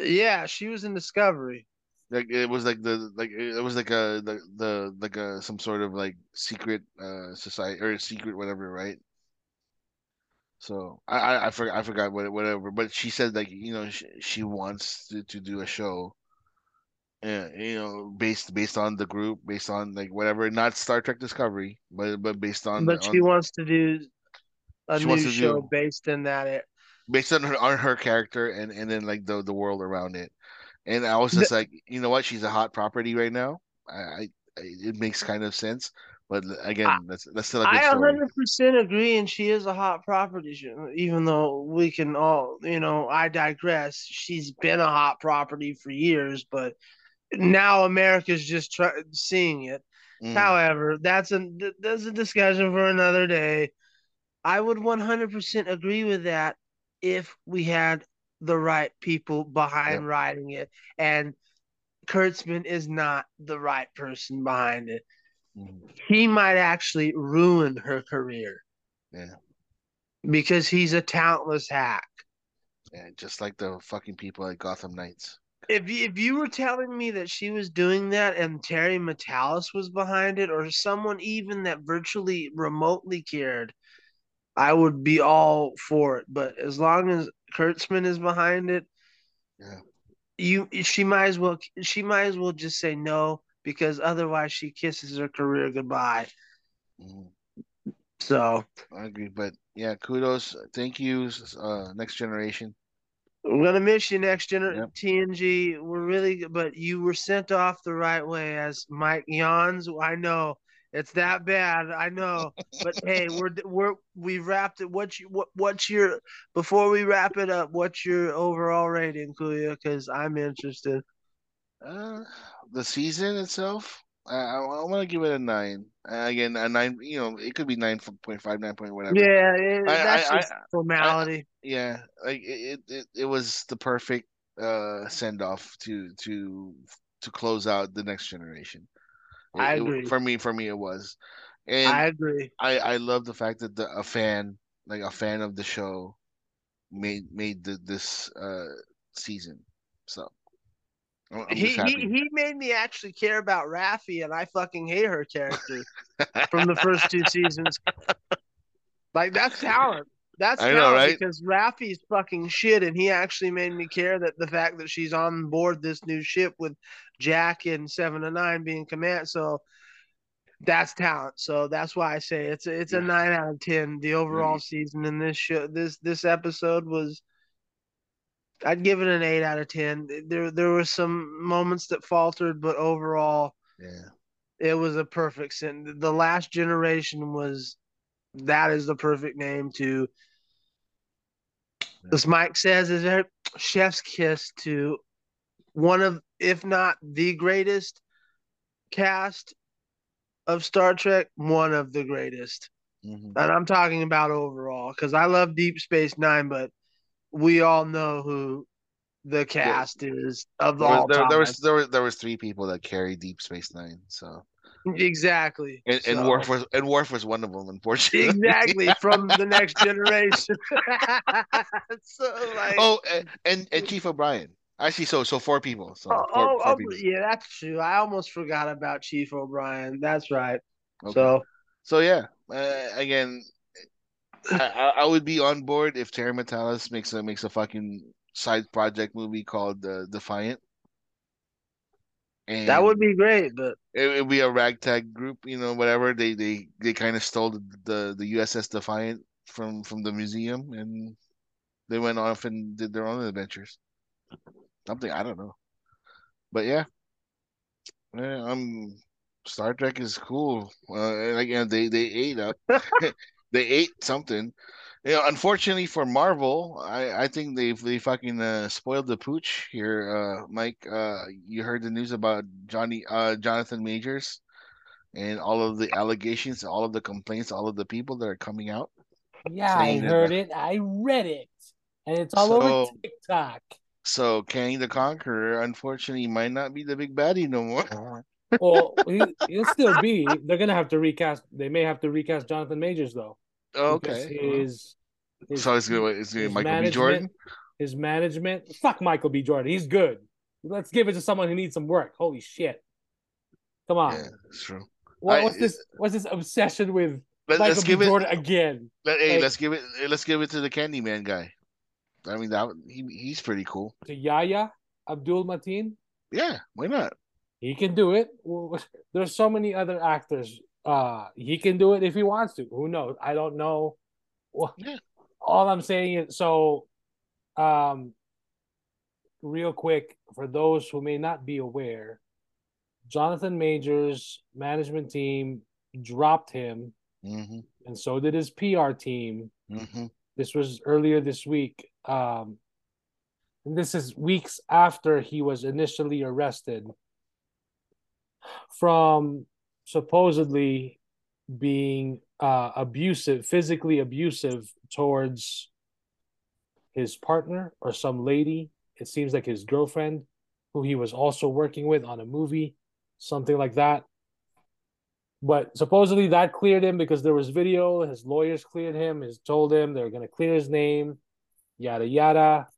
yeah, she was in Discovery. Like it was like the like it was like a the, the like a some sort of like secret uh society or secret whatever, right? So I I, I forgot I forgot what whatever, but she said like you know she, she wants to, to do a show, uh, you know based based on the group, based on like whatever, not Star Trek Discovery, but but based on but on, she wants to do a She new show do- based in that. It, based on her on her character and and then like the the world around it, and I was just like you know what she's a hot property right now. I, I I- it makes kind of sense, but again that's that's still a good I 100% agree, and she is a hot property. Even though we can all, you know, I digress. She's been a hot property for years, but now America's just try- seeing it. Mm. However, that's a that's a discussion for another day. I would 100% agree with that if we had the right people behind Yep. writing it, and Kurtzman is not the right person behind it. Mhm. He might actually ruin her career Yeah, because he's a talentless hack. yeah, just like the fucking people at Gotham Knights. If you, if you were telling me that she was doing that and Terry Matalas was behind it, or someone even that virtually remotely cared, I would be all for it. But as long as Kurtzman is behind it, Yeah. you she might as well she might as well just say no because otherwise she kisses her career goodbye. Mhm. So I agree, but yeah, kudos. Thank you, uh, next generation. we're gonna miss you next gener Yep. TNG. We're really good, but you were sent off the right way as Mike yawns. I know it's that bad. I know, but hey, we're we're we wrapped it. What's you what what's your before we wrap it up? What's your overall rating, Kuya? Because I'm interested. Uh, the season itself, I I, I want to give it a nine. Uh, again, a nine. You know, it could be nine point five, nine point whatever. Yeah, it, I- that's I- just formality. Yeah, like it, it, it was the perfect uh send off to to to close out the next generation. It- I it- agree. for me, for me, it was, and I agree. I I love the fact that the, a fan like a fan of the show made made the, this uh season. So I'm, I'm he, he he made me actually care about Raffi, and I fucking hate her character from the first two seasons. Like that's talent. That's I know, right? because Raffi's fucking shit, and he actually made me care that the fact that she's on board this new ship with Jack and Seven to Nine being command. So that's talent. So that's why I say it's a, it's a nine out of ten. The overall Yeah. season in this show, this this episode was. I'd give it an eight out of ten. There there were some moments that faltered, but overall, yeah, it was a perfect sin. The last generation was that is the perfect name to as Mike says, is a chef's kiss to one of, if not the greatest cast of Star Trek, one of the greatest. hmm And I'm talking about overall because I love Deep Space Nine, but we all know who the cast is of There, was- all there, time. there was there was there was three people that carried Deep Space Nine. So exactly. and, and Worf was and Worf was one of them, unfortunately. exactly from the next generation. so like, Oh, and, and and Chief O'Brien. Actually, so so four people. So oh, four, oh, four oh, people. yeah, that's true. I almost forgot about Chief O'Brien. That's right. Okay. So So yeah, uh, again, I, I I would be on board if Terry Matalas makes a makes a fucking side project movie called uh, Defiant. And that would be great, but it would be a ragtag group, you know, whatever. They they they kind of stole the, the the USS Defiant from from the museum, and they went off and did their own adventures. Something I don't know, but yeah, yeah um, Star Trek is cool. Uh, and again, they they ate up, they ate something. You know, unfortunately for Marvel, I I think they've they fucking uh, spoiled the pooch here. Uh, Mike, uh, you heard the news about Johnny uh Jonathan Majors and all of the allegations, all of the complaints, all of the people that are coming out. Yeah, I Saying that heard it. I read it, and it's all over TikTok. So Kang the Conqueror, unfortunately, might not be the big baddie no more. Well, he, he'll still be. They're gonna have to recast. They may have to recast Jonathan Majors though. Because okay. His, his, So he's gonna it's be Michael B. Jordan. His management. Fuck Michael B. Jordan. He's good. Let's give it to someone who needs some work. Holy shit! Come on. Yeah, it's true. What, I- what's this? What's this obsession with Let, Michael let's B. give it. Jordan again? Let, hey, like- let's give it. Let's give it to the Candyman guy. I mean that he he's pretty cool. To Yahya Abdul Mateen? Yeah, why not? He can do it. There's so many other actors. Uh, he can do it if he wants to. Who knows? I don't know. Well, Yeah. All I'm saying is so. Um, real quick for those who may not be aware, Jonathan Majors' management team dropped him, hmm and so did his PR team. hmm This was earlier this week. Um, and this is weeks after he was initially arrested from supposedly being uh, abusive, physically abusive towards his partner or some lady. It seems like his girlfriend, who he was also working with on a movie, something like that. But supposedly that cleared him because there was video. His lawyers cleared him. Has told him they're going to clear his name, yada yada.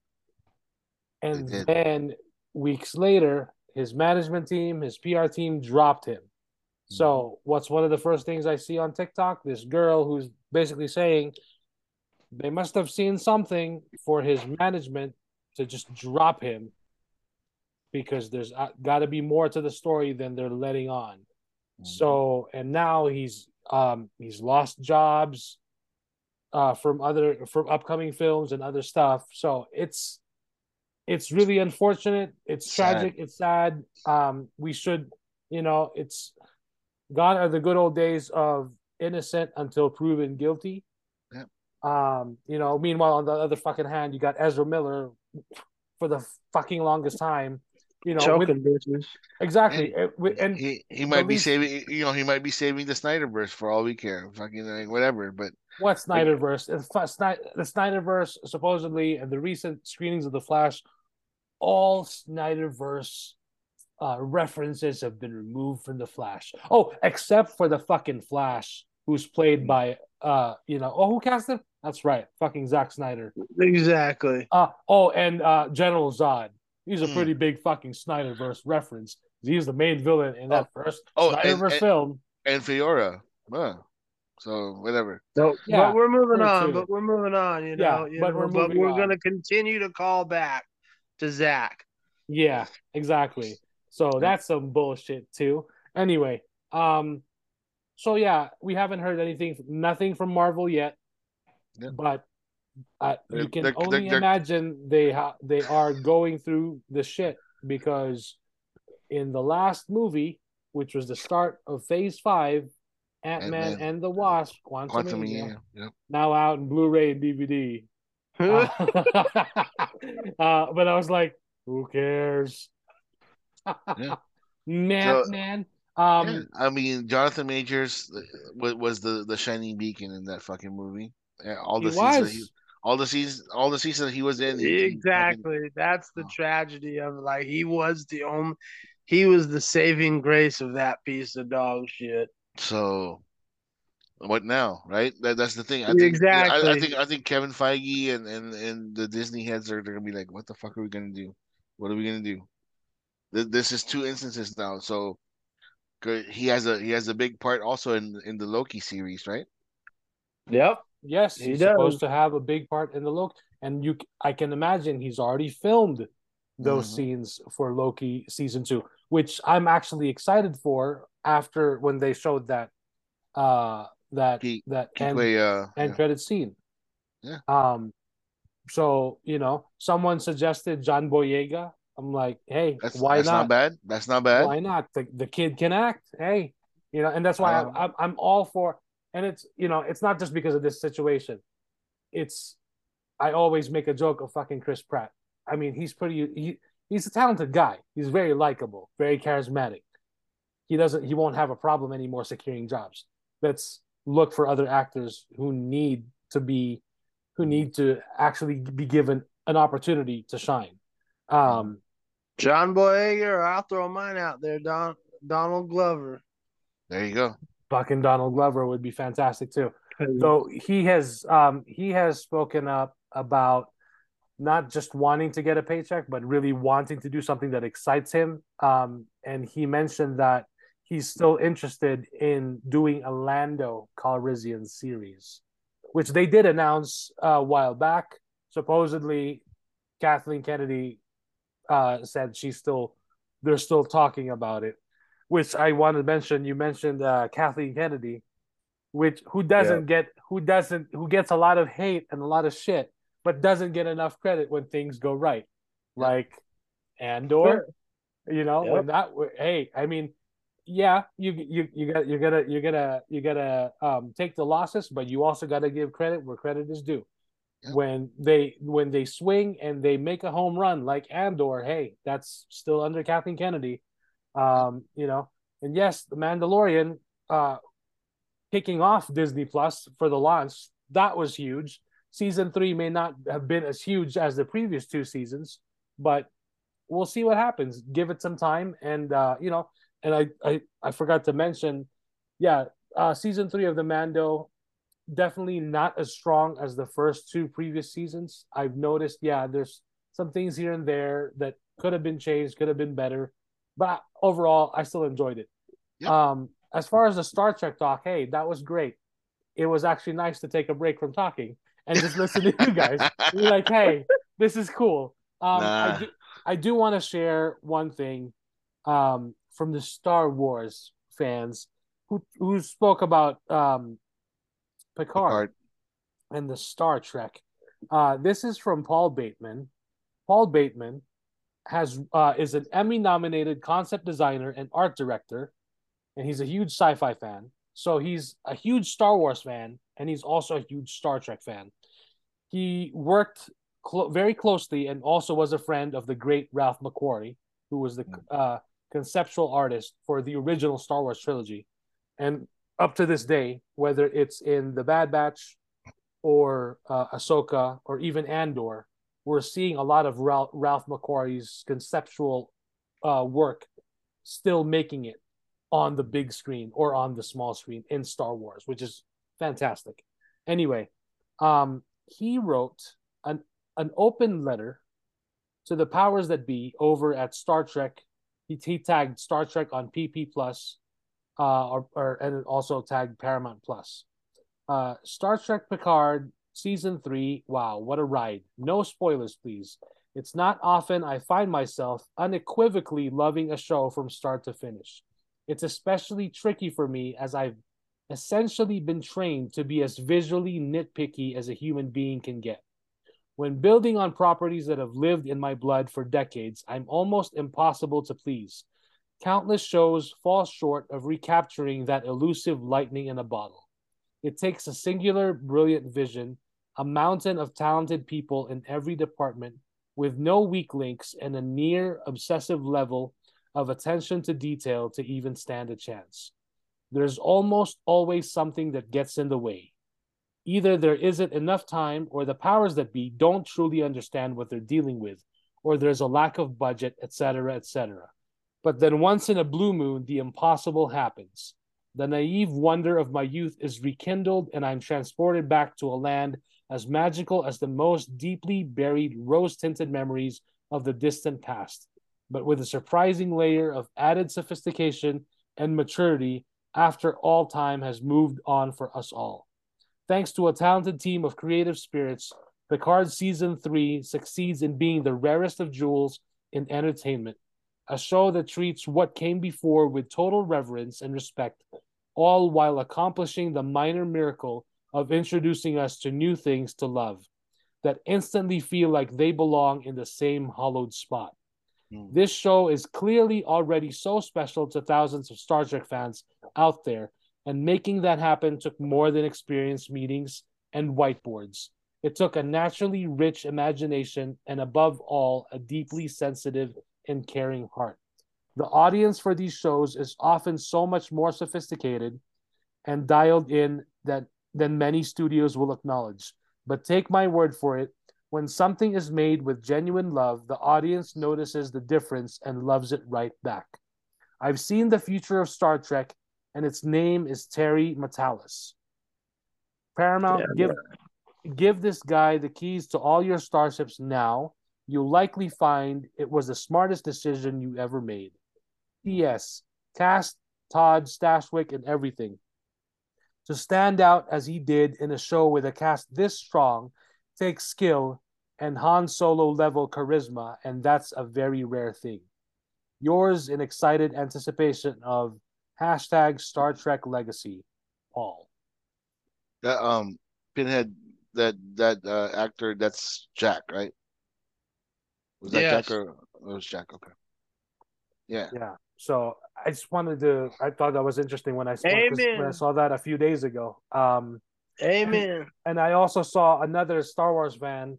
And then weeks later, his management team, his PR team dropped him. So, what's one of the first things I see on TikTok? This girl who's basically saying they must have seen something for his management to just drop him because there's got to be more to the story than they're letting on. So, and now he's um he's lost jobs uh from other from upcoming films and other stuff. So, it's it's really unfortunate. It's Sad. tragic, it's sad. Um we should, you know, it's gone are the good old days of innocent until proven guilty. Yep. Um, you know, meanwhile on the other fucking hand, you got Ezra Miller for the fucking longest time. You know, with, Choking bitches. exactly, and, with- and he he might be least- saving you know he might be saving the Snyderverse for all we care fucking like, whatever but what Snyderverse? The F- the Snyderverse supposedly, and the recent screenings of the Flash, all Snyderverse uh, references have been removed from the Flash. Oh, except for the fucking Flash, who's played by uh, you know, oh, who cast him? That's right, fucking Zack Snyder. Exactly. Uh oh, and uh General Zod. He's a Hmm. pretty big fucking Snyderverse reference. He's the main villain in that first oh, and- Snyderverse and- film. and Faora huh. so whatever So, Yeah, but we're moving her on. too. But we're moving on. You Yeah, know. you but know, we're but moving we're gonna continue to call back to Zach. Yeah, exactly. So that's some bullshit too. Anyway, um, so yeah, we haven't heard anything, nothing from Marvel yet, Yeah. but uh, you can they're- only they're- imagine they ha- they are going through the shit because in the last movie, which was the start of Phase Five, Ant Man Ant-Man. and the Wasp, Quantum, quantum yeah yep. now out in Blu-ray and DVD. Uh, uh, but I was like, who cares? Yeah. Man, So- man. Um, yeah. I mean, Jonathan Majors uh, wa- was the the shining beacon in that fucking movie. All he the that he, all the scenes, all the seasons he was in. he- he fucking- exactly. That's the Oh. tragedy of. Like he was the only. He was the saving grace of that piece of dog shit. so, what now, right? That, that's the thing. I think, I, I think, I think Kevin Feige and and and the Disney heads are they're gonna be like, what the fuck are we gonna do? What are we gonna do? This, this is two instances now. So. He has a he has a big part also in in the Loki series, right? Yep. yes, He he's does. supposed to have a big part in the look, and you, I can imagine he's already filmed those Mhm. scenes for Loki season two, which I'm actually excited for. After when they showed that, uh, that He- that end Kikwe, uh, end yeah. credit scene. Yeah. Um, so you know, someone suggested John Boyega. I'm like, hey, that's why that's not? not bad. That's not bad. Why not? The the kid can act. Hey, you know, and that's why Um, I'm I'm all for. And it's you know, it's not just because of this situation. It's I always make a joke of fucking Chris Pratt. I mean, he's pretty. He, he's a talented guy. He's very likable, very charismatic. He doesn't. He won't have a problem anymore securing jobs. Let's look for other actors who need to be, who need to actually be given an opportunity to shine. Um, John Boyega, or I'll throw mine out there. Don Donald Glover. There you go. fucking Donald Glover would be fantastic too. So he has um he has spoken up about not just wanting to get a paycheck, but really wanting to do something that excites him. Um, and he mentioned that he's still interested in doing a Lando Calrissian series, which they did announce uh, a while back. Supposedly, Kathleen Kennedy uh, said she's still they're still talking about it. Which I want to mention. You mentioned uh, Kathleen Kennedy, which who doesn't get who doesn't who gets a lot of hate and a lot of shit, but doesn't get enough credit when things go right, like Andor. You know when that hey, I mean, yeah, you you you got you're gonna you're gonna you're gonna um, take the losses, but you also got to give credit where credit is due. When they when they swing and they make a home run like Andor, hey, that's still under Kathleen Kennedy. Um, you know, and yes, the Mandalorian uh kicking off Disney Plus for the launch, that was huge. Season three may not have been as huge as the previous two seasons, but we'll see what happens. Give it some time, and uh, you know, and I I, I forgot to mention, yeah, uh, season three of the Mando definitely not as strong as the first two previous seasons. I've noticed, yeah, there's some things here and there that could have been changed, could have been better, but overall, I still enjoyed it. Um, as far as the Star Trek talk, hey, that was great. It was actually nice to take a break from talking and just listen to you guys. You're like, hey, this is cool. Um, I do, I do want to share one thing um, from the Star Wars fans who who spoke about um, Picard Picard. and the Star Trek. Uh, this is from Paul Bateman. Paul Bateman has uh, is an Emmy nominated concept designer and art director, and he's a huge sci-fi fan. So he's a huge Star Wars fan, and he's also a huge Star Trek fan. He worked clo- very closely and also was a friend of the great Ralph McQuarrie, who was the uh, conceptual artist for the original Star Wars trilogy. And up to this day, whether it's in the Bad Batch or uh, Ahsoka or even Andor, we're seeing a lot of Ralph, Ralph McQuarrie's conceptual uh, work still making it on the big screen or on the small screen in Star Wars, which is fantastic. Anyway, um, he wrote an an open letter to the powers that be over at Star Trek. He, he tagged Star Trek on PP Plus, uh, or, or and also tagged Paramount Plus. Uh, Star Trek Picard season three. Wow, what a ride! No spoilers, please. It's not often I find myself unequivocally loving a show from start to finish. It's especially tricky for me as I've essentially been trained to be as visually nitpicky as a human being can get. When building on properties that have lived in my blood for decades, I'm almost impossible to please. Countless shows fall short of recapturing that elusive lightning in a bottle. It takes a singular, brilliant vision, a mountain of talented people in every department, with no weak links and a near obsessive level of attention to detail to even stand a chance. There's almost always something that gets in the way. Either there isn't enough time, or the powers that be don't truly understand what they're dealing with, or there's a lack of budget, etc., etc. But then once in a blue moon, the impossible happens. The naive wonder of my youth is rekindled, and I'm transported back to a land as magical as the most deeply buried rose tinted memories of the distant past, but with a surprising layer of added sophistication and maturity after all time has moved on for us all. Thanks to a talented team of creative spirits, Picard Season 3 succeeds in being the rarest of jewels in entertainment, a show that treats what came before with total reverence and respect, all while accomplishing the minor miracle of introducing us to new things to love that instantly feel like they belong in the same hollowed spot. Mm. This show is clearly already so special to thousands of Star Trek fans out there, and making that happen took more than experience meetings and whiteboards. It took a naturally rich imagination and, above all, a deeply sensitive and caring heart. The audience for these shows is often so much more sophisticated and dialed in that than many studios will acknowledge. But take my word for it, when something is made with genuine love, the audience notices the difference and loves it right back. I've seen the future of Star Trek, and its name is Terry Matalas. Paramount, Yeah, give give this guy the keys to all your starships now. You'll likely find it was the smartest decision you ever made. P.S. Cast Todd Stashwick and everything. To stand out as he did in a show with a cast this strong takes skill and Han Solo level charisma, and that's a very rare thing. Yours in excited anticipation of hashtag Star Trek Legacy, Paul. That um Pinhead that that uh, actor that's Jack, right? Was that Yes. Jack or it was Jack? Okay. Yeah. Yeah. So I just wanted to. I thought that was interesting when I saw, 'cause when I saw that a few days ago. Um, Amen. and I also saw another Star Wars fan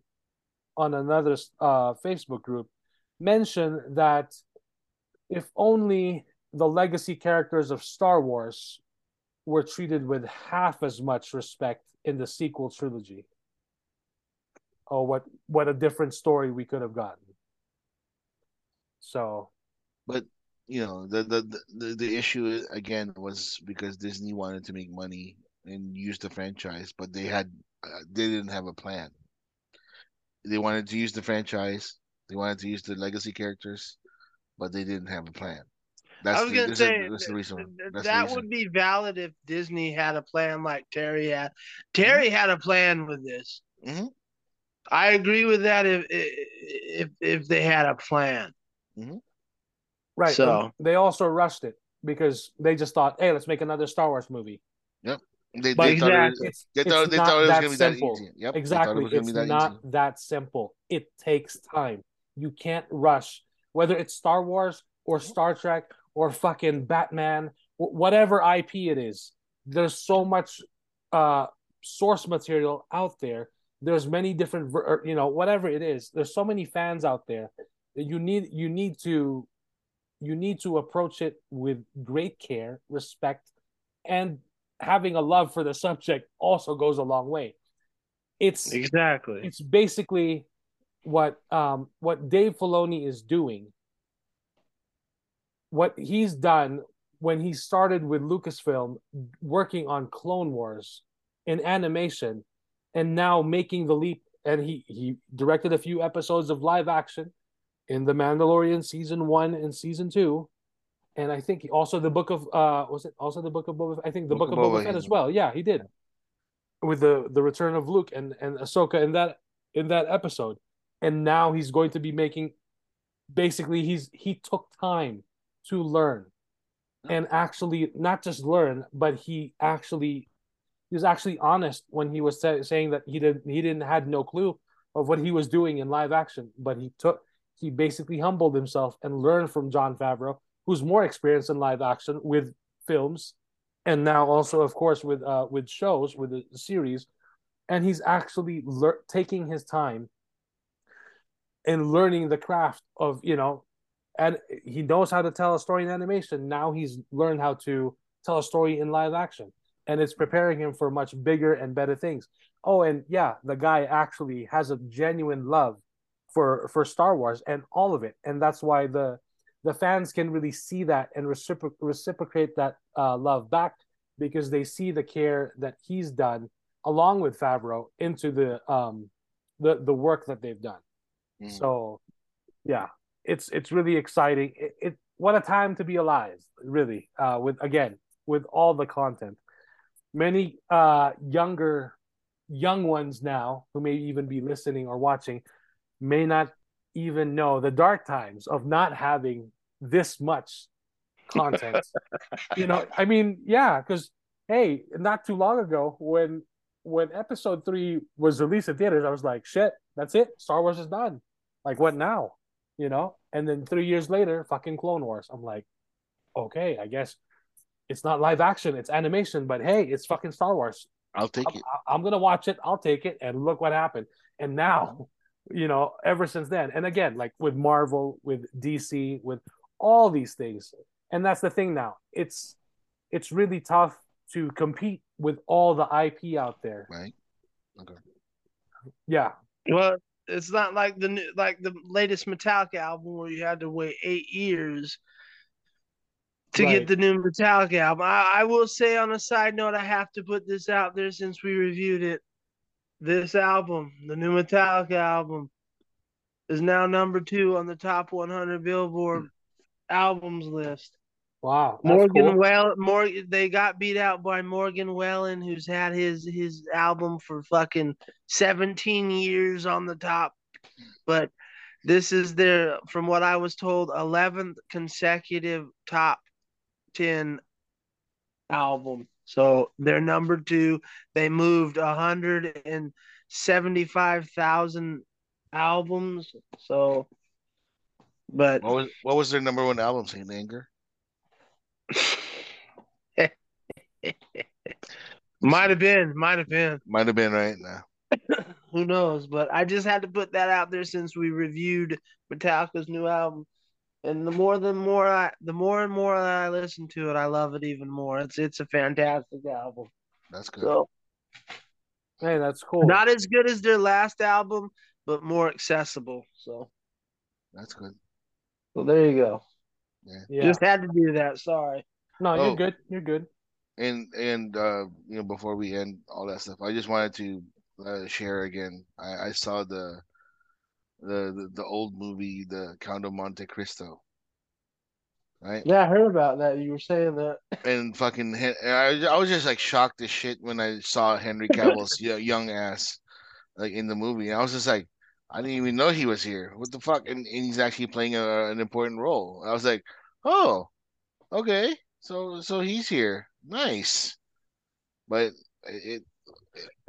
on another uh, Facebook group mention that if only the legacy characters of Star Wars were treated with half as much respect in the sequel trilogy, oh, what what a different story we could have gotten. So But you know the the the, the issue again was because Disney wanted to make money and use the franchise, but they had uh, they didn't have a plan. They wanted to use the franchise, They wanted to use the legacy characters, but they didn't have a plan. That's I was the- gonna this is- say this is the reason. th- th- That's the that reason. would be valid if Disney had a plan like Terry had. Terry had a plan with this. Mhm. I agree with that if if if they had a plan. Right. So- and They also rushed it because they just thought, hey, let's make another Star Wars movie. They, But they thought it was, Exactly. They thought, they thought it was going to be that easy. Yep. thought it Exactly. It's that not easy. that simple. It takes time. You can't rush. Whether it's Star Wars or Star Trek or fucking Batman, whatever IP it is, there's so much uh, source material out there. There's many different, you know, whatever it is. There's so many fans out there. You need you need to you need to approach it with great care, respect, and having a love for the subject also goes a long way. It's Exactly. it's basically what um what Dave Filoni is doing. What he's done when he started with Lucasfilm working on Clone Wars in animation and now making the leap and he he directed a few episodes of live action in The Mandalorian season 1 and season 2 and I think also the book of uh was it also the book of Boba I think the book, Book of of Boba Boba, Fett as well. Yeah, he did. With the the return of Luke and and Ahsoka in that in that episode. And now he's going to be making basically he's he took time to learn and actually not just learn but he actually he was actually honest when he was say, saying that he didn't he didn't had no clue of what he was doing in live action but he took he basically humbled himself and learned from Jon Favreau who's more experienced in live action with films and now also of course with uh with shows with the series. And he's actually taking his time and learning the craft of you know and he knows how to tell a story in animation. Now he's learned how to tell a story in live action. And it's preparing him for much bigger and better things. Oh and yeah the guy actually has a genuine love for for star wars and all of it and that's why the the fans can really see that and recipro- reciprocate that uh, love back because they see the care that he's done along with Favreau into the um the the work that they've done. Mhm. So yeah, it's it's really exciting. It, it what a time to be alive, really. Uh, with again with all the content, many uh younger young ones now who may even be listening or watching may not even know the dark times of not having this much content. you know, I mean, yeah, because hey, not too long ago when when episode three was released in theaters, I was like, shit, that's it. Star Wars is done. Like, what now? You know? And then three years later, fucking Clone Wars. I'm like, okay, I guess it's not live action, it's animation, but hey, it's fucking Star Wars. I'll take I'm, it. I'm gonna watch it. I'll take it. And look what happened. And now, you know, ever since then, and again, like with Marvel, with DC, with all these things, and that's the thing now. It's it's really tough to compete with all the IP out there. Right. Okay. Yeah, Well, it's not like the new, like the latest Metallica album where you had to wait eight years to Right. get the new Metallica album. I, I will say on a side note, I have to put this out there since we reviewed it. This album, the new Metallica album, is now number two on the top 100 Billboard albums list. wow. Morgan cool. Well, Mor- they got beat out by Morgan Wallen, who's had his his album for fucking seventeen years on the top. But this is their, from what I was told, eleventh consecutive top ten album. So they're number two. They moved hundred and seventy five thousand albums. So, but What was what was their number one album? Saint Anger. might have been, might have been. Might have been right now. Who knows? But I just had to put that out there since we reviewed Metallica's new album. And the more the more I the more and more that I listen to it, I love it even more. It's it's a fantastic album. That's good. So Hey, that's cool. not as good as their last album, but more accessible. So That's good. so there you go. yeah. Just had to do that. Sorry. no, you're Oh. good. You're good. And and uh, you know before we end all that stuff, I just wanted to uh, share again. I, I saw the the the, the old movie, the Count of Monte Cristo. Right? Yeah, I heard about that. You were saying that. And fucking, I, I was just like shocked as shit when I saw Henry Cavill's young ass like in the movie. I was just like, I didn't even know he was here. What the fuck? And, and he's actually playing a, an important role. I was like, oh, okay. So so he's here. Nice. But it,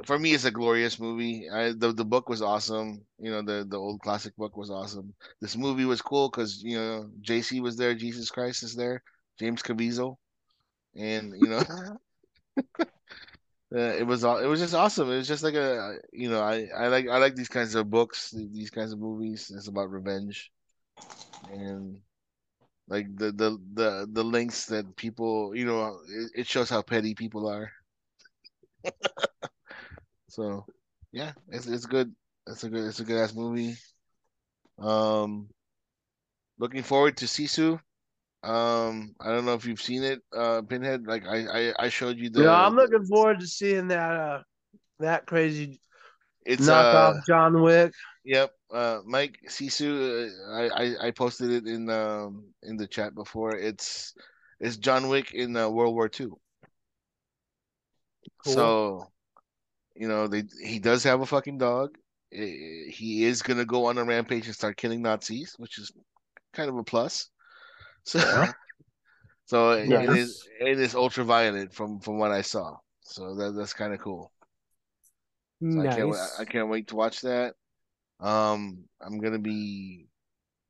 for me, it's a glorious movie. I, the the book was awesome. You know, the the old classic book was awesome. This movie was cool because you know JC was there, Jesus Christ is there, James Caviezel, and you know, uh, it was all. It was just awesome. It was just like a you know, I I like I like these kinds of books, these kinds of movies. It's about revenge, and like the the the the links that people you know it, it shows how petty people are. So, yeah, it's it's good. It's a good it's a good ass movie. Um, looking forward to Sisu. Um, I don't know if you've seen it, uh, Pinhead. Like I I, I showed you the. yeah, I'm looking forward to seeing that. Uh, that crazy It's knockoff uh, John Wick. yep. Uh, Mike Sisu. Uh, I, I I posted it in um in the chat before. It's it's John Wick in uh, World War II. Cool. So, you know, they he does have a fucking dog. He is gonna go on a rampage and start killing Nazis, which is kind of a plus. So, so it- it Nice. is it is ultra violent from from what I saw. So that that's kind of cool. So I can't wait, I can't wait to watch that. Um, I'm gonna be,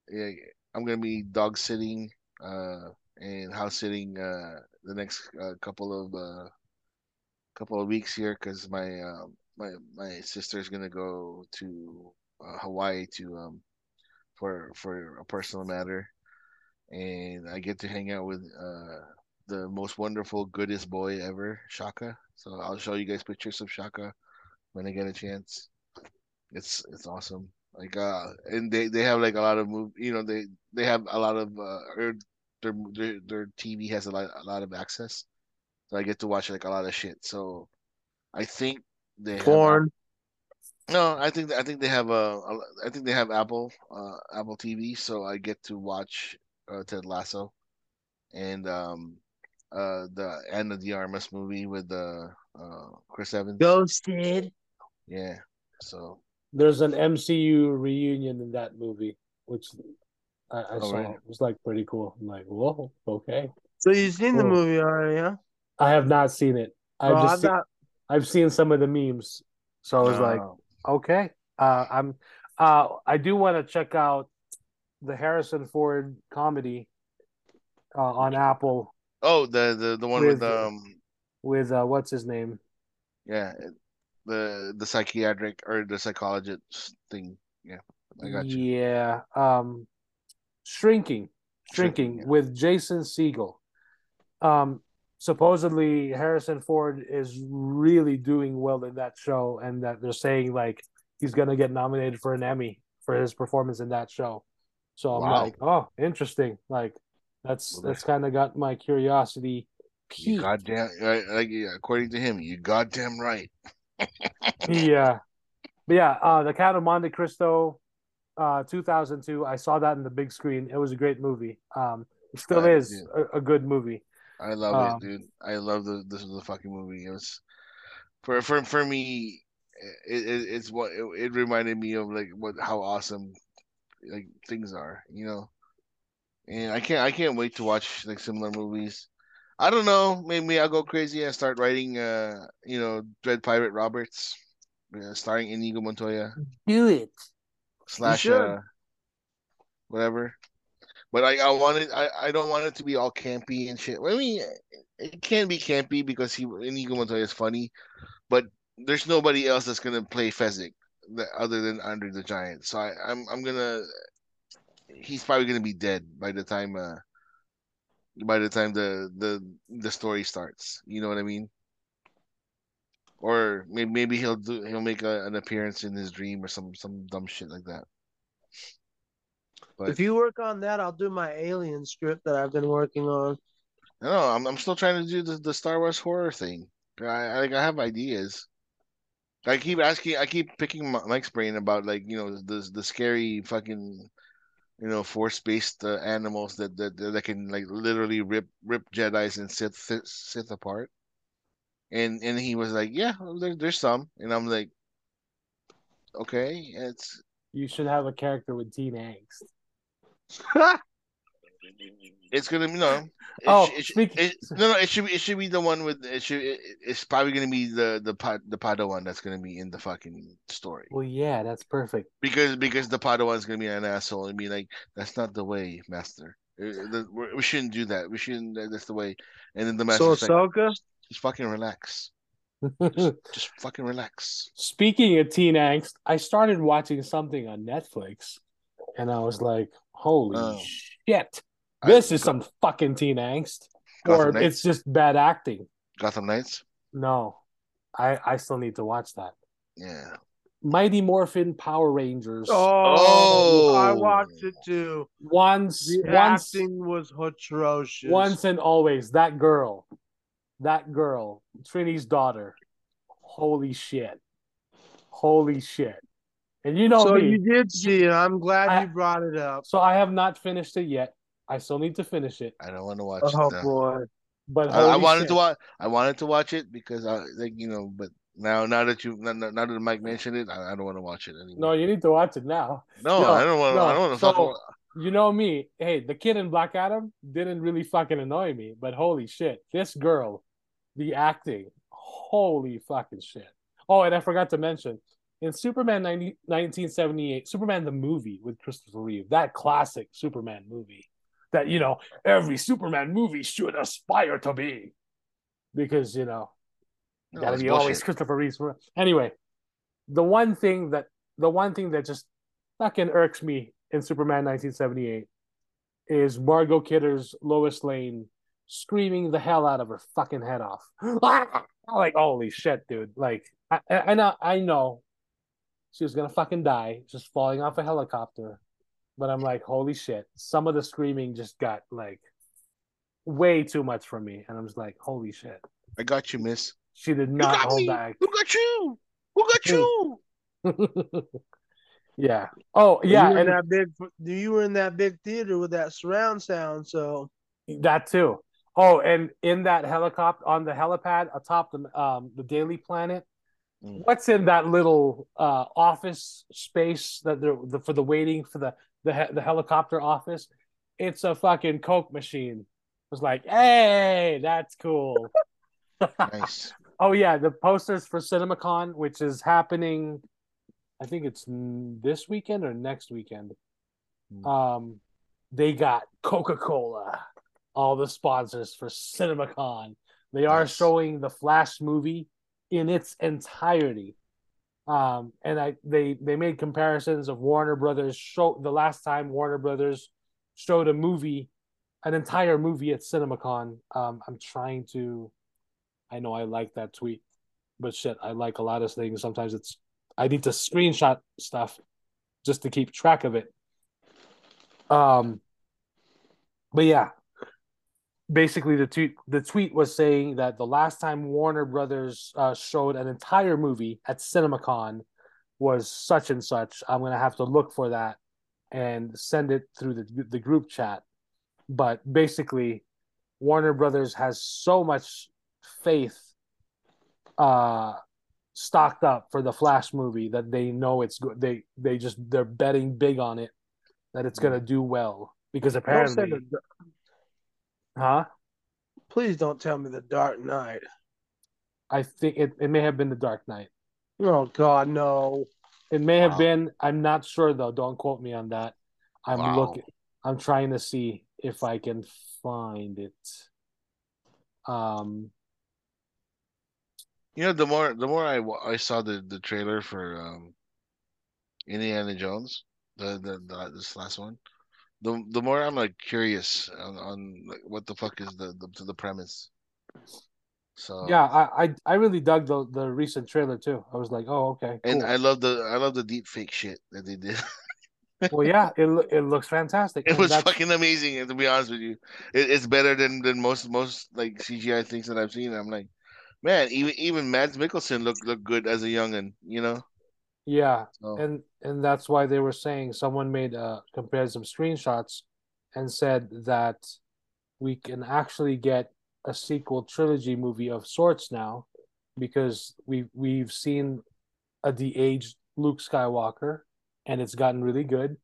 yeah, I'm gonna be dog sitting, uh, and house sitting, uh, the next uh, couple of uh, couple of weeks here because my uh, my my sister's gonna go to uh, Hawaii to um for for a personal matter, and I get to hang out with uh the most wonderful, goodest boy ever, Shaka. So I'll show you guys pictures of Shaka when I get a chance. It's it's awesome. Like uh, and they they have like a lot of move. You know they they have a lot of uh, their their their TV has a lot a lot of access, so I get to watch like a lot of shit. So I think they have Porn. no, I think I think they have a, a I think they have Apple uh Apple TV, so I get to watch uh, Ted Lasso and um uh the Ana de Armas movie with uh uh Chris Evans. Ghosted. Yeah. So There's an MCU reunion in that movie, which I, I Oh, saw. really? It was like pretty cool. I'm like, whoa, okay. So you've seen the movie already, huh? I have not seen it. I've Oh, just seen, not. I've seen some of the memes, so I was like, uh, okay. Uh, I'm. Uh, I do want to check out the Harrison Ford comedy uh, on Apple oh the the the one with, With, um with uh, what's his name? yeah the the psychiatric or the psychologist thing. Yeah, I got you. Yeah. Um, shrinking, shrinking, Shrinking, yeah. with Jason Segel. Um, supposedly Harrison Ford is really doing well in that show, and that they're saying like he's gonna get nominated for an Emmy for his performance in that show. So I'm Wow. like, oh, interesting. Like that's that's kind of got my curiosity peaked. goddamn like according to him, you goddamn right. yeah, but yeah, uh, the Count of Monte Cristo, uh, 2002. I saw that in the big screen. It was a great movie. Um, it still did is a, a good movie. I love Um, it, dude. I love the this was the fucking movie. It was for for for me. It, it it's what it, it reminded me of like what how awesome like things are, you know. And I can't I can't wait to watch like similar movies. I don't know. Maybe I'll go crazy and start writing, uh, you know, Dread Pirate Roberts, uh, starring Inigo Montoya Do it. slash uh, whatever. But I I want it. I I don't want it to be all campy and shit. I mean, it can be campy because he Inigo Montoya is funny, but there's nobody else that's gonna play Fezzik other than Andre the Giant. So I, I'm I'm gonna. He's probably gonna be dead by the time uh by the time the the the story starts. You know what I mean? Or maybe maybe he'll do he'll make a, an appearance in his dream or some some dumb shit like that. But If you work on that, I'll do my alien script that I've been working on. no, I'm I'm still trying to do the, the Star Wars horror thing. I I, like I have ideas, I keep asking, I keep picking Mike's brain about like you know the the scary fucking you know force based uh, animals that, that that can like literally rip rip Jedi's and Sith Sith, Sith apart. And and he was like, yeah, well, there, there's some, and I'm like, okay, it's You should have a character with teen angst. it's gonna be no. It, Oh, sh- it, sh- it, no, no, it should be it should be the one with it should it, it's probably gonna be the the Pad, the Padawan that's gonna be in the fucking story. Well, yeah, that's perfect. because because the Padawan's gonna be an asshole and be like, "That's not the way, Master. Uh, we we shouldn't do that. We shouldn't. That's the way." And then the master. So Master's like, Ahsoka, "Just fucking relax. Just, just fucking relax." Speaking of teen angst, I started watching something on Netflix, and I was like, "Holy Oh. shit! I- This is some fucking teen angst." Gotham or Knights? it's just bad acting. Gotham Knights. No, I I still need to watch that. Yeah. Mighty Morphin Power Rangers. oh, oh. I Oh. watched it too. Once, The once, acting was atrocious. once and always. That girl, that girl, Trini's daughter. Holy shit! Holy shit! And you know so me. you did see it. I'm glad I- you brought it up. So I have not finished it yet. I still need to finish it. I don't want to watch Oh it. now. boy. But I, I wanted shit. to watch. I wanted to watch it because I like you know, but now now that you now, now that Mike mentioned it, I, I don't want to watch it anymore. No, you need to watch it now. no, no, I don't want. no. I don't want to So- fucking. You know me. Hey, the kid in Black Adam didn't really fucking annoy me, but holy shit, this girl, the acting, holy fucking shit. Oh, and I forgot to mention in Superman 90, 1978, Superman the movie with Christopher Reeve, that classic Superman movie that, you know, every Superman movie should aspire to be. Because, you know, No, gotta it's be always. Christopher Reeves. Anyway, the one thing that the one thing that just fucking irks me in Superman 1978 is Margot Kidder's Lois Lane screaming the hell out of her fucking head off. like holy shit, dude! Like I, I, I know I know she was gonna fucking die, just falling off a helicopter. But I'm like, holy shit! Some of the screaming just got like way too much for me, and I'm just like, holy shit! I got you, Miss. She did not hold me. back. Who got you? Who got you? yeah. Oh, yeah, you were in and that big. You were in that big theater with that surround sound. So that too. Oh, and in that helicopter on the helipad atop the um the Daily Planet, Mm. what's in that little uh office space that they're the, for the waiting for the the he- the helicopter office? It's a fucking Coke machine. It was like, hey, that's cool. Nice. Oh yeah, the posters for CinemaCon, which is happening, I think it's n- this weekend or next weekend. Hmm. Um, they got Coca Cola, all the sponsors for CinemaCon. They are Nice. showing the Flash movie in its entirety. Um, and I they they made comparisons of Warner Brothers show the last time Warner Brothers showed a movie, an entire movie at CinemaCon. Um, I'm trying to I know I like that tweet, but shit, I like a lot of things. Sometimes it's I need to screenshot stuff just to keep track of it. Um, but yeah, basically the tweet the tweet was saying that the last time Warner Brothers uh, showed an entire movie at CinemaCon was such and such. I'm gonna have to look for that and send it through the the group chat. But basically, Warner Brothers has so much faith uh stocked up for the Flash movie that they know it's good. They they just they're betting big on it that it's gonna do well because apparently, huh? please don't tell me the Dark Knight. I think it, it may have been the Dark Knight. Oh God, no. It may have been. I'm not sure though. Don't quote me on that. I'm Wow. looking. I'm trying to see if I can find it. Um. You know, the more the more I I saw the the trailer for um Indiana Jones, the the, the this last one, the the more I'm like curious on, on like what the fuck is the the, the premise. So Yeah, I, I I really dug the the recent trailer too. I was like, oh okay. and. I love the I love the deep fake shit that they did. well, yeah, it it looks fantastic. It and was that's- fucking amazing, and to be honest with you, it, it's better than than most most like CGI things that I've seen. I'm like, man, even even Mads Mikkelsen looked looked good as a youngin. You know. Yeah, So and and that's why they were saying someone made uh compared some screenshots and said that we can actually get a sequel trilogy movie of sorts now because we we've seen a de-aged Luke Skywalker and it's gotten really good.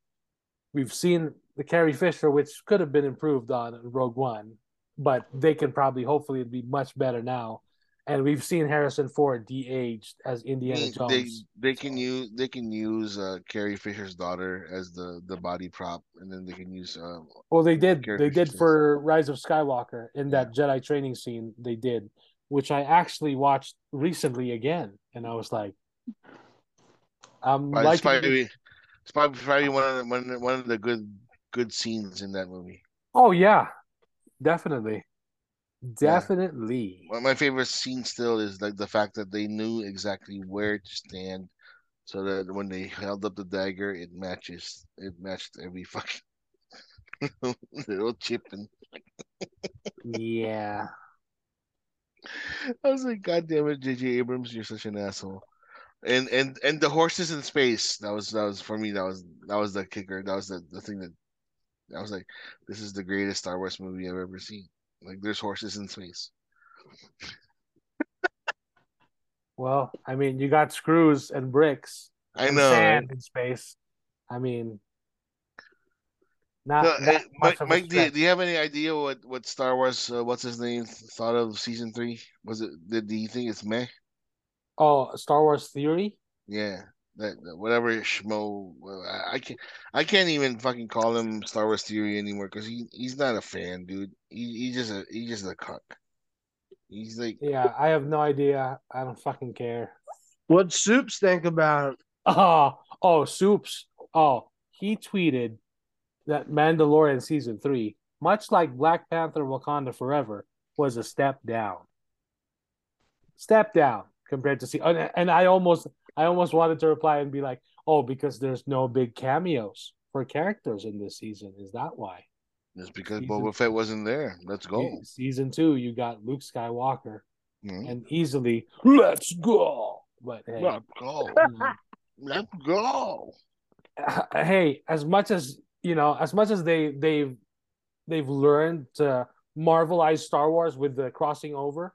We've seen the Carrie Fisher, which could have been improved on Rogue One, but they can probably hopefully be much better now. And we've seen Harrison Ford de-aged as Indiana Jones. they they can use they can use uh, Carrie Fisher's daughter as the the body prop, and then they can use uh, Well, they did. Carrie They did for Rise of Skywalker in that Jedi training scene. They did, which I actually watched recently again, and I was like, I'm like." it's probably it's probably, probably one of the, one one of the good good scenes in that movie. Oh yeah, definitely, definitely. Of my favorite scene still is like the fact that they knew exactly where to stand, so that when they held up the dagger, it matches. It matched every fucking little chip, and Yeah. I was like, God damn it, J.J. Abrams, you're such an asshole. And and and the horses in space. That was that was for me. That was that was the kicker. That was the, the thing that I was like, this is the greatest Star Wars movie I've ever seen. Like, there's horses in space. Well, I mean, you got screws and bricks I know. sand in space. I mean, not So, that much Mike, of a Mike do, you, do you have any idea what what Star Wars? Uh, what's his name? Thought of season three? Was it? Did do you think it's meh? Oh, Star Wars theory. Yeah, that, that whatever schmo. I, I can't. I can't even fucking call him Star Wars theory anymore because he he's not a fan, dude. He he just a he's just a cuck. He's like, Yeah, I have no idea. I don't fucking care. What soups think about it? Oh, ah, oh, Soups. Oh, he tweeted that Mandalorian season three, much like Black Panther Wakanda Forever, was a step down. Step down compared to see and, and I almost I almost wanted to reply and be like, oh, because there's no big cameos for characters in this season. Is that why? it's because Season- Boba Fett wasn't there. Let's go. Season two, you got Luke Skywalker Mhm. and easily let's go. But hey, Let's go. Let's go. hey, as much as you know, as much as they they've they've learned to marvelize Star Wars with the crossing over,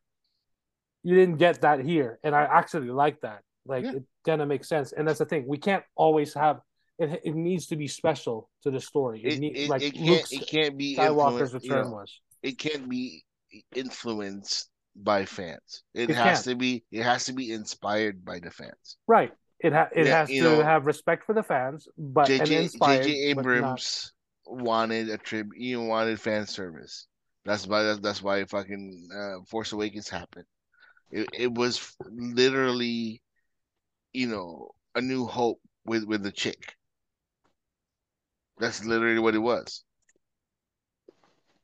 you didn't get that here, and I actually like that. Like Yeah. it kind of makes sense, and that's the thing. We can't always have it. It needs to be special to the story. It, It, need, it, like it can't it can't be Skywalker's you return know, was. it can't be influenced by fans. It, It has can't. to be it has to be inspired by the fans. Right. It ha- it Yeah, has to know, have respect for the fans, but JJ inspired. JJ but not- Abrams wanted a trib he wanted fan service. That's why that's, that's why fucking uh, Force Awakens happened. It it was literally, you know, a new hope with with the chick. That's literally what it was.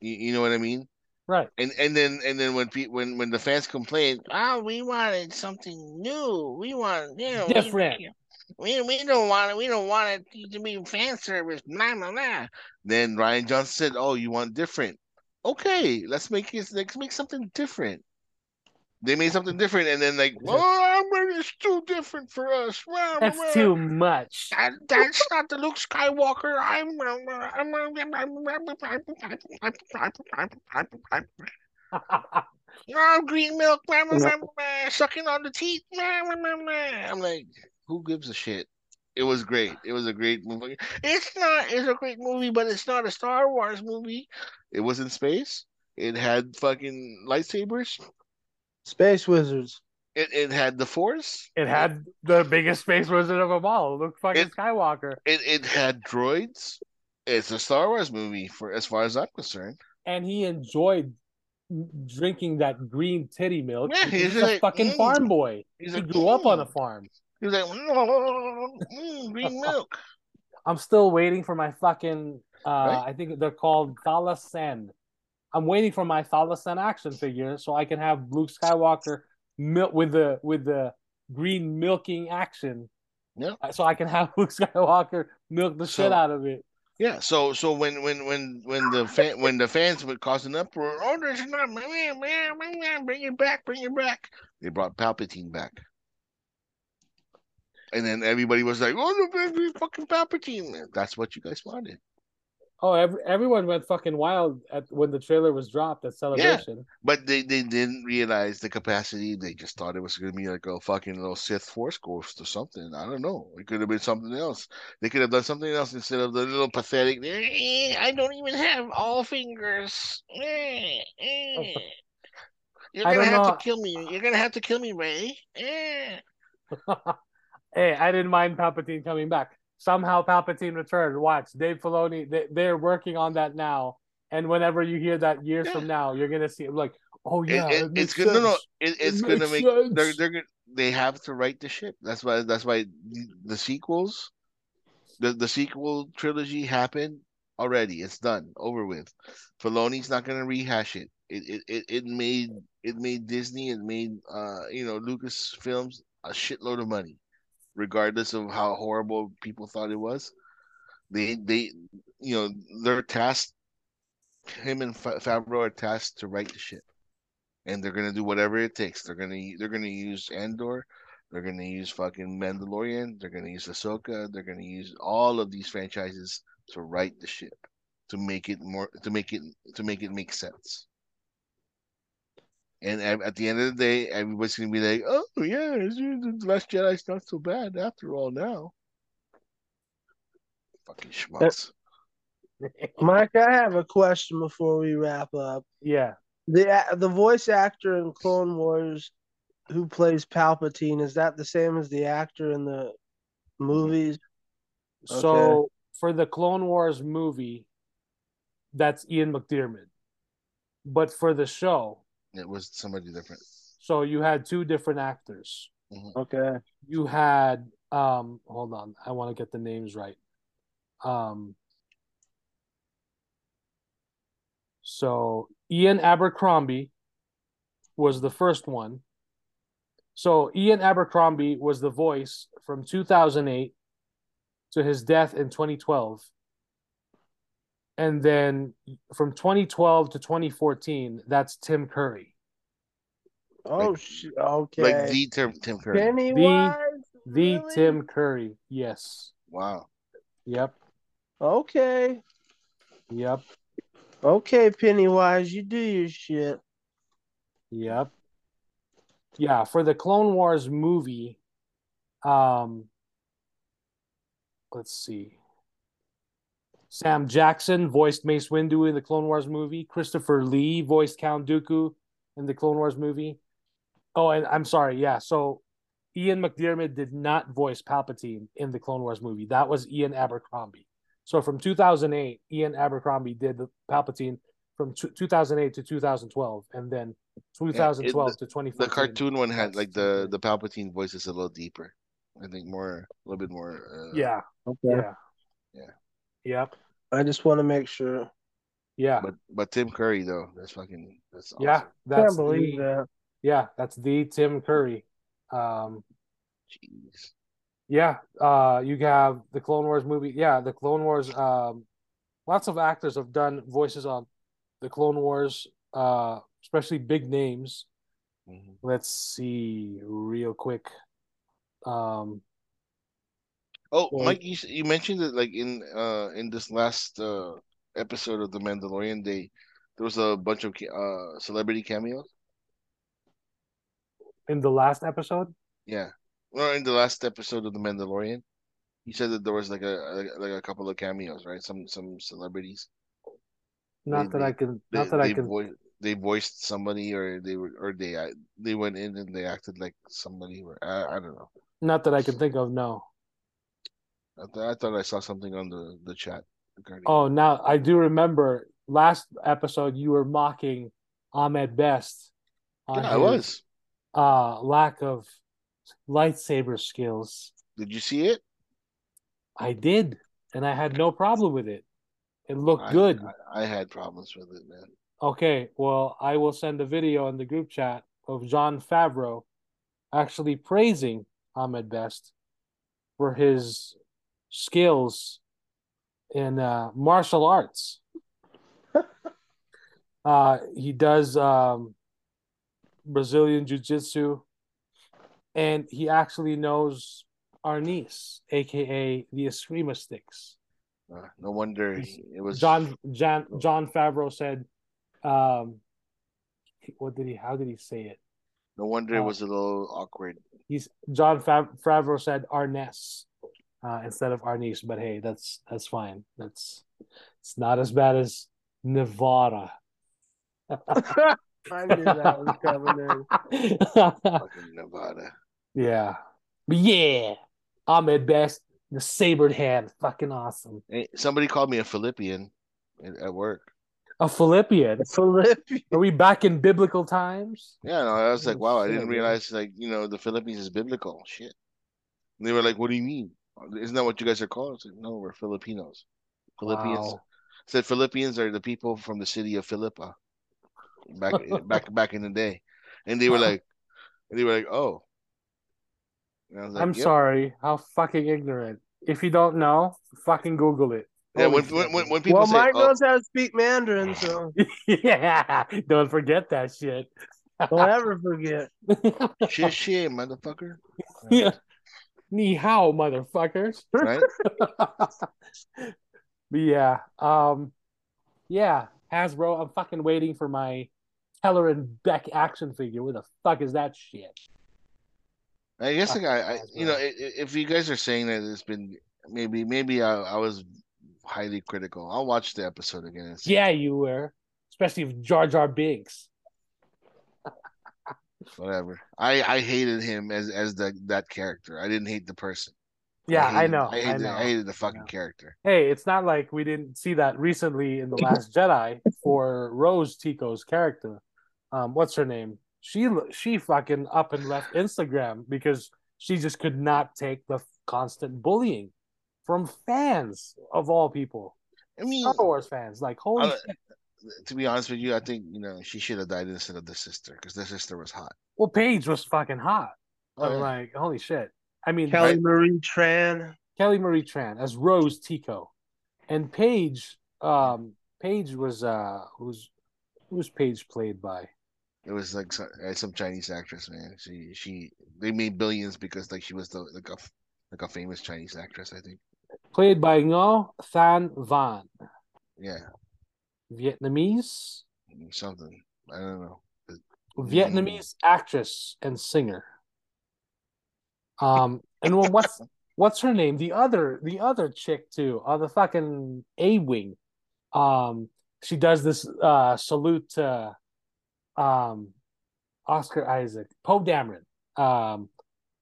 You, you know what I mean? right. And and then and then when pe- when when the fans complained, Oh, we wanted something new. We want, you know, Different. We, we don't want it. We don't want it to be fan service. Blah blah blah. then Rian Johnson said, "Oh, you want different? Okay, let's make it. Let's make something different." They made something different, and then like, oh, it's too different for us. That's too much. That, that's not the Luke Skywalker. I'm. Oh, green milk, sucking on the teeth. I'm like, who gives a shit? It was great. It was a great movie. It's not. It's a great movie, but it's not a Star Wars movie. It was in space. It had fucking lightsabers. Space Wizards. It it had the Force. It had the biggest space wizard of them all, Luke fucking It- Skywalker, It it had droids. It's a Star Wars movie for as far as I'm concerned. and he enjoyed drinking that green titty milk. Yeah, because he's he's a like, fucking mm. farm boy. He's He like, grew up on a "Mm." farm. He was like, "Mm, mm, green milk. I'm still waiting for my fucking. Uh, Right? I think they're called Thalassen. I'm waiting for my Thalassen action figure so I can have Luke Skywalker milk with the with the green milking action. Yeah. So I can have Luke Skywalker milk the shit out of it. Yeah, so so when when when when the fan when the fans would cause an uproar, oh, there's not bring it back, bring it back. They brought Palpatine back, and then everybody was like, "Oh, no, fucking Palpatine!" That's what you guys wanted. Oh, every, everyone went fucking wild at when the trailer was dropped at Celebration. Yeah, But they, they didn't realize the capacity. They just thought it was going to be like a fucking little Sith Force Ghost or something. I don't know. It could have been something else. They could have done something else instead of the little pathetic. "Eh, I don't even have all fingers. Eh, eh." You're gonna have know. to kill me. You're gonna have to kill me, Rey. Eh. hey, I didn't mind Palpatine coming back. Somehow Palpatine returned. Watch Dave Filoni. They, they're working on that now. And whenever you hear that years Yeah. from now, you're gonna see it like, oh yeah, it- it, makes it's gonna no, no. It, it's It gonna make. sense. They're they're gonna. They have to write the ship. That's why. That's why the, the sequels, the the sequel trilogy happened already. It's done, over with. Filoni's not gonna rehash it. It it it, it made it made Disney. It made uh you know Lucas Films a shitload of money, regardless of how horrible people thought it was. They they you know they're tasked. Him and Fa- Favreau are tasked to right the ship and they're gonna do whatever it takes. They're gonna they're gonna use Andor, they're gonna use fucking Mandalorian, they're gonna use Ahsoka, they're gonna use all of these franchises to right the ship, to make it more to make it to make it make sense. And at, at the end of the day, everybody's gonna be like, "Oh yeah, the Last Jedi's not so bad after all." Now, fucking schmucks. Mike, I have a question before we wrap up. yeah. The the voice actor in Clone Wars who plays Palpatine is that the same as the actor in the movies? So for the Clone Wars movie, that's Ian McDiarmid. But for the show, It was somebody different. so you had two different actors. Okay. You had um hold on, I want to get the names right. Um so Ian Abercrombie was the first one. So Ian Abercrombie was the voice from 2008 to his death in 2012. And then from 2012 to 2014, that's Tim Curry. Oh, Like- sh- okay. Like the Tim Tim Curry. Pennywise. The Really? Tim Curry. Yes. Wow. Yep. Okay. Yep. Okay, Pennywise, you do your shit. Yep. Yeah, for the Clone Wars movie, um let's see. Sam Jackson voiced Mace Windu in the Clone Wars movie. Christopher Lee voiced Count Dooku in the Clone Wars movie. Oh, and I'm sorry, yeah. So Ian McDiarmid did not voice Palpatine in the Clone Wars movie. That was Ian Abercrombie. So from 2008, Ian Abercrombie did the Palpatine from t- 2008 to 2012, and then 2012 to 2014. The cartoon one had like the the Palpatine voice is a little deeper. I think more a little bit more. Uh, Yeah, Okay. yeah, Yeah. Yep, I just want to make sure. yeah, But but Tim Curry though, that's fucking that's awesome. yeah. That's Can't believe the, that. yeah, that's the Tim Curry. Um, Jeez. yeah, uh, you have the Clone Wars movie. Yeah, the Clone Wars. Um, lots of actors have done voices on the Clone Wars, uh, especially big names. Mhm. Let's see real quick. Um, Oh, Well- Mike, you, you mentioned that like in uh in this last uh episode of the Mandalorian Day, there was a bunch of uh celebrity cameos. in the last episode, Yeah. Well, in the last episode of the Mandalorian, you said that there was like a like a couple of cameos, right? Some some celebrities. not They- that I can, They not that I can. voi- they voiced somebody, or they were or they they went in and they acted like somebody. Or I I don't know. Not that I can think of. No. I, th- I thought I saw something on the the chat regarding. Oh, now I do remember last episode you were mocking Ahmed Best on yeah, I was. uh lack of lightsaber skills. Did you see it? I did, and I had no problem with it. It looked I- good. I, I had problems with it, man. Okay, well, I will send a video in the group chat of Jon Favreau actually praising Ahmed Best for his skills in uh, martial arts. uh, he does um, Brazilian Jiu Jitsu, and he actually knows Arnis, aka the Eskrima sticks. Uh, no wonder he- it was Jon Jon Jon Favreau said, um, "What did he? How did he say it?" No wonder it uh, was a little awkward. He's Jon Fav- Favreau said Arnes uh, instead of Arnis, but hey, that's that's fine. That's it's not as bad as Nevada. I knew that was coming in. Fucking Nevada. yeah, but yeah, Ahmed Best, the sabered hand, fucking awesome. Hey, somebody called me a Philippian at, at work. A Philippian. Philippians. Are we back in biblical times? Yeah, no, I was like, wow, I didn't realize like you know the Philippines is biblical. Shit. And they were like, what do you mean? Isn't that what you guys are called? I like, no, we're Filipinos. Philippians Wow. said Philippians are the people from the city of Philippa. Back eh, back back in the day, and they were like, and they were like, oh. I was like, I'm yep. sorry. How fucking ignorant. If you don't know, fucking Google it. Yeah, when, when when man. when people Well, say, Mike oh, knows how to speak Mandarin, so yeah, don't forget that shit. don't ever forget. shit, shit, motherfucker, yeah. Ni hao, motherfuckers. right? but yeah, um, yeah, Hasbro. I'm fucking waiting for my Kelleran Beq action figure. Where the fuck is that shit? I guess like I, I you know, right. i- i- if you guys are saying that it's been maybe maybe I, I was highly critical. I'll watch the episode again. Yeah, you were, especially with Jar Jar Binks. Whatever. I I hated him as as the that character. I didn't hate the person. Yeah, I, hated, know. I I, hated, know. I hated the fucking character. Hey, it's not like we didn't see that recently in the Last Jedi for Rose Tico's character. Um, what's her name? She she fucking up and left Instagram because she just could not take the constant bullying from fans of all people, I mean, Star Wars fans. Like, holy I- shit! To be honest with you, I think you know she should have died instead of the sister because the sister was hot. Well, Paige was fucking hot. Oh, yeah. like, holy shit! I mean, Kelly Right. Marie Tran. Kelly Marie Tran as Rose Tico, and Paige. Um, Paige was uh, who's who's Paige played by? It was like some, uh, some Chinese actress, man. She she they made billions because like she was the like a like a famous Chinese actress. I think. Played by Ngo Thanh Van, Yeah, Vietnamese something. I don't know. Vietnamese actress and singer. Um, and well, what's what's her name? The other the other chick too, uh, the fucking A wing. Um, she does this uh salute to um Oscar Isaac, Poe Dameron. Um,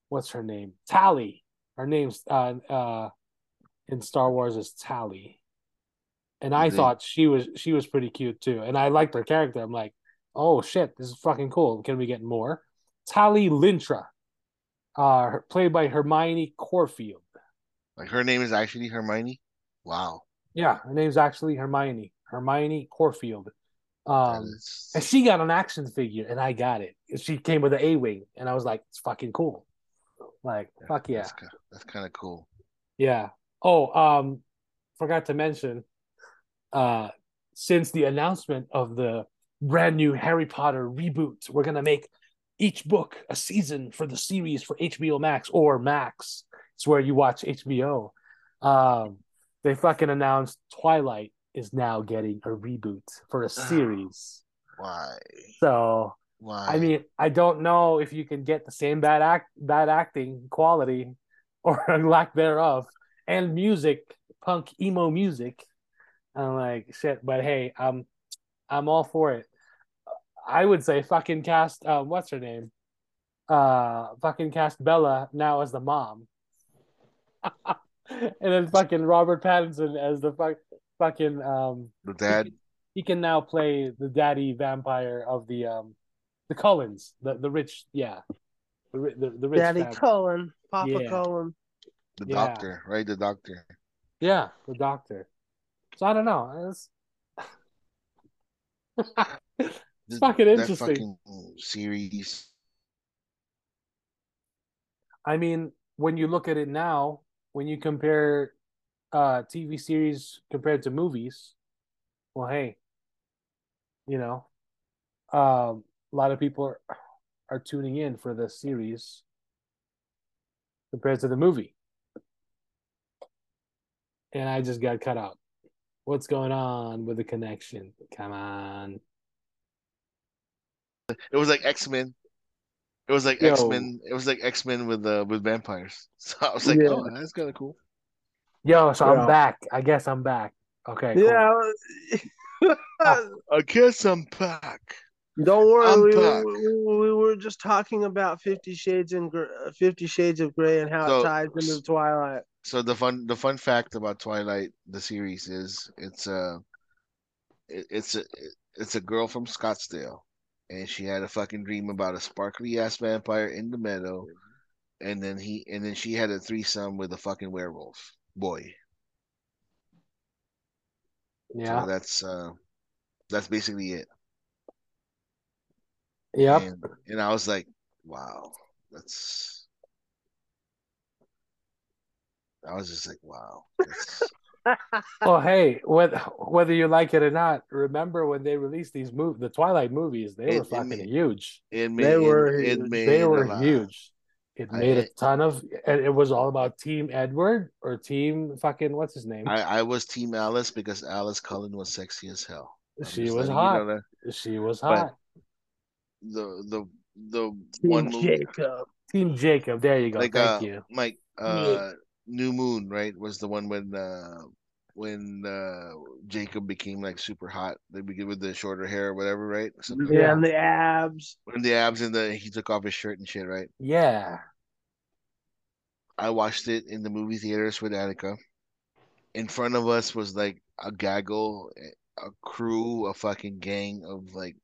what's her name? Tally. Her name's uh uh in Star Wars is Tally. And I Mhm. thought she was she was pretty cute too, and I liked her character. I'm like, oh shit, this is fucking cool. Can we get more? Tally Lintra, uh, played by Hermione Corfield. Like her name is actually Hermione. Wow. Yeah, her name's actually Hermione. Hermione Corfield. Um, is- and she got an action figure, and I got it. She came with an A wing, and I was like, it's fucking cool. Like, fuck yeah, That's, that's kind of cool. yeah. Oh, um, forgot to mention, uh, since the announcement of the brand new Harry Potter reboot, we're gonna make each book a season for the series for HBO Max or Max. It's where you watch HBO. Um, they fucking announced Twilight is now getting a reboot for a series. Why? So Why? I mean, I don't know if you can get the same bad act, bad acting quality, or lack thereof, and music, punk emo music. I'm like shit, but hey, I'm I'm all for it. I would say fucking cast. Uh, what's her name? Uh, fucking cast Bella now as the mom, and then fucking Robert Pattinson as the fuck, fucking um the dad. he can now play the daddy vampire of the um the Collins, the the rich, yeah, the ri- the, the rich Daddy family. Cullen. Papa Yeah. Cullen. The Yeah. doctor, right? The doctor. yeah, the doctor. So I don't know. It's, Th- fucking interesting. fucking series. I mean, when you look at it now, when you compare uh TV series compared to movies, well, hey, you know, um, a lot of people are are tuning in for the series compared to the movie, and I just got cut out. What's going on with the connection? Come on. It was like X Men. It was like X Men. It was like X Men with uh, with vampires. So I was like, Yeah. oh, that's kind of cool. Yo, so Yeah. I'm back. I guess I'm back. Okay. cool. Yeah. I guess I'm back. Don't worry, I'm we, we, we were just talking about Fifty Shades and uh, Fifty Shades of Grey and how So- it ties into Twilight. So the fun the fun fact about Twilight the series is it's a it, it's a it's a girl from Scottsdale and she had a fucking dream about a sparkly ass vampire in the meadow and then he and then she had a threesome with a fucking werewolf boy. Yeah. So that's uh that's basically it. Yep. And, and I was like, wow, that's. I was just like, wow. That's, Well, hey, whether whether you like it or not, remember when they released these mov the Twilight movies? They It- were it fucking made- huge. it made, They were it, it huge. made They were huge. It made a ton of, and it was all about Team Edward or Team fucking what's his name? I, I was Team Alice because Alice Cullen was sexy as hell. I'm she was letting you hot. know. She was But- hot. The the the Team one movie, Jacob. Team Jacob. There you go. like Thank uh, you. Mike, uh, New Moon, right, was the one when uh when uh Jacob became like super hot. They begin with the shorter hair or whatever, right? So, Yeah, Yeah. and the abs. when the abs and the he took off his shirt and shit, right? Yeah. I watched it in the movie theaters with Annika. In front of us was like a gaggle, a crew, a fucking gang of like,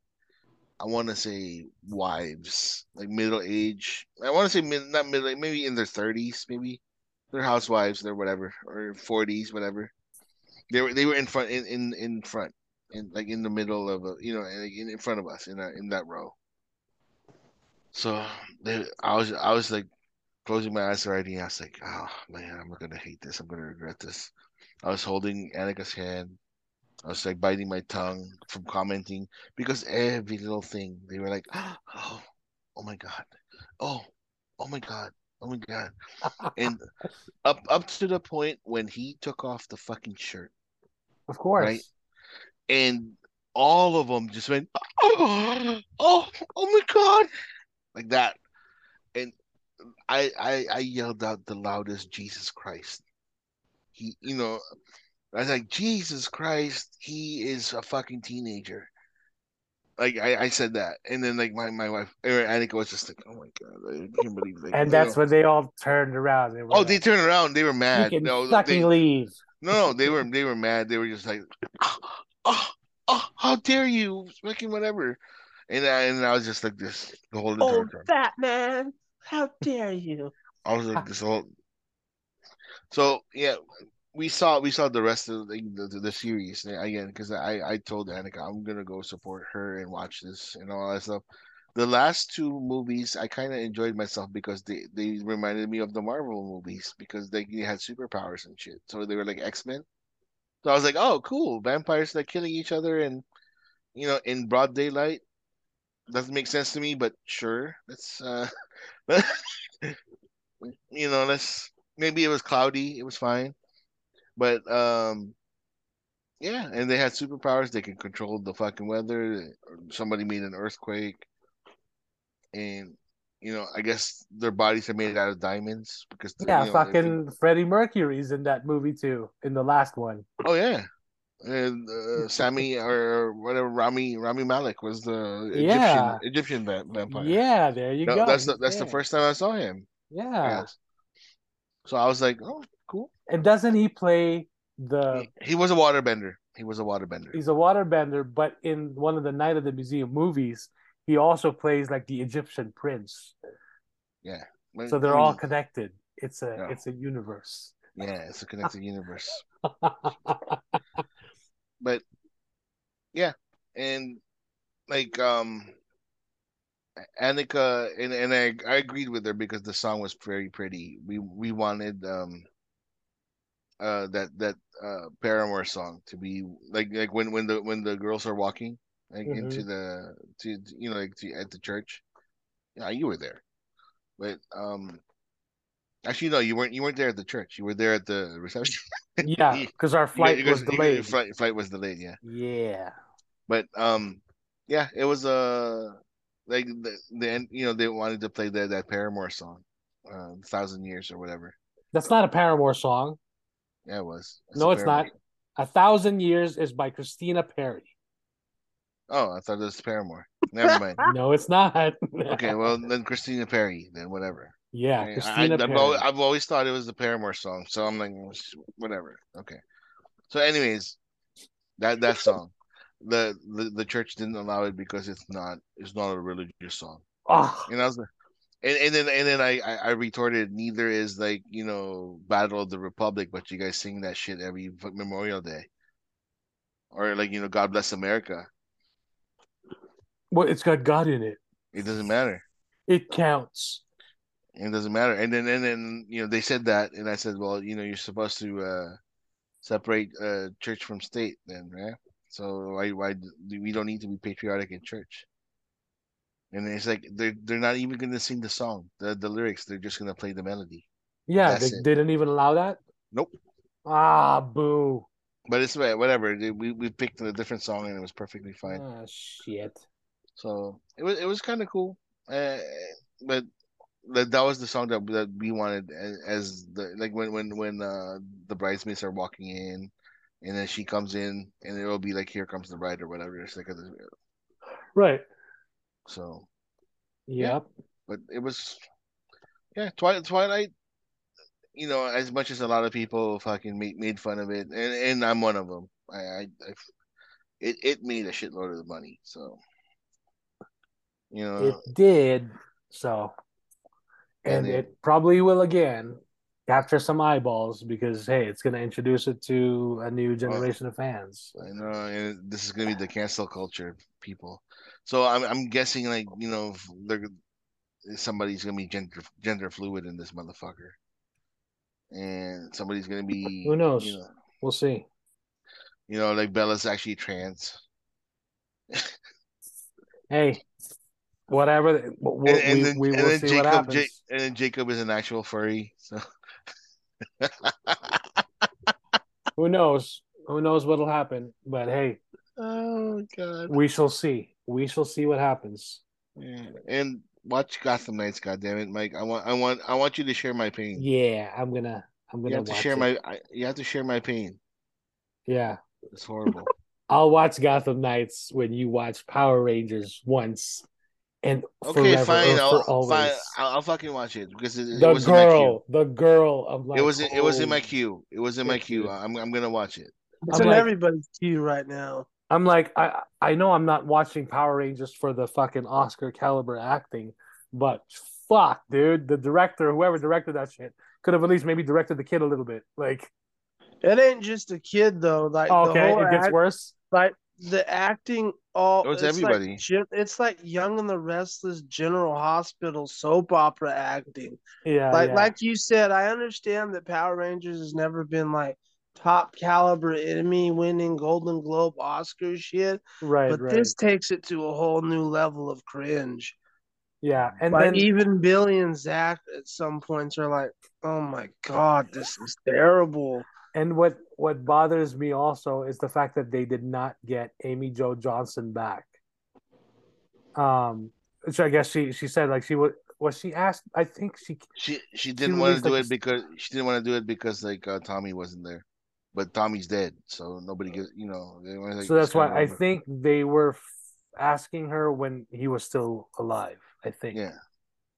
I want to say wives, like middle age. I want to say mid, not middle, maybe in their thirties, maybe they're housewives, they're whatever, or forties, whatever. They were they were in front, in in in front, in like in the middle of a, you know, in, in front of us in a, in that row. So they, I was I was like closing my eyes already. I was like, oh man, I'm gonna hate this. I'm gonna regret this. I was holding Annika's hand. I was like biting my tongue from commenting because every little thing they were like, oh, oh my god, oh, oh my god, oh my god, and up up to the point when he took off the fucking shirt, Of course. Right. and all of them just went, oh, oh, oh my god, like that, and I I I yelled out the loudest, Jesus Christ. He, you know, I was like, Jesus Christ, he is a fucking teenager. Like I, I said that, and then like my my wife, or Annika was just like, oh my god, I can't believe like, And that's know. when they all turned around. They were Oh, like, they turned around. They were you mad. can No, fucking they, leave. no, no, they were they were mad. They were just like, oh, oh, oh how dare you, fucking whatever. And I, and I was just like this the whole entire Oh, time. fat man. How dare you? I was like this whole. So yeah, we saw we saw the rest of the the, the series again because I I told Annika I'm gonna go support her and watch this and all that stuff. The last two movies I kind of enjoyed myself because they they reminded me of the Marvel movies because they had superpowers and shit. So they were like X Men. So I was like, oh, cool, vampires like killing each other and you know in broad daylight. Doesn't make sense to me, but sure, let's uh, you know, let's maybe it was cloudy, it was fine. But um yeah, and they had superpowers, they can control the fucking weather. Somebody made an earthquake. And you know, I guess their bodies are made out of diamonds because Yeah, you know, they're- fucking Freddie Mercury's in that movie too, in the last one. Oh yeah. And uh, Sammy or whatever Rami Rami Malek was the Egyptian Yeah. Egyptian va- vampire. Yeah, there you No, go. that's the that's the first time I saw him. Yeah. Yes. So I was like, oh, cool. And doesn't he play the He, he was a waterbender. He was a waterbender. he's a waterbender, but in one of the Night of the Museum movies, he also plays like the Egyptian prince. Yeah. So they're all connected. It's a Yeah. it's a universe. yeah, it's a connected universe. But yeah, and like um Annika and and I I agreed with her because the song was very pretty. We we wanted um uh that that uh Paramore song to be like like when when the when the girls are walking like into the to you know like to, at the church. Yeah, you were there, but um, actually no, you weren't. You weren't there at the church. You were there at the reception. Yeah, because our You flight was you guys- delayed. flight flight was delayed. Yeah, Yeah. but um, yeah, it was uh like the the end. You know, they wanted to play that that Paramore song, uh, thousand years or whatever. That's not a Paramore song. Yeah, it was. No, it's not. A Thousand Years is by Christina Perri. Oh, I thought it was Paramore. Never mind. No, it's not. Okay, well then Christina Perri, then whatever. yeah, I, Christina have Perry. always, I've always thought it was the Paramore song, so I'm like, whatever. Okay. So, anyways, that that song, the the, the church didn't allow it because it's not it's not a religious song. Ah, And I was like, and, and then and then I, I I retorted, neither is like you know Battle of the Republic, but you guys sing that shit every Memorial Day, or like you know God Bless America. well, it's got God in it. It doesn't matter. It counts. It doesn't matter. And then and then you know they said that, and I said, well, you know, you're supposed to uh separate uh church from state, then, right? So why why do we don't need to be patriotic in church? And it's like they're they're not even gonna sing the song, the the lyrics. They're just gonna play the melody. Yeah, they, they didn't even allow that. Nope. Ah, boo. But it's whatever. We we picked a different song and it was perfectly fine. Ah, shit. So it was it was kind of cool. Uh, but that that was the song that that we wanted as, as the like when when when uh the bridesmaids are walking in, and then she comes in and it'll be like here comes the bride or whatever. It's like a, Right. So, Yeah. Yep. but it was yeah Twilight Twilight. You know, as much as a lot of people fucking made made fun of it, and and I'm one of them. I I, I it it made a shitload of money. So. You know, It did. So, and And it- it probably will again capture some eyeballs because hey, it's going to introduce it to a new oh. generation of fans. I know, and this is gonna be the cancel culture people. So I'm I'm guessing like you know if they're somebody's gonna be gender gender fluid in this motherfucker, and somebody's gonna be Who knows? You know, We'll see. you know like Bella's actually trans, Hey, whatever. We'll, and, and we, then, we will see what Jacob happens. Ja- and then Jacob is an actual furry. So Who knows? Who knows what'll happen? But hey, oh god, we shall see. We shall see what happens. yeah. and watch Gotham Knights. God damn it, Mike! I want I want I want you to share my pain. Yeah, I'm gonna. I'm gonna have to share it. my I, you have to share my pain. Yeah, It's horrible. I'll watch Gotham Knights when you watch Power Rangers once, and Okay, forever fine. for I'll, always. fine. I'll, I'll fucking watch it because it, it the was in my queue. girl, the girl. I'm like, It was in, it was in my oh. queue. It was in my queue. I'm I'm gonna watch it. It's I'm in like- everybody's queue right now. I'm like, I I know I'm not watching Power Rangers for the fucking Oscar caliber acting, but fuck, dude, the director, whoever directed that shit, could have at least maybe directed the kid a little bit. Like, It ain't just a kid though. Like oh, the okay, it gets act- worse. like the acting all Oh, it's like everybody. gen- it's like Young and the Restless General Hospital soap opera acting. Yeah, like yeah. like you said, I understand that Power Rangers has never been like top caliber Emmy winning Golden Globe Oscar shit, right, but right. this takes it to a whole new level of cringe. yeah, and like then even Billy and Zach at some points are like, "Oh my god, this is terrible." And what what bothers me also is the fact that they did not get Amy Jo Johnson back. Um, which I guess she she said like she was was she asked. I think she She she didn't want to do like, it because she didn't want to do it because like uh, Tommy wasn't there, but Tommy's dead, so nobody gives you know. Like, so that's why I think they were f- asking her when he was still alive. I think. Yeah,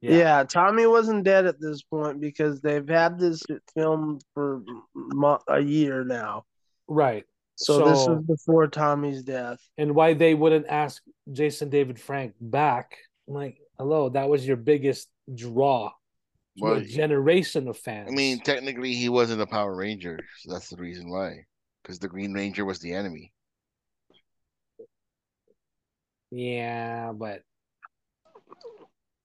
Yeah. Tommy wasn't dead at this point because they've had this film for mo- a year now. Right. So, this So- was before Tommy's death. And why they wouldn't ask Jason David Frank back? I'm like, hello, that was your biggest draw to Well, a generation of fans. I mean technically he wasn't a Power Ranger, so that's the reason why. Because the Green Ranger was the enemy. yeah, but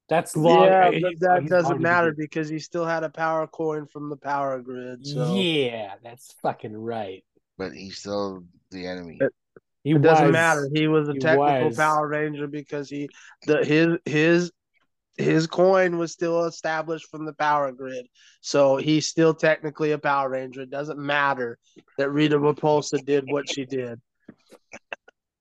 That's long. yeah, but that long doesn't to matter good. because he still had a power coin from the power grid. So Yeah, that's fucking right. but he's still the enemy. It- He it doesn't was- matter. He was a he technical was. Power Ranger because he the his his his coin was still established from the power grid. So he's still technically a Power Ranger. It doesn't matter that Rita Repulsa did what she did.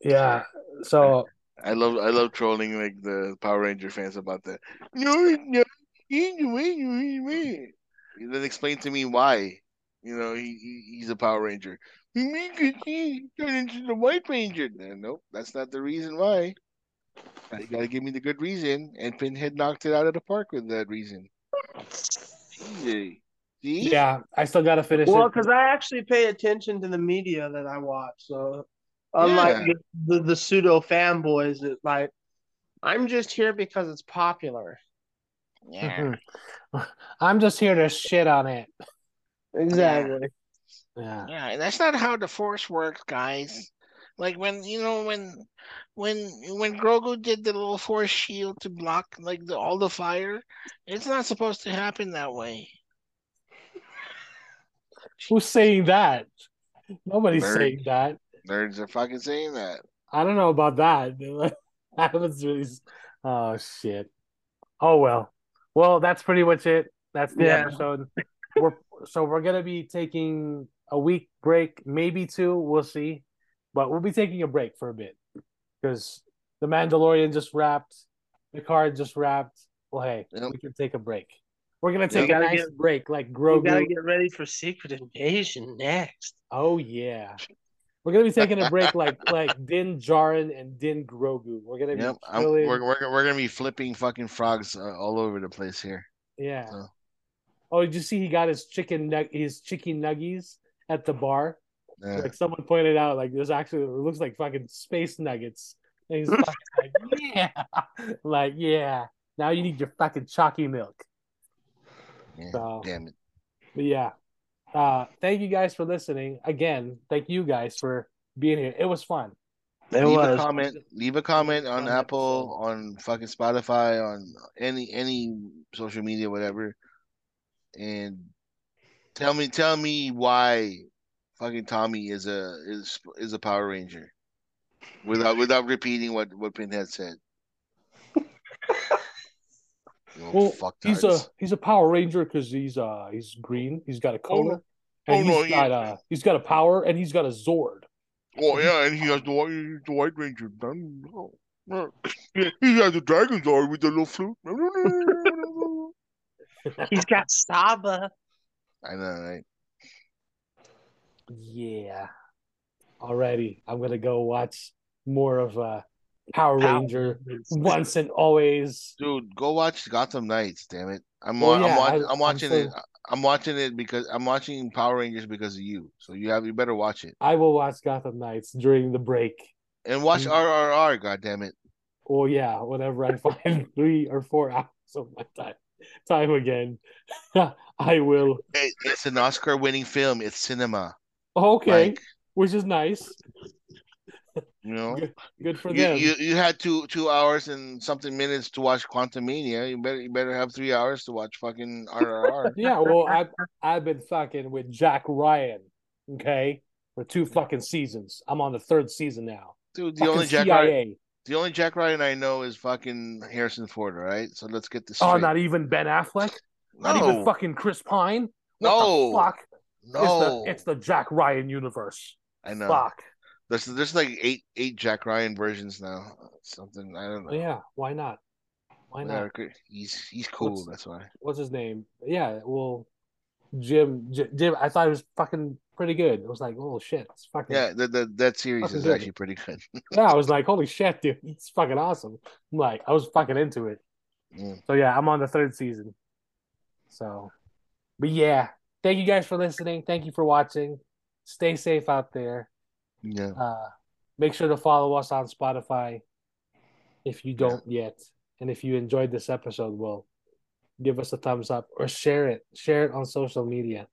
Yeah. So I love I love trolling like the Power Ranger fans about that. No, no, he's the way you way. Then explain to me why. You know, he, he he's a Power Ranger. Because he turned into the White Ranger. No, nope, that's not the reason why. You gotta give me the good reason, and Pinhead knocked it out of the park with that reason. Easy. See? yeah, I still gotta finish Well, because I actually pay attention to the media that I watch. So unlike Yeah. the, the pseudo fanboys that like I'm just here because it's popular. Yeah. I'm just here to shit on it. Exactly. Yeah. Yeah, and that's not how the force works, guys. Like when you know when when when Grogu did the little force shield to block like the, all the fire, it's not supposed to happen that way. Who's saying that? Nobody's Nerd. saying that. Nerds are fucking saying that. I don't know about that. I haven't really. Oh shit. Oh well. Well, that's pretty much it. That's the Yeah. episode. We're so we're gonna be taking a week break, maybe two. We'll see, but we'll be taking a break for a bit because the Mandalorian just wrapped, Picard just wrapped. Well, hey, Yep. we can take a break. We're gonna take a nice get- break, like We Grogu. gotta get ready for Secret Invasion next. Oh yeah. We're gonna be taking a break like like Din Djarin and Din Grogu. We're gonna be Yep, I'm, we're, we're we're gonna be flipping fucking frogs uh, all over the place here. Yeah. So- Oh, did you see he got his chicken nug his chicken nuggies at the bar? Yeah. Like someone pointed out, like there's actually it looks like fucking space nuggets. And he's fucking like, yeah, like yeah. Now you need your fucking chalky milk. Yeah, So- Damn it. But yeah. Uh thank you guys for listening. Again, thank you guys for being here. It was fun. It leave was. a comment. Leave a comment on Fun Apple, on fucking Spotify, on any any social media, whatever, and tell me tell me why fucking Tommy is a is is a Power Ranger, without without repeating what what Pinhead said. Well, fucktards. he's a he's a Power Ranger because he's uh he's green. He's got a Oh, no. color, and Oh, he's no, he- got uh he's got a power, and he's got a Zord. Oh yeah, and he has the white the White Ranger. No, no. He has a dragon sword with the little flute. He's got Saba. I know, right? Yeah. Alrighty, I'm gonna go watch more of uh Power Power Ranger once and always. Dude, go watch Gotham Knights. Damn it! I'm Well, wa- yeah, I'm, wa- I- I'm I'm watching so- it. I'm watching it because I'm watching Power Rangers because of you. So you have you better watch it I will watch Gotham Knights during the break. and watch Mm. RRR. God damn it! Or yeah, whenever I find three or four hours of my time time again, I will. It, it's an Oscar-winning film. It's cinema. Okay, Like which is nice. you know, Good, good for you, them. you you had two two hours and something minutes to watch Quantumania. You better you better have three hours to watch fucking RRR. Yeah, well, I've I've been fucking with Jack Ryan, okay, for two fucking seasons. I'm on the third season now. Dude, the Fucking only Jack Ryan, the only Jack Ryan I know is fucking Harrison Ford. Right, so let's get this Oh, straight. not even Ben Affleck. Not even fucking Chris Pine. What No. fuck? No. It's the it's the Jack Ryan universe. I know. Fuck. There's there's like eight eight Jack Ryan versions now. Something I don't know. Yeah, why not? Why not? He's he's cool. What's- That's why. What's his name? Yeah, well, Jim, Jim. I thought it was fucking pretty good. It was like, oh shit, it's fucking. Yeah, the, the that series is good. actually pretty good. yeah, I was like, holy shit, dude, it's fucking awesome. I'm like, I was fucking into it. Mm. So yeah, I'm on the third season. So, but yeah, thank you guys for listening. Thank you for watching. Stay safe out there. Yeah. Uh, make sure to follow us on Spotify if you don't yet. And if you enjoyed this episode, well, give us a thumbs up or share it. Share it on social media.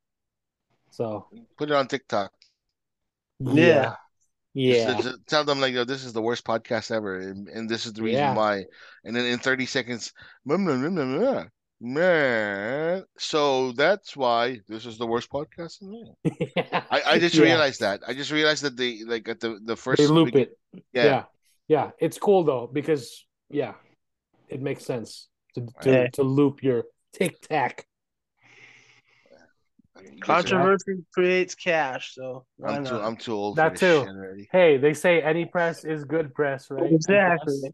So Put it on TikTok. Yeah. Yeah. Just, just tell them like, "Yo, this is the worst podcast ever, and, and this is the reason Yeah. why. And then in 30 seconds, "Meh, meh, meh, meh, meh, meh." so that's why this is the worst podcast. ever." I, I just Yeah. realized that. I just realized that they like at the the first They loop begin- it. Yeah. yeah yeah it's cool though because yeah it makes sense to to, Hey. to loop your TikTok You guys Controversy creates cash, so I'm too? I'm too old That for this too. shit already. hey they say any press is good press right Exactly.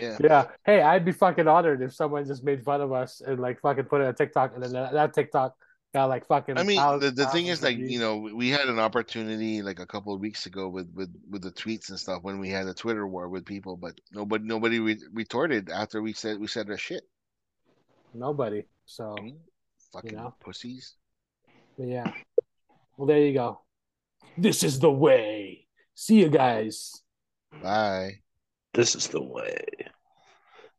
Yeah. yeah hey i'd be fucking honored if someone just made fun of us and like fucking put it on tiktok and then that, that tiktok got like fucking I mean, the, the thing is, like, you know, we had an opportunity like a couple of weeks ago with with with the tweets and stuff when we had a Twitter war with people, but nobody nobody re- retorted after we said we said our shit. nobody so Fucking know? pussies. but yeah well there you go this is the way see you guys Bye. This is the way.